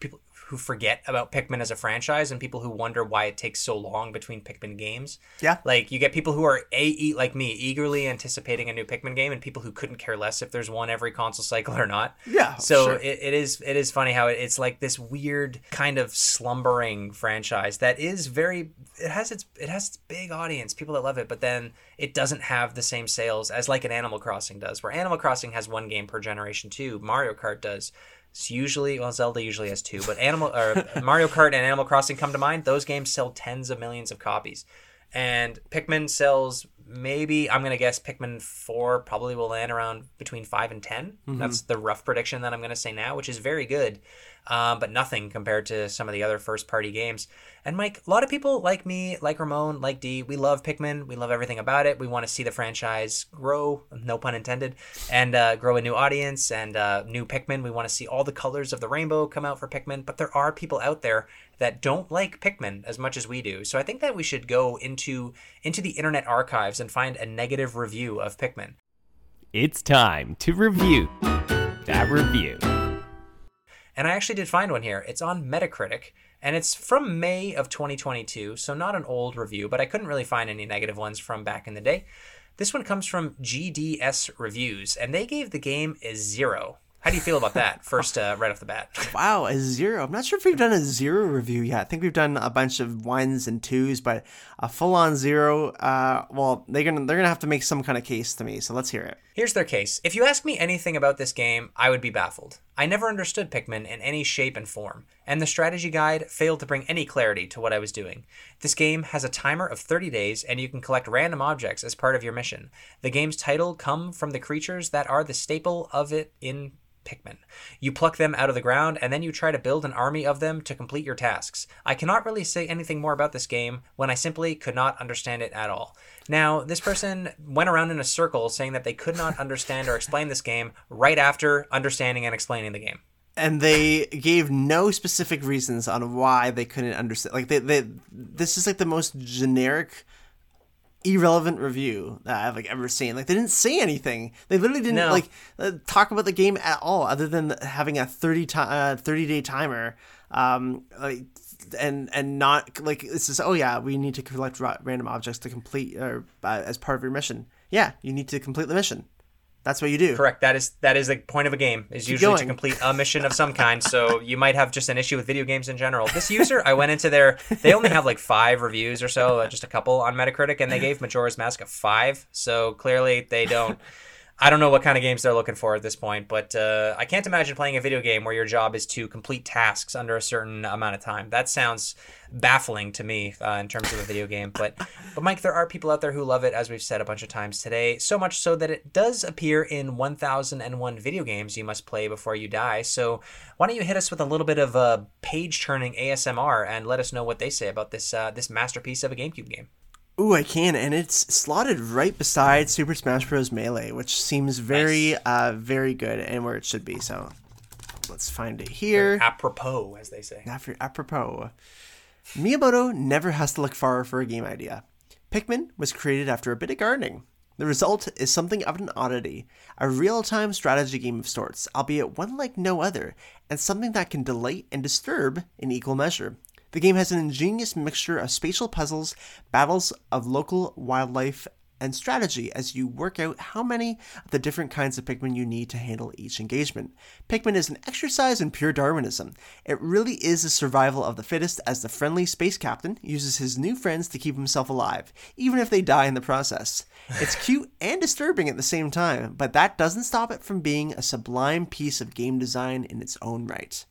People who forget about Pikmin as a franchise and people who wonder why it takes so long between Pikmin games. Yeah. Like you get people who are a e- like me eagerly anticipating a new Pikmin game and people who couldn't care less if there's one every console cycle or not. Yeah, So sure. it, it is it is funny how it, it's like this weird kind of slumbering franchise that is very it has its it has its big audience, people that love it, but then it doesn't have the same sales as like an Animal Crossing does, where Animal Crossing has one game per generation too. Mario Kart does. It's usually well Zelda usually has two, but Animal or Mario Kart and Animal Crossing come to mind. Those games sell tens of millions of copies. And Pikmin sells maybe I'm gonna guess Pikmin four probably will land around between five and 10 mm-hmm. That's the rough prediction that I'm gonna say now, which is very good, um, but nothing compared to some of the other first party games. And Mike, a lot of people like me, like Ramon, like Dee, we love Pikmin. We love everything about it. We want to see the franchise grow, no pun intended, and uh, grow a new audience and uh, new Pikmin. We want to see all the colors of the rainbow come out for Pikmin. But there are people out there that don't like Pikmin as much as we do. So I think that we should go into into the internet archives and find a negative review of Pikmin. It's time to review that review. And I actually did find one here. It's on Metacritic, and it's from May of 2022, so not an old review, but I couldn't really find any negative ones from back in the day. This one comes from GDS Reviews, and they gave the game a zero. How do you feel about that? First, uh, right off the bat. Wow, a zero. I'm not sure if we've done a zero review yet. I think we've done a bunch of ones and twos, but a full on zero. Uh, well, they're gonna they're gonna have to make some kind of case to me. So let's hear it. Here's their case. If you ask me anything about this game, I would be baffled. I never understood Pikmin in any shape and form, and the strategy guide failed to bring any clarity to what I was doing. This game has a timer of 30 days, and you can collect random objects as part of your mission. The game's title come from the creatures that are the staple of it in Pikmin. You pluck them out of the ground and then you try to build an army of them to complete your tasks. I cannot really say anything more about this game when I simply could not understand it at all. Now, this person went around in a circle saying that they could not understand or explain this game right after understanding and explaining the game. And they gave no specific reasons on why they couldn't understand. Like they, they this is like the most generic irrelevant review that I've like ever seen. Like they didn't say anything. They literally didn't No. like uh, talk about the game at all, other than having a 30 ti- uh, 30 day timer. Um, like and and not like it's just oh yeah we need to collect ra- random objects to complete or uh, as part of your mission. Yeah, you need to complete the mission. That's what you do. Correct. That is that is the point of a game is usually to complete a mission of some kind. So you might have just an issue with video games in general. This user, I went into their they only have like five reviews or so, uh, just a couple on Metacritic, and they gave Majora's Mask a five. So clearly they don't. I don't know what kind of games they're looking for at this point, but uh, I can't imagine playing a video game where your job is to complete tasks under a certain amount of time. That sounds baffling to me uh, in terms of a video game. But, but Mike, there are people out there who love it, as we've said a bunch of times today. So much so that it does appear in 1001 video games you must play before you die. So why don't you hit us with a little bit of uh, page-turning ASMR and let us know what they say about this uh, this masterpiece of a GameCube game. Ooh, I can, and it's slotted right beside Super Smash Bros. Melee, which seems very, uh, very good and where it should be. So let's find it here. Apropos, as they say. After, apropos, Miyamoto never has to look far for a game idea. Pikmin was created after a bit of gardening. The result is something of an oddity, a real-time strategy game of sorts, albeit one like no other, and something that can delight and disturb in equal measure. The game has an ingenious mixture of spatial puzzles, battles of local wildlife, and strategy as you work out how many of the different kinds of Pikmin you need to handle each engagement. Pikmin is an exercise in pure Darwinism. It really is the survival of the fittest as the friendly space captain uses his new friends to keep himself alive, even if they die in the process. It's cute and disturbing at the same time, but that doesn't stop it from being a sublime piece of game design in its own right.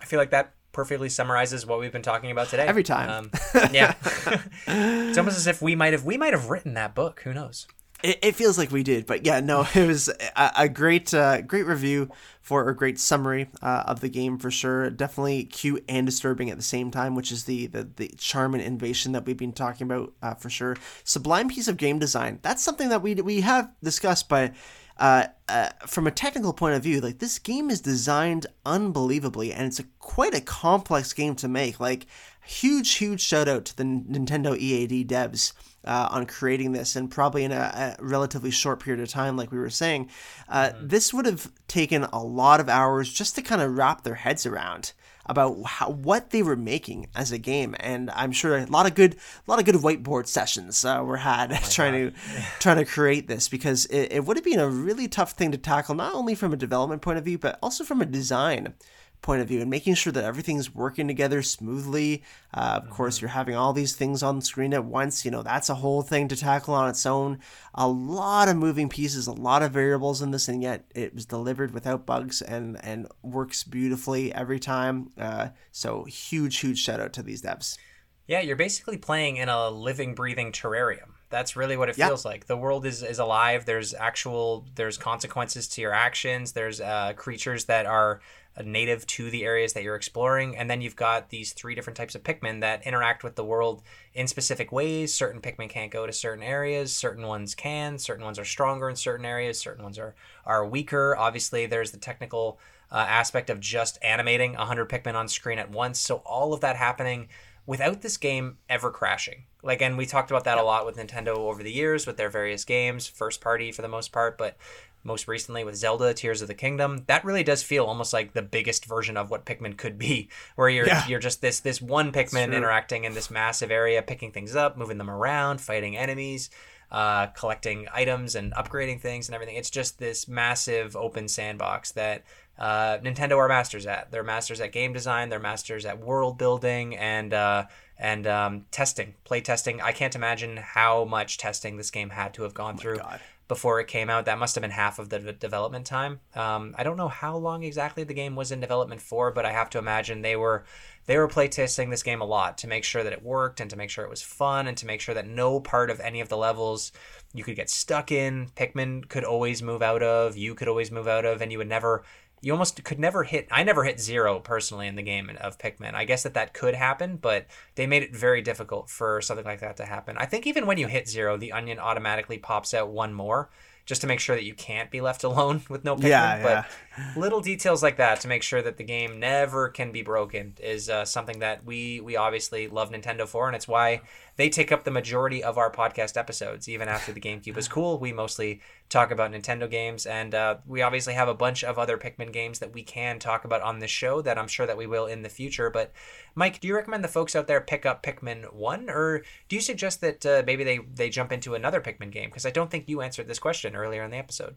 I feel like that perfectly summarizes what we've been talking about today. Every time. Um, yeah. it's almost as if we might have we might have written that book. Who knows? It, it feels like we did, but yeah, no, it was a, a great, uh, great review for a great summary uh, of the game for sure. Definitely cute and disturbing at the same time, which is the the, the charm and innovation that we've been talking about uh, for sure. Sublime piece of game design. That's something that we we have discussed, but. Uh, uh, from a technical point of view, like this game is designed unbelievably, and it's a quite a complex game to make. Like, huge, huge shout out to the Nintendo EAD devs uh, on creating this, and probably in a, a, relatively short period of time, like we were saying. Uh, mm-hmm. This would have taken a lot of hours just to kind of wrap their heads around about how, what they were making as a game, and I'm sure a lot of good, a lot of good whiteboard sessions uh, were had oh trying God. to trying to create this because it, it would have been a really tough thing to tackle, not only from a development point of view, but also from a design point of view and making sure that everything's working together smoothly. Uh, of mm-hmm. course, you're having all these things on the screen at once. You know, that's a whole thing to tackle on its own. A lot of moving pieces, a lot of variables in this, and yet it was delivered without bugs and, and works beautifully every time. Uh, so, huge, huge shout out to these devs. Yeah, you're basically playing in a living, breathing terrarium. That's really what it feels like. The world is, is alive. There's actual there's consequences to your actions. There's uh, creatures that are native to the areas that you're exploring. And then you've got these three different types of Pikmin that interact with the world in specific ways. Certain Pikmin can't go to certain areas, certain ones can, certain ones are stronger in certain areas, certain ones are, are weaker. Obviously, there's the technical uh, aspect of just animating 100 Pikmin on screen at once. So, all of that happening without this game ever crashing. Like, and we talked about that a lot with Nintendo over the years with their various games, first party for the most part, but most recently with Zelda Tears of the Kingdom. That really does feel almost like the biggest version of what Pikmin could be, where you're yeah. you're just this this one Pikmin interacting in this massive area, picking things up, moving them around, fighting enemies, uh, collecting items and upgrading things and everything. It's just this massive open sandbox that uh, Nintendo are masters at. They're masters at game design. They're masters at world building and uh, and um, testing, play testing. I can't imagine how much testing this game had to have gone oh through. God before it came out. That must have been half of the development time. Um, I don't know how long exactly the game was in development for, but I have to imagine they were they were play testing this game a lot to make sure that it worked and to make sure it was fun and to make sure that no part of any of the levels you could get stuck in. Pikmin could always move out of, you could always move out of, and you would never you almost could never hit i never hit zero personally in the game of pikmin i guess that that could happen but they made it very difficult for something like that to happen i think even when you hit zero the onion automatically pops out one more just to make sure that you can't be left alone with no Pikmin. Yeah, but yeah. little details like that to make sure that the game never can be broken is uh, something that we we obviously love Nintendo for, and it's why they take up the majority of our podcast episodes. Even after the GameCube is cool, we mostly talk about Nintendo games, and uh, we obviously have a bunch of other Pikmin games that we can talk about on this show that I'm sure that we will in the future. But Mike, do you recommend the folks out there pick up Pikmin One, or do you suggest that uh, maybe they they jump into another Pikmin game? Because I don't think you answered this question earlier in the episode.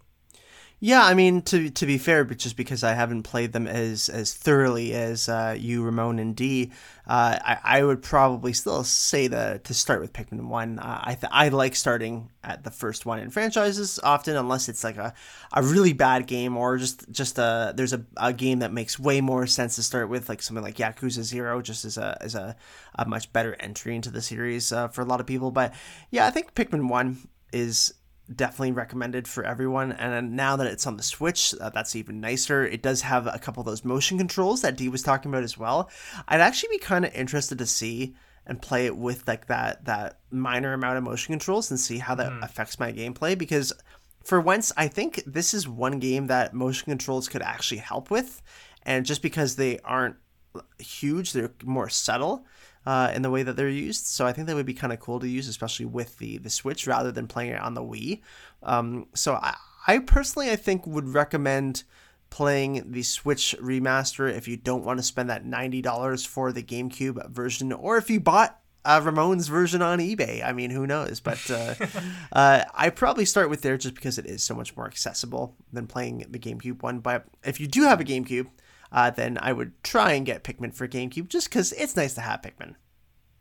Yeah, I mean to to be fair, but just because I haven't played them as as thoroughly as uh, you, Ramon, and Dee, uh, I, I would probably still say to to start with Pikmin One. Uh, I th- I like starting at the first one in franchises often, unless it's like a, a really bad game or just just a there's a, a game that makes way more sense to start with, like something like Yakuza Zero, just as a as a, a much better entry into the series uh, for a lot of people. But yeah, I think Pikmin One is definitely recommended for everyone. And now that it's on the Switch, uh, that's even nicer. It does have a couple of those motion controls that Dee was talking about as well. I'd actually be kind of interested to see and play it with like that that minor amount of motion controls and see how that mm. affects my gameplay because for once I think this is one game that motion controls could actually help with and just because they aren't huge they're more subtle uh, in the way that they're used. So I think that would be kind of cool to use, especially with the the Switch rather than playing it on the Wii. Um, so I, I personally, I think would recommend playing the Switch remaster if you don't want to spend that $90 for the GameCube version, or if you bought uh, Ramon's version on eBay. I mean, who knows? But uh, uh, I probably start with there just because it is so much more accessible than playing the GameCube one. But if you do have a GameCube, uh, then I would try and get Pikmin for GameCube just because it's nice to have Pikmin.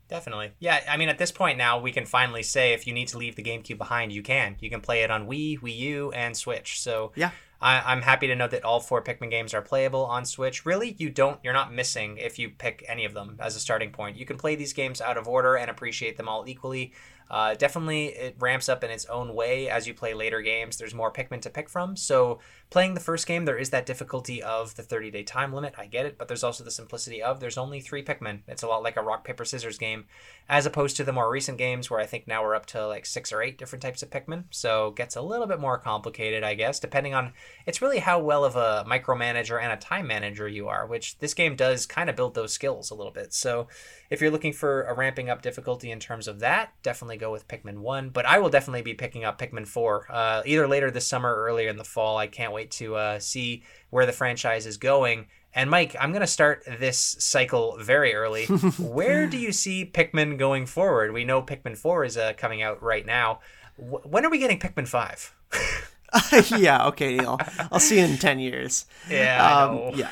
Definitely. Yeah, I mean, at this point now, we can finally say if you need to leave the GameCube behind, you can. You can play it on Wii, Wii U, and Switch. So Yeah. I, I'm happy to know that all four Pikmin games are playable on Switch. Really, you don't, you're not missing if you pick any of them as a starting point. You can play these games out of order and appreciate them all equally. Uh, definitely, it ramps up in its own way as you play later games. There's more Pikmin to pick from. So, playing the first game, there is that difficulty of the 30 day time limit. I get it, but there's also the simplicity of there's only three Pikmin. It's a lot like a rock, paper, scissors game, as opposed to the more recent games where I think now we're up to like six or eight different types of Pikmin. So, it gets a little bit more complicated, I guess, depending on it's really how well of a micromanager and a time manager you are, which this game does kind of build those skills a little bit. So, if you're looking for a ramping up difficulty in terms of that, definitely go with Pikmin 1. But I will definitely be picking up Pikmin 4 uh, either later this summer or earlier in the fall. I can't wait to uh, see where the franchise is going. And Mike, I'm going to start this cycle very early. where do you see Pikmin going forward? We know Pikmin 4 is uh, coming out right now. W- when are we getting Pikmin 5? yeah, okay, Neil. I'll see you in 10 years. yeah, Um, yeah.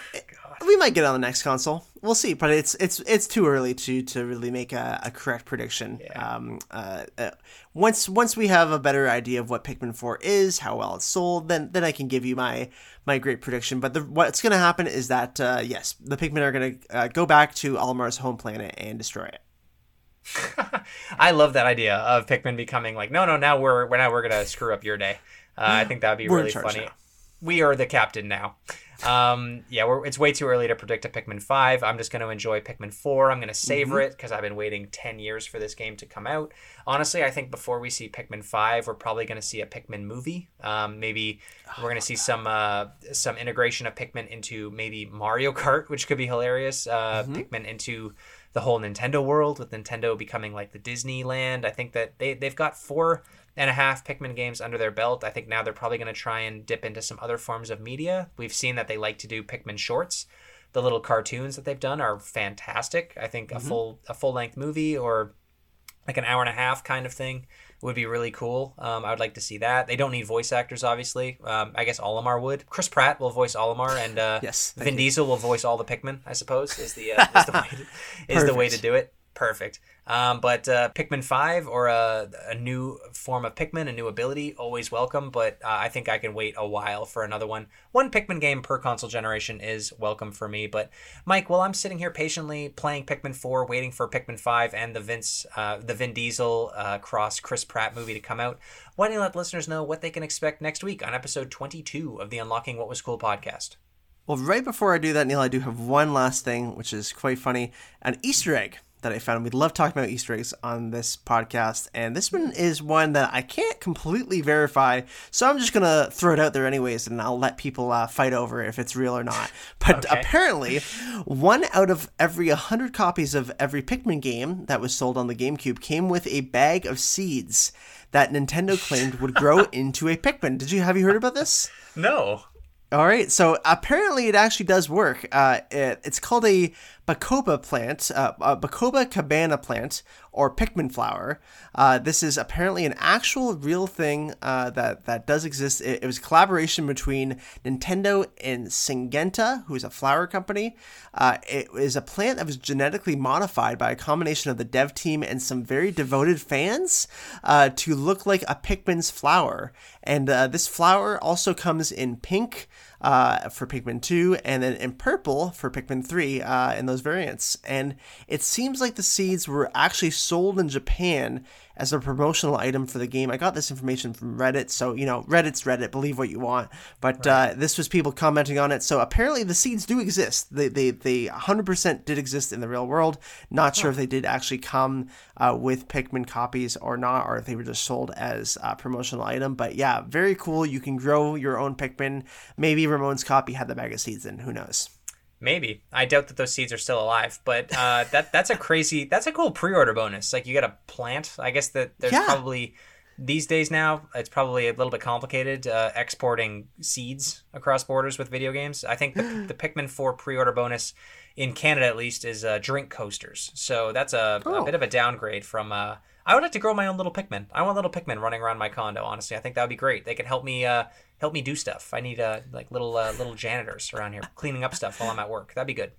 We might get on the next console. We'll see, but it's it's it's too early to to really make a, a correct prediction. Yeah. Um, uh, uh, once once we have a better idea of what Pikmin Four is, how well it's sold, then then I can give you my my great prediction. But the, what's going to happen is that uh, yes, the Pikmin are going to uh, go back to Olimar's home planet and destroy it. I love that idea of Pikmin becoming like, no, no, now we're, we're now we're gonna screw up your day. Uh, I think that'd be We're really funny. now. We are the captain now. Um, yeah, we're, it's way too early to predict a Pikmin five. I'm just gonna enjoy Pikmin four. I'm gonna savor Mm-hmm. it because I've been waiting ten years for this game to come out. Honestly, I think before we see Pikmin five, we're probably gonna see a Pikmin movie. Um, maybe we're gonna see some uh, some integration of Pikmin into maybe Mario Kart, which could be hilarious. Uh, Mm-hmm. Pikmin into the whole Nintendo world with Nintendo becoming like the Disneyland. I think that they they've got four and a half Pikmin games under their belt. I think now they're probably going to try and dip into some other forms of media. We've seen that they like to do Pikmin shorts. The little cartoons that they've done are fantastic. I think a full a full length movie or like an hour and a half kind of thing would be really cool. Um, I would like to see that. They don't need voice actors, obviously. Um, I guess Olimar would. Chris Pratt will voice Olimar, and uh, Yes, Vin you. Diesel will voice all the Pikmin. I suppose is the uh, is the way to, is the way to do it. Perfect. Um, but uh, Pikmin Five or a, a new form of Pikmin, a new ability, always welcome. But uh, I think I can wait a while for another one. One Pikmin game per console generation is welcome for me. But Mike, while I'm sitting here patiently playing Pikmin Four, waiting for Pikmin Five and the Vince, uh, the Vin Diesel uh, cross Chris Pratt movie to come out, why don't you let listeners know what they can expect next week on episode 22 of the Unlocking What Was Cool podcast? Well, right before I do that, Neil, I do have one last thing, which is quite funny an Easter egg that I found. We love talking about Easter eggs on this podcast, and this one is one that I can't completely verify, so I'm just going to throw it out there anyways, and I'll let people uh, fight over if it's real or not. But Okay. apparently, one out of every 100 copies of every Pikmin game that was sold on the GameCube came with a bag of seeds that Nintendo claimed would grow into a Pikmin. Did you have you heard about this? No. All right, so apparently it actually does work. Uh, it, it's called a Bacopa plant, uh, Bacopa cabana plant, or Pikmin flower. Uh, this is apparently an actual real thing uh, that that does exist. It, it was a collaboration between Nintendo and Syngenta, who is a flower company. Uh, it is a plant that was genetically modified by a combination of the dev team and some very devoted fans uh, to look like a Pikmin's flower. And uh, this flower also comes in pink uh, for Pikmin 2 and then in purple for Pikmin 3 uh, in those variants. And it seems like the seeds were actually sold in Japan as a promotional item for the game. I got this information from Reddit, so you know, Reddit's Reddit, believe what you want. But uh, this was people commenting on it. So apparently the seeds do exist. They, they, they 100% did exist in the real world. Not sure if they did actually come uh, with Pikmin copies or not, or if they were just sold as a promotional item. But yeah, very cool. You can grow your own Pikmin. Maybe Ramon's copy had the bag of seeds in. Who knows? Maybe. I doubt that those seeds are still alive, but uh, that that's a crazy, that's a cool pre-order bonus. Like you get a plant. I guess that there's Yeah. probably these days now it's probably a little bit complicated uh, exporting seeds across borders with video games. I think the, the Pikmin 4 pre-order bonus in Canada at least is uh, drink coasters. So that's a, a Oh. bit of a downgrade from. Uh, I would like to grow my own little Pikmin. I want little Pikmin running around my condo. Honestly, I think that would be great. They could help me uh, help me do stuff. I need uh, like little uh, little janitors around here cleaning up stuff while I'm at work. That'd be good.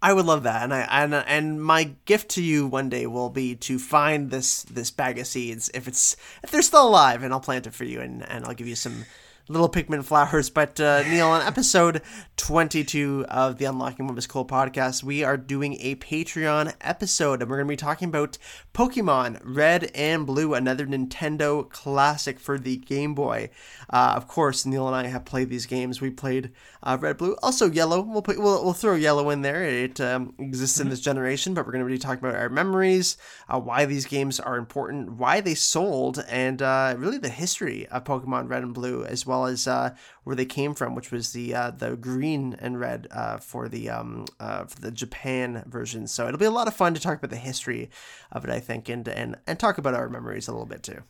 I would love that, and I and and my gift to you one day will be to find this this bag of seeds if it's if they're still alive, and I'll plant it for you, and and I'll give you some little Pikmin flowers. But uh, Neil, on episode twenty two of the Unlocking What Was Cool podcast, we are doing a Patreon episode, and we're going to be talking about Pokemon Red and Blue, another Nintendo classic for the Game Boy. Uh, of course, Neil and I have played these games. We played uh, Red, Blue, also Yellow. We'll put we'll, we'll throw Yellow in there. It um, exists in this generation, but we're going to be talking about our memories, uh, why these games are important, why they sold, and uh, really the history of Pokemon Red and Blue, as well as uh, where they came from, which was the uh, the green and red uh, for the um, uh, for the Japan version. So it'll be a lot of fun to talk about the history of it, I think, and and and talk about our memories a little bit too.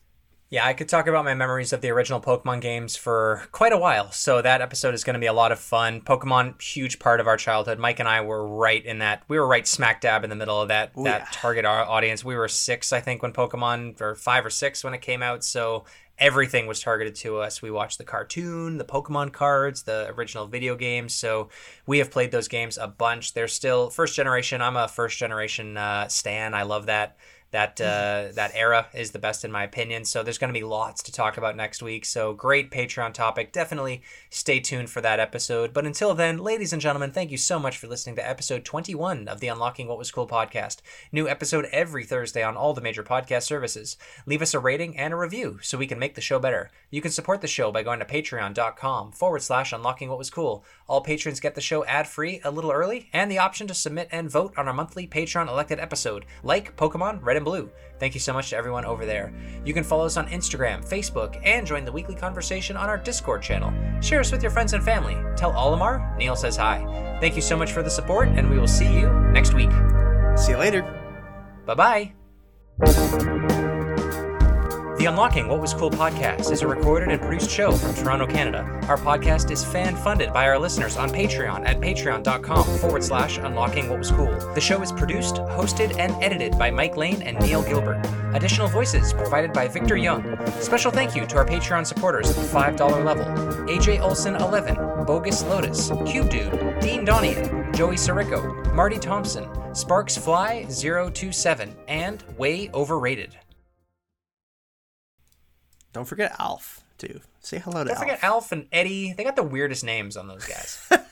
Yeah, I could talk about my memories of the original Pokemon games for quite a while. So that episode is going to be a lot of fun. Pokemon, huge part of our childhood. Mike and I were right in that. We were right smack dab in the middle of that that yeah. target audience. We were six, I think, when Pokemon, or five or six when it came out. So everything was targeted to us. We watched the cartoon, the Pokemon cards, the original video games. So we have played those games a bunch. They're still first generation. I'm a first generation uh, stan. I love that that uh, that era is the best in my opinion. So there's going to be lots to talk about next week. So great Patreon topic. Definitely stay tuned for that episode. But until then, ladies and gentlemen, thank you so much for listening to episode 21 of the Unlocking What Was Cool podcast. New episode every Thursday on all the major podcast services. Leave us a rating and a review so we can make the show better. You can support the show by going to patreon.com forward slash unlocking what was cool. All patrons get the show ad free a little early and the option to submit and vote on our monthly Patreon elected episode, like Pokemon Red and Blue. Thank you so much to everyone over there. You can follow us on Instagram, Facebook, and join the weekly conversation on our Discord channel. Share us with your friends and family. Tell Olimar Neil says hi. Thank you so much for the support, and we will see you next week. See you later. Bye bye. The Unlocking What Was Cool podcast is a recorded and produced show from Toronto, Canada. Our podcast is fan funded by our listeners on Patreon at patreon.com forward slash unlocking what was cool. The show is produced, hosted, and edited by Mike Lane and Neil Gilbert. Additional voices provided by Victor Young. Special thank you to our Patreon supporters at the $5 level AJ Olson 11, Bogus Lotus, Cube Dude, Dean Donian, Joey Sirico, Marty Thompson, Sparks Fly 027, and Way Overrated. Don't forget Alph too. Say hello to Alph. Don't Alph. forget Alph and Eddie. They got the weirdest names on those guys.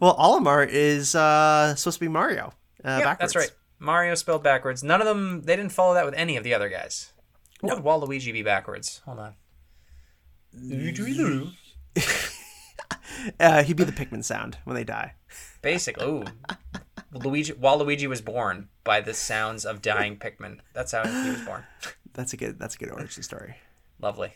Well, Olimar is uh, supposed to be Mario. Uh, yeah, backwards. that's right. Mario spelled backwards. None of them. They didn't follow that with any of the other guys. What would Waluigi be backwards? Hold on. Uh, he'd be the Pikmin sound when they die. Basic. Ooh. Luigi. Waluigi was born by the sounds of dying Pikmin. That's how he was born. That's a good. That's a good origin story. Lovely.